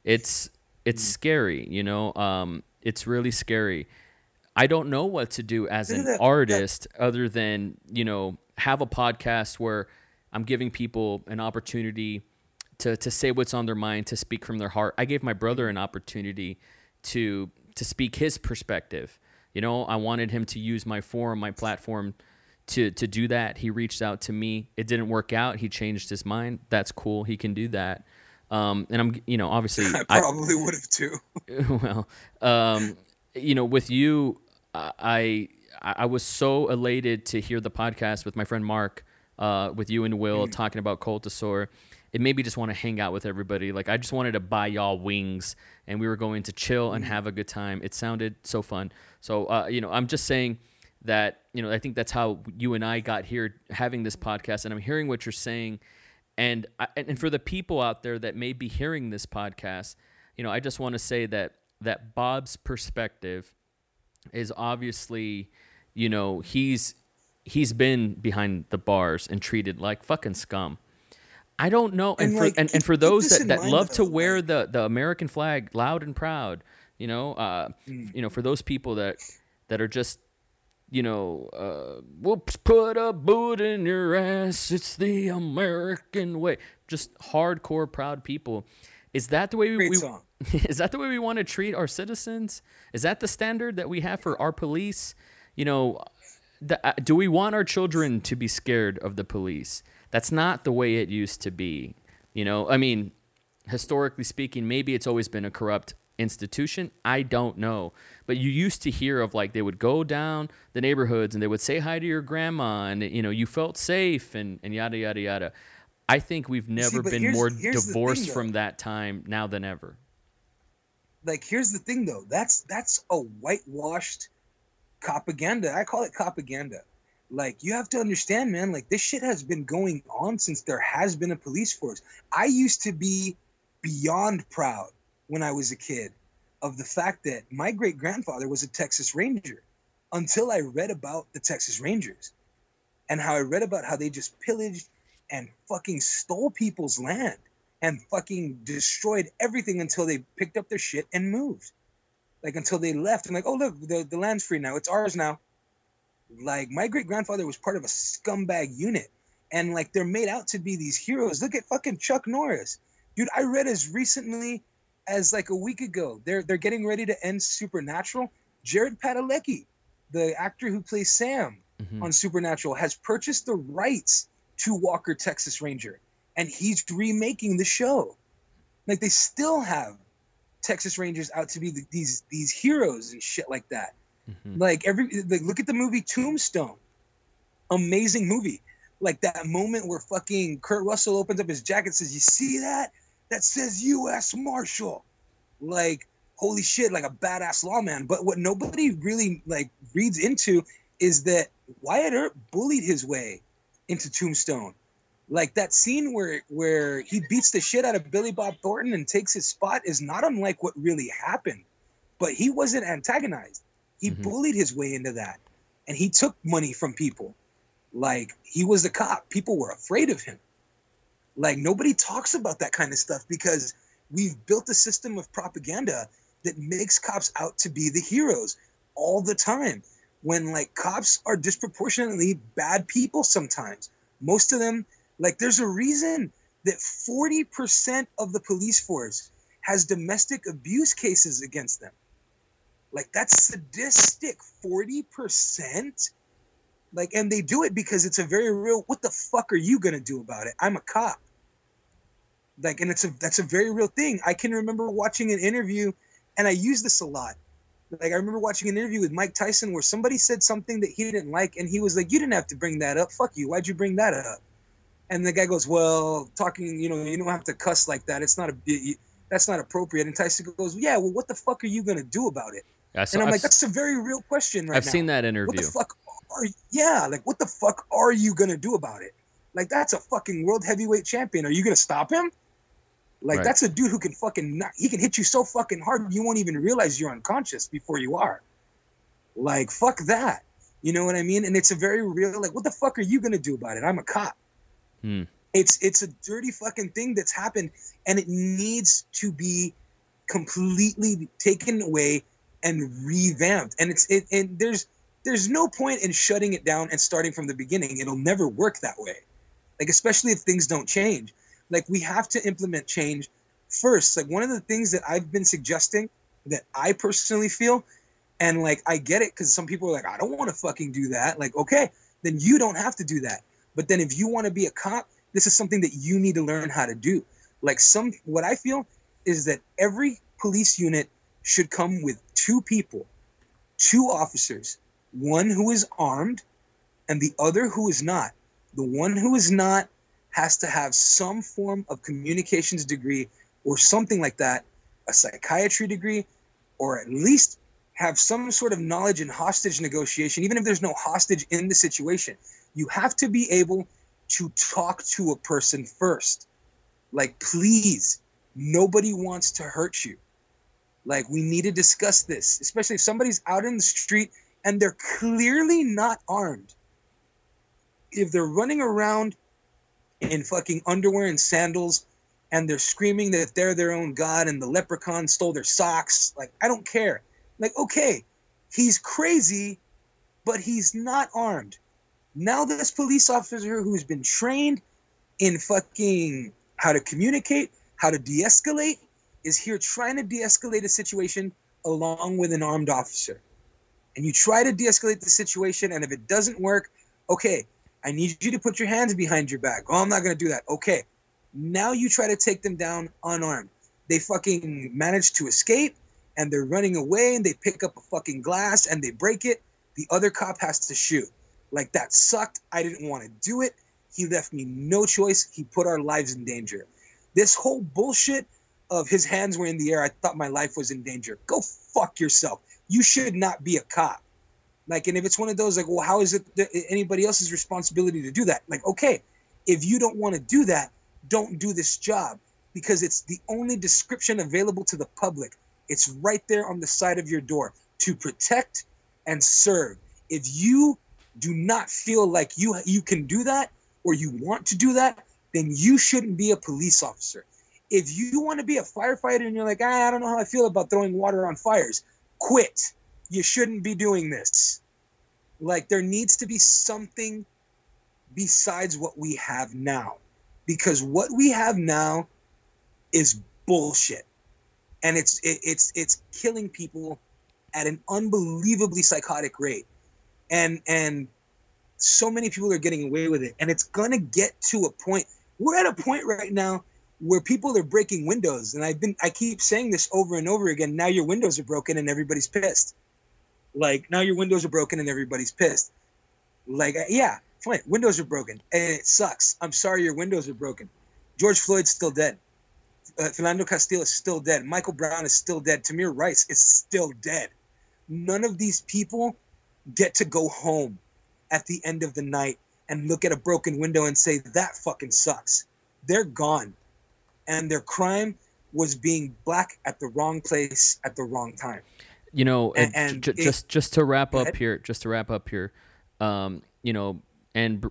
It's it's scary, you know. Um, it's really scary. I don't know what to do as an that- that- artist other than you know have a podcast where I'm giving people an opportunity to to say what's on their mind, to speak from their heart. I gave my brother an opportunity to to speak his perspective. You know, I wanted him to use my forum, my platform to to do that. He reached out to me. It didn't work out. He changed his mind. That's cool. He can do that. Um, and I'm, you know, obviously, I probably would have too. well, um, you know, with you, I I I was so elated to hear the podcast with my friend Mark, uh, with you and Will talking about Cultosaur. It made me just want to hang out with everybody. Like I just wanted to buy y'all wings, and we were going to chill and have a good time. It sounded so fun. So uh, you know, I'm just saying that you know I think that's how you and I got here having this podcast, and I'm hearing what you're saying. And I, and for the people out there that may be hearing this podcast, you know, I just want to say that that Bob's perspective is obviously, you know, he's he's been behind the bars and treated like fucking scum. I don't know, and, And, for like, and, and for those that, that love to wear the the American flag loud and proud, you know, uh, Mm. you know, for those people that that are just you know, uh, whoops, put a boot in your ass. It's the American way. Just hardcore proud people. Is that the way we, we is that the way we want to treat our citizens? Is that the standard that we have for our police? You know, the, uh, do we want our children to be scared of the police? That's not the way it used to be. You know, I mean, historically speaking, maybe it's always been a corrupt institution. I don't know. But you used to hear of like they would go down the neighborhoods and they would say hi to your grandma and you know, you felt safe and, and yada yada yada. I think we've never but been here's- more here's the thing, divorced from that time now than ever. like here's the thing though. That's that's a whitewashed propaganda. I call it propaganda. Like you have to understand man like this shit has been going on since there has been a police force. I used to be beyond proud when i was a kid of the fact that my great grandfather was a texas ranger until i read about the texas rangers and how i read about how they just pillaged and fucking stole people's land and fucking destroyed everything until they picked up their shit and moved. Like until they left and like, oh look, the, the land's free now. It's ours now. Like my great grandfather was part of a scumbag unit. And like they're made out to be these heroes. Look at fucking Chuck Norris. Dude, I read as recently as like a week ago. They're they're getting ready to end Supernatural. Jared Padalecki, the actor who plays Sam Mhm. on Supernatural, has purchased the rights to Walker Texas Ranger and he's remaking the show. Like they still have Texas Rangers out to be the, these these heroes and shit like that. Mhm. Like every like look at the movie Tombstone, amazing movie. Like that moment where fucking Kurt Russell opens up his jacket and says, "You see that? That says U.S. Marshal." Like holy shit, like a badass lawman. But what nobody really like reads into is that Wyatt Earp bullied his way into Tombstone Like that scene where where he beats the shit out of Billy Bob Thornton and takes his spot is not unlike what really happened. But he wasn't antagonized. He Mhm. bullied his way into that. And he took money from people. Like he was a cop. People were afraid of him. Like nobody talks about that kind of stuff because we've built a system of propaganda that makes cops out to be the heroes all the time. When like cops are disproportionately bad people sometimes most of them like there's a reason that 40% of the police force has domestic abuse cases against them. Like that's sadistic. 40% like and they do it because it's a very real what the fuck are you gonna do about it? I'm a cop. Like and it's a that's a very real thing. I can remember watching an interview and i use this a lot. Like i remember watching an interview with mike tyson where somebody said something that he didn't like and he was like you didn't have to bring that up. Fuck you. Why'd you bring that up? And the guy goes well talking you know you don't have to cuss like that. It's not a that's not appropriate. And tyson goes yeah well what the fuck are you gonna do about it I saw, and i'm I've, like that's a very real question right I've now. seen that interview. what the fuck are yeah like what the fuck are you gonna do about it? Like that's a fucking world heavyweight champion. Are you gonna stop him? Like Right. that's a dude who can fucking knock, he can hit you so fucking hard you won't even realize you're unconscious before you are. Like fuck that. You know what i mean? And it's a very real like what the fuck are you gonna do about it? I'm a cop. Hmm. it's it's a dirty fucking thing that's happened and it needs to be completely taken away and revamped. And it's it and there's there's no point in shutting it down and starting from the beginning. It'll never work that way. Like especially if things don't change. Like we have to implement change first. Like one of the things that i've been suggesting that i personally feel and like i get it because some people are like i don't want to fucking do that. Like okay then you don't have to do that. But then if you want to be a cop this is something that you need to learn how to do. Like some what i feel is that every police unit should come with two people two officers one who is armed and the other who is not. The one who is not has to have some form of communications degree or something like that a psychiatry degree or at least have some sort of knowledge in hostage negotiation even if there's no hostage in the situation. You have to be able to talk to a person first. Like please nobody wants to hurt you like we need to discuss this especially if somebody's out in the street and they're clearly not armed. If they're running around in fucking underwear and sandals and they're screaming that they're their own god and the leprechaun stole their socks like i don't care. Like okay he's crazy but he's not armed. Now this police officer who's been trained in fucking how to communicate how to de-escalate is here trying to de-escalate a situation along with an armed officer. And you try to de-escalate the situation and if it doesn't work okay i need you to put your hands behind your back. Oh i'm not to do that. Okay. Now you try to take them down unarmed. They fucking manage to escape and they're running away and they pick up a fucking glass and they break it. The other cop has to shoot. Like that sucked. I didn't want to do it. He left me no choice. He put our lives in danger. This whole bullshit of his hands were in the air i thought my life was in danger. Go fuck yourself. You should not be a cop. Like and if it's one of those like well how is it anybody else's responsibility to do that? Like okay if you don't want to do that don't do this job because it's the only description available to the public. It's right there on the side of your door to protect and serve. If you do not feel like you you can do that or you want to do that then you shouldn't be a police officer if you want to be a firefighter and you're like ah, i don't know how i feel about throwing water on fires quit. You shouldn't be doing this. Like there needs to be something besides what we have now because what we have now is bullshit. And it's it, it's it's killing people at an unbelievably psychotic rate. And and so many people are getting away with it. And it's gonna get to a point we're at a point right now where people are breaking windows and i've been i keep saying this over and over again now your windows are broken and everybody's pissed like now your windows are broken and everybody's pissed like yeah fine windows are broken and it sucks i'm sorry your windows are broken george floyd's still dead uh, Philando is still dead. Michael Brown is still dead. Tamir Rice is still dead. None of these people get to go home at the end of the night and look at a broken window and say that fucking sucks. They're gone, and their crime was being black at the wrong place at the wrong time. You know, And- and, ju- it- just just to wrap up here, just to wrap up here, um, you know, and Br-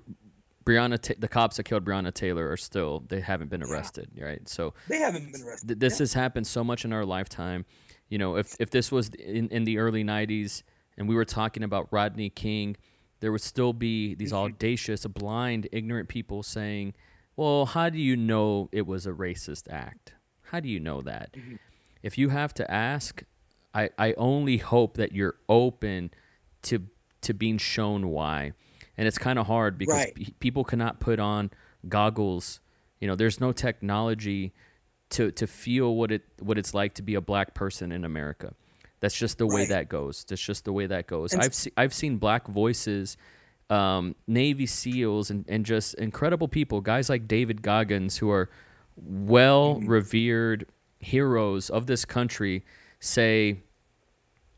Breonna, Ta- the cops that killed Breonna Taylor are still they haven't been arrested, right? So They haven't been arrested. th- this has happened so much in our lifetime. You know, if if this was in, in the early '90s and we were talking about Rodney King, there would still be these audacious, blind, ignorant people saying, "Well, how do you know it was a racist act? How do you know that?" Mm-hmm. If you have to ask, I I only hope that you're open to to being shown why. And it's kind of hard because Right. pe- people cannot put on goggles. You know, there's no technology to to feel what it what it's like to be a black person in America. That's just the way that goes. That's just the way that goes. And- I've se- I've seen black voices, um, Navy SEALs, and, and just incredible people, guys like David Goggins, who are well revered heroes of this country, say,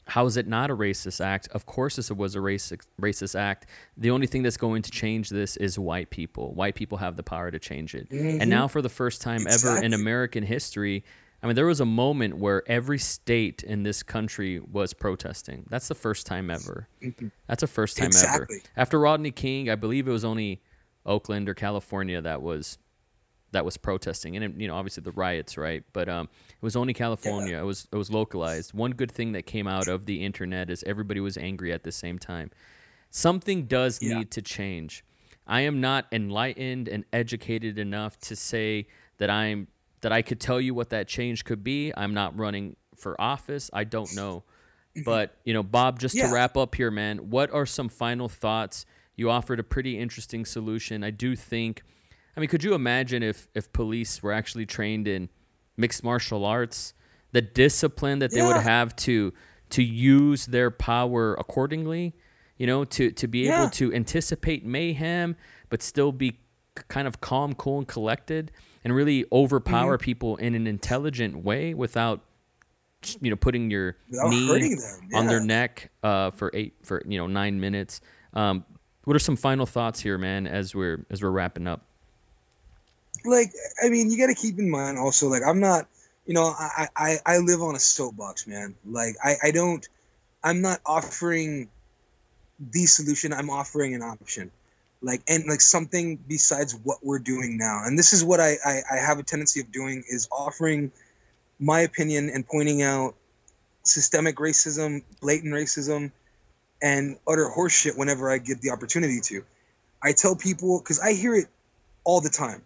how is it not a racist act? Of course, this was a racist racist act. The only thing that's going to change this is white people. White people have the power to change it. And now, for the first time ever in American history, I mean, there was a moment where every state in this country was protesting. That's the first time ever. That's the first time Exactly. ever. After Rodney King, I believe it was only Oakland or California that was that was protesting, and it, you know, obviously the riots, right? But um, it was only California. It was it was localized. One good thing that came out of the internet is everybody was angry at the same time. Something does Yeah. need to change. I am not enlightened and educated enough to say that I'm that I could tell you what that change could be. I'm not running for office. I don't know. Mm-hmm. But, you know, Bob, just Yeah. to wrap up here, man, what are some final thoughts? You offered a pretty interesting solution. I do think I mean, could you imagine if if police were actually trained in mixed martial arts, the discipline that they would have to to use their power accordingly, you know, to to be Yeah. able to anticipate mayhem but still be kind of calm, cool and collected and really overpower Mm-hmm. people in an intelligent way without you know putting your Without knee them, on their neck uh, for eight for you know nine minutes. Um, what are some final thoughts here, man? As we're as we're wrapping up. like I mean, you got to keep in mind also, like I'm not, you know, I I I live on a soapbox, man. Like I I don't, I'm not offering the solution. I'm offering an option, like and like something besides what we're doing now. And this is what I I, I have a tendency of doing is offering my opinion and pointing out systemic racism, blatant racism, and utter horseshit whenever I get the opportunity to. I tell people because I hear it all the time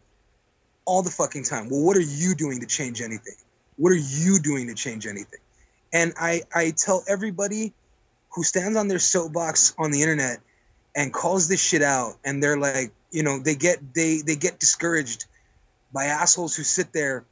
all the fucking time. Well, what are you doing to change anything? What are you doing to change anything? And I, I tell everybody who stands on their soapbox on the internet and calls this shit out, and they're like, you know, they get they they get discouraged by assholes who sit there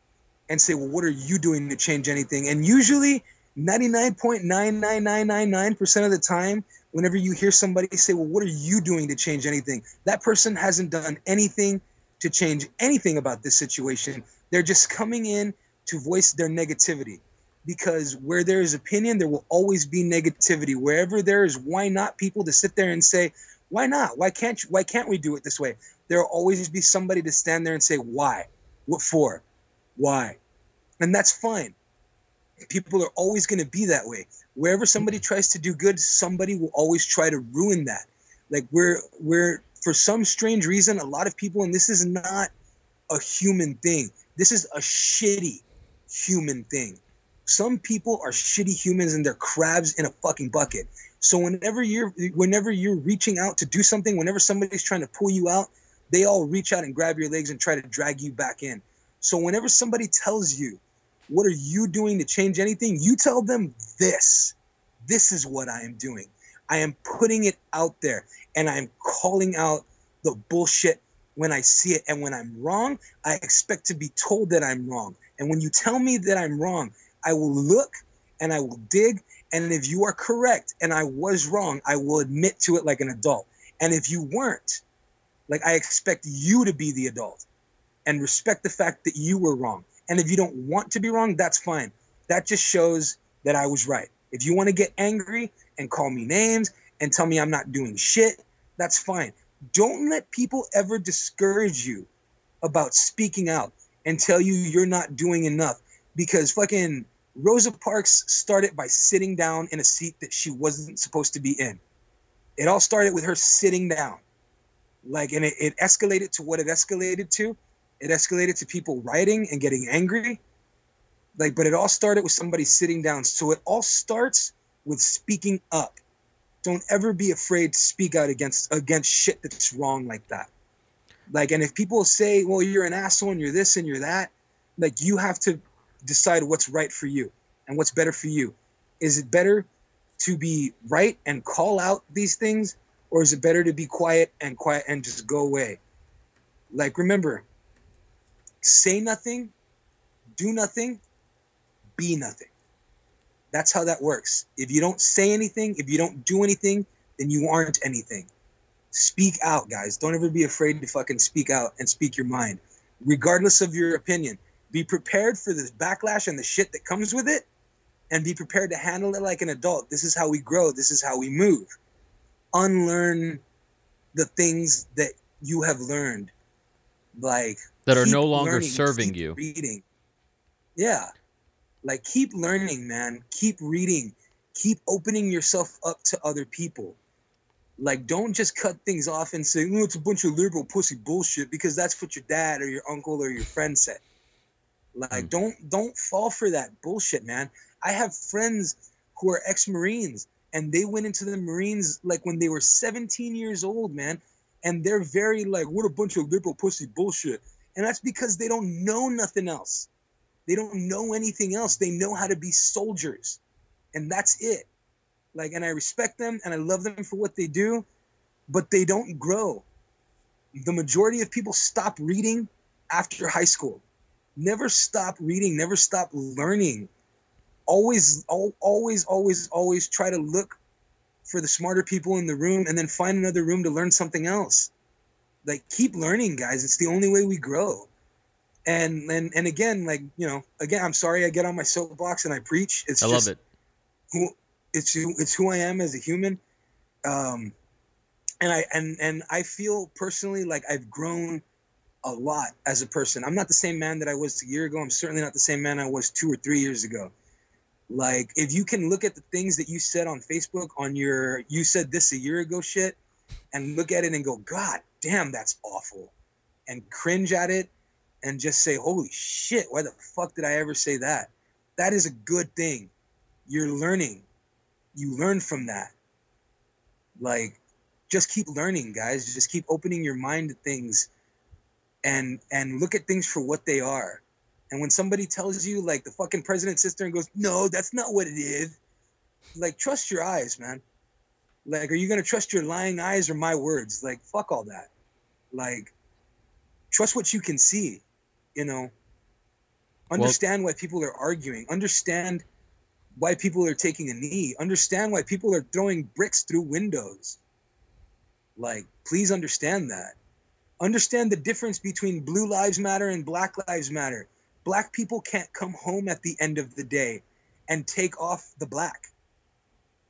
and say, well, what are you doing to change anything? And usually, ninety nine point nine nine nine nine nine percent of the time, whenever you hear somebody say, well, what are you doing to change anything? That person hasn't done anything to change anything about this situation. They're just coming in to voice their negativity. Because where there is opinion, there will always be negativity. Wherever there is why not people to sit there and say, why not? Why can't you, why can't we do it this way? There will always be somebody to stand there and say, why? What for? Why? And that's fine. People are always going to be that way. Wherever somebody mm-hmm. tries to do good, somebody will always try to ruin that. Like we're we're for some strange reason, a lot of people, and this is not a human thing. This is a shitty human thing. Some people are shitty humans and they're crabs in a fucking bucket. So whenever you're whenever you're reaching out to do something, whenever somebody's trying to pull you out, they all reach out and grab your legs and try to drag you back in. So whenever somebody tells you, what are you doing to change anything? You tell them this. This is what I am doing. I am putting it out there and I'm calling out the bullshit when I see it. And when I'm wrong, I expect to be told that I'm wrong. And when you tell me that I'm wrong, I will look and I will dig. And if you are correct and I was wrong, I will admit to it like an adult. And if you weren't, like I expect you to be the adult and respect the fact that you were wrong. And if you don't want to be wrong, that's fine. That just shows that I was right. If you want to get angry and call me names and tell me I'm not doing shit, that's fine. Don't let people ever discourage you about speaking out and tell you you're not doing enough because fucking Rosa Parks started by sitting down in a seat that she wasn't supposed to be in. It all started with her sitting down. Like, and it, it escalated to what it escalated to. It escalated to people rioting and getting angry. Like, but it all started with somebody sitting down. So it all starts with speaking up. Don't ever be afraid to speak out against against shit that's wrong like that. Like, and if people say, well, you're an asshole and you're this and you're that, like you have to decide what's right for you and what's better for you. Is it better to be right and call out these things, or is it better to be quiet and quiet and just go away? Like, remember, say nothing, do nothing, be nothing. That's how that works. If you don't say anything, if you don't do anything, then you aren't anything. Speak out, guys. Don't ever be afraid to fucking speak out and speak your mind, regardless of your opinion. Be prepared for this backlash and the shit that comes with it, and be prepared to handle it like an adult. This is how we grow, this is how we move. Unlearn the things that you have learned. Like, That are no longer learning, serving you. Reading. Yeah. Like keep learning, man. Keep reading. Keep opening yourself up to other people. Like don't just cut things off and say, "Oh, it's a bunch of liberal pussy bullshit" because that's what your dad or your uncle or your friend said. Like Mm. don't don't fall for that bullshit, man. I have friends who are ex-marines and they went into the marines like when they were 17 years old, man. And they're very like, "What a bunch of liberal pussy bullshit." And that's because they don't know nothing else. They don't know anything else. They know how to be soldiers. And that's it. Like, and I respect them and I love them for what they do, but they don't grow. The majority of people stop reading after high school. Never stop reading, never stop learning. Always, always, always, always try to look for the smarter people in the room and then find another room to learn something else. Like, keep learning, guys. It's the only way we grow and and and again like you know again i'm sorry i get on my soapbox and i preach it's I just love it. who it's who it's who i am as a human um and i and and i feel personally like i've grown a lot as a person i'm not the same man that i was a year ago i'm certainly not the same man i was two or three years ago like if you can look at the things that you said on facebook on your you said this a year ago shit and look at it and go god damn that's awful and cringe at it and just say, holy shit, why the fuck did I ever say that? That is a good thing. You're learning. You learn from that. Like, just keep learning, guys. Just keep opening your mind to things and and look at things for what they are. And when somebody tells you, like the fucking president sister and goes, No, that's not what it is. Like, trust your eyes, man. Like, are you gonna trust your lying eyes or my words? Like, fuck all that. Like, trust what you can see you know understand why people are arguing understand why people are taking a knee understand why people are throwing bricks through windows like please understand that understand the difference between blue lives matter and black lives matter. Black people can't come home at the end of the day and take off the black.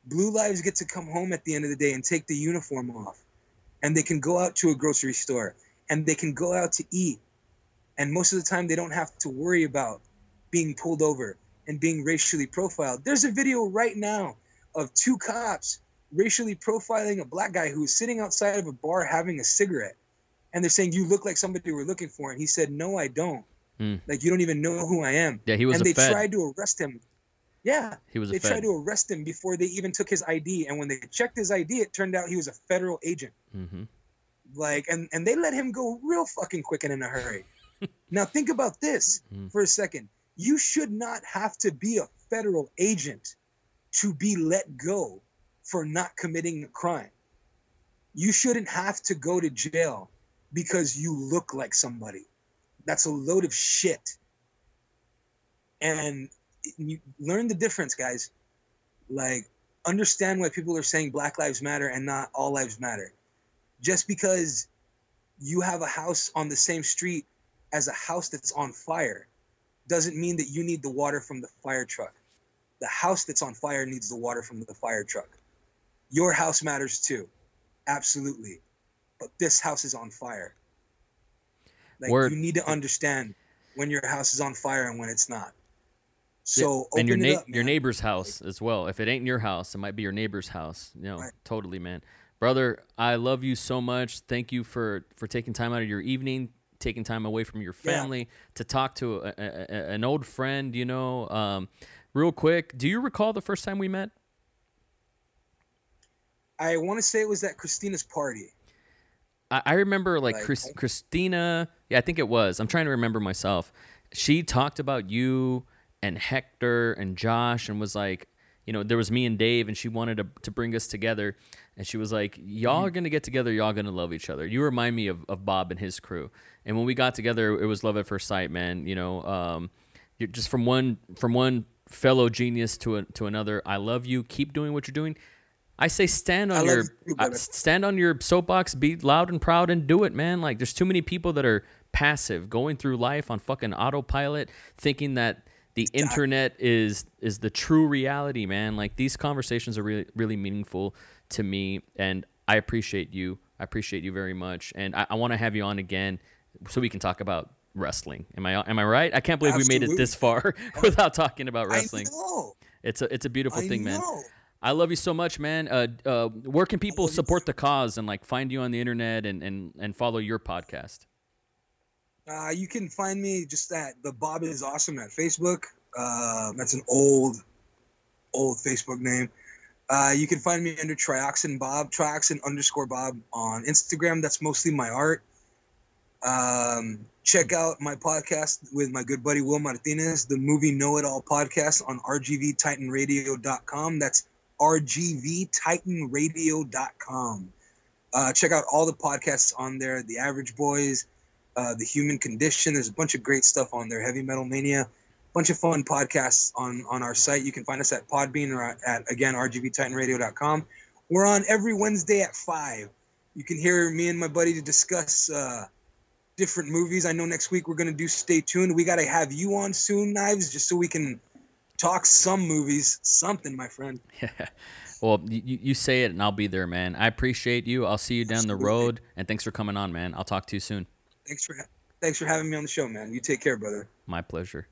Blue lives get to come home at the end of the day and take the uniform off. And they can go out to a grocery store and they can go out to eat. And most of the time they don't have to worry about being pulled over and being racially profiled. There's a video right now of two cops racially profiling a black guy who was sitting outside of a bar having a cigarette and they're saying you look like somebody we're looking for. And he said no i don't. Hmm. like you don't even know who i am. Yeah, he was and they Fed. tried to arrest him. Yeah. He was a they tried to arrest him before they even took his id and when they checked his id it turned out he was a federal agent. Hmm like and and they let him go real fucking quick and in a hurry. Now think about this Mm. for a second. You should not have to be a federal agent to be let go for not committing a crime. You shouldn't have to go to jail because you look like somebody that's a load of shit and you learn the difference guys like understand why people are saying black lives matter and not all lives matter just because you have a house on the same street as a house that's on fire doesn't mean that you need the water from the fire truck. The house that's on fire needs the water from the fire truck. Your house matters too. Absolutely. But this house is on fire. Like Word. you need to understand when your house is on fire and when it's not. So and your it na- up, your neighbor's house as well. If it ain't your house, it might be your neighbor's house. You know, Right. totally, man. Brother, I love you so much. Thank you for for taking time out of your evening, taking time away from your Yeah. family to talk to a, a, a- an old friend. You know, um, real quick, do you recall the first time we met? I want to say it was at Christina's party. I, I remember like Like, Chris, Christina. Yeah, I think it was. I'm trying to remember myself. She talked about you and Hector and Josh and was like, you know, there was me and Dave, and she wanted to, to bring us together. And she was like, y'all are going to get together. Y'all going to love each other. You remind me of, of Bob and his crew. And when we got together, it was love at first sight, man. You know, um, you're just from one from one fellow genius to a, to another. I love you. Keep doing what you're doing. I say stand on your uh, stand on your soapbox, be loud and proud, and do it, man. Like there's too many people that are passive, going through life on fucking autopilot, thinking that the internet is is the true reality, man. Like these conversations are really really meaningful to me, and I appreciate you. I appreciate you very much, and I, I want to have you on again so we can talk about wrestling. Am I am I right? I can't believe we made it this far without talking about wrestling. know. It's a it's a beautiful I thing, man. I love you so much, man. Uh, uh, where can people support the cause and like find you on the internet and, and, and follow your podcast? Uh, you can find me just at the Bob is awesome at Facebook. Uh, that's an old, old Facebook name. Uh, you can find me under Trioxin Bob, Trioxin underscore Bob on Instagram. That's mostly my art. Um, check out my podcast with my good buddy Will Martinez, the movie Know It All podcast on rgvtitanradio.com. That's rgvtitanradio.com. Uh, check out all the podcasts on there. The Average Boys, uh, The Human Condition. There's a bunch of great stuff on there. Heavy Metal Mania. Bunch of fun podcasts on on our site. You can find us at Podbean or at, again rgvtitanradio.com. We're on every Wednesday at five. You can hear me and my buddy to discuss uh, different movies. I know next week we're gonna do. Stay tuned. We gotta have you on soon, Knives, just so we can talk some movies. Something, my friend. Yeah. Well, you, you say it and I'll be there, man. I appreciate you. I'll see you down the road and thanks for coming on, man. I'll talk to you soon. Thanks for thanks for having me on the show, man. You take care, brother. My pleasure.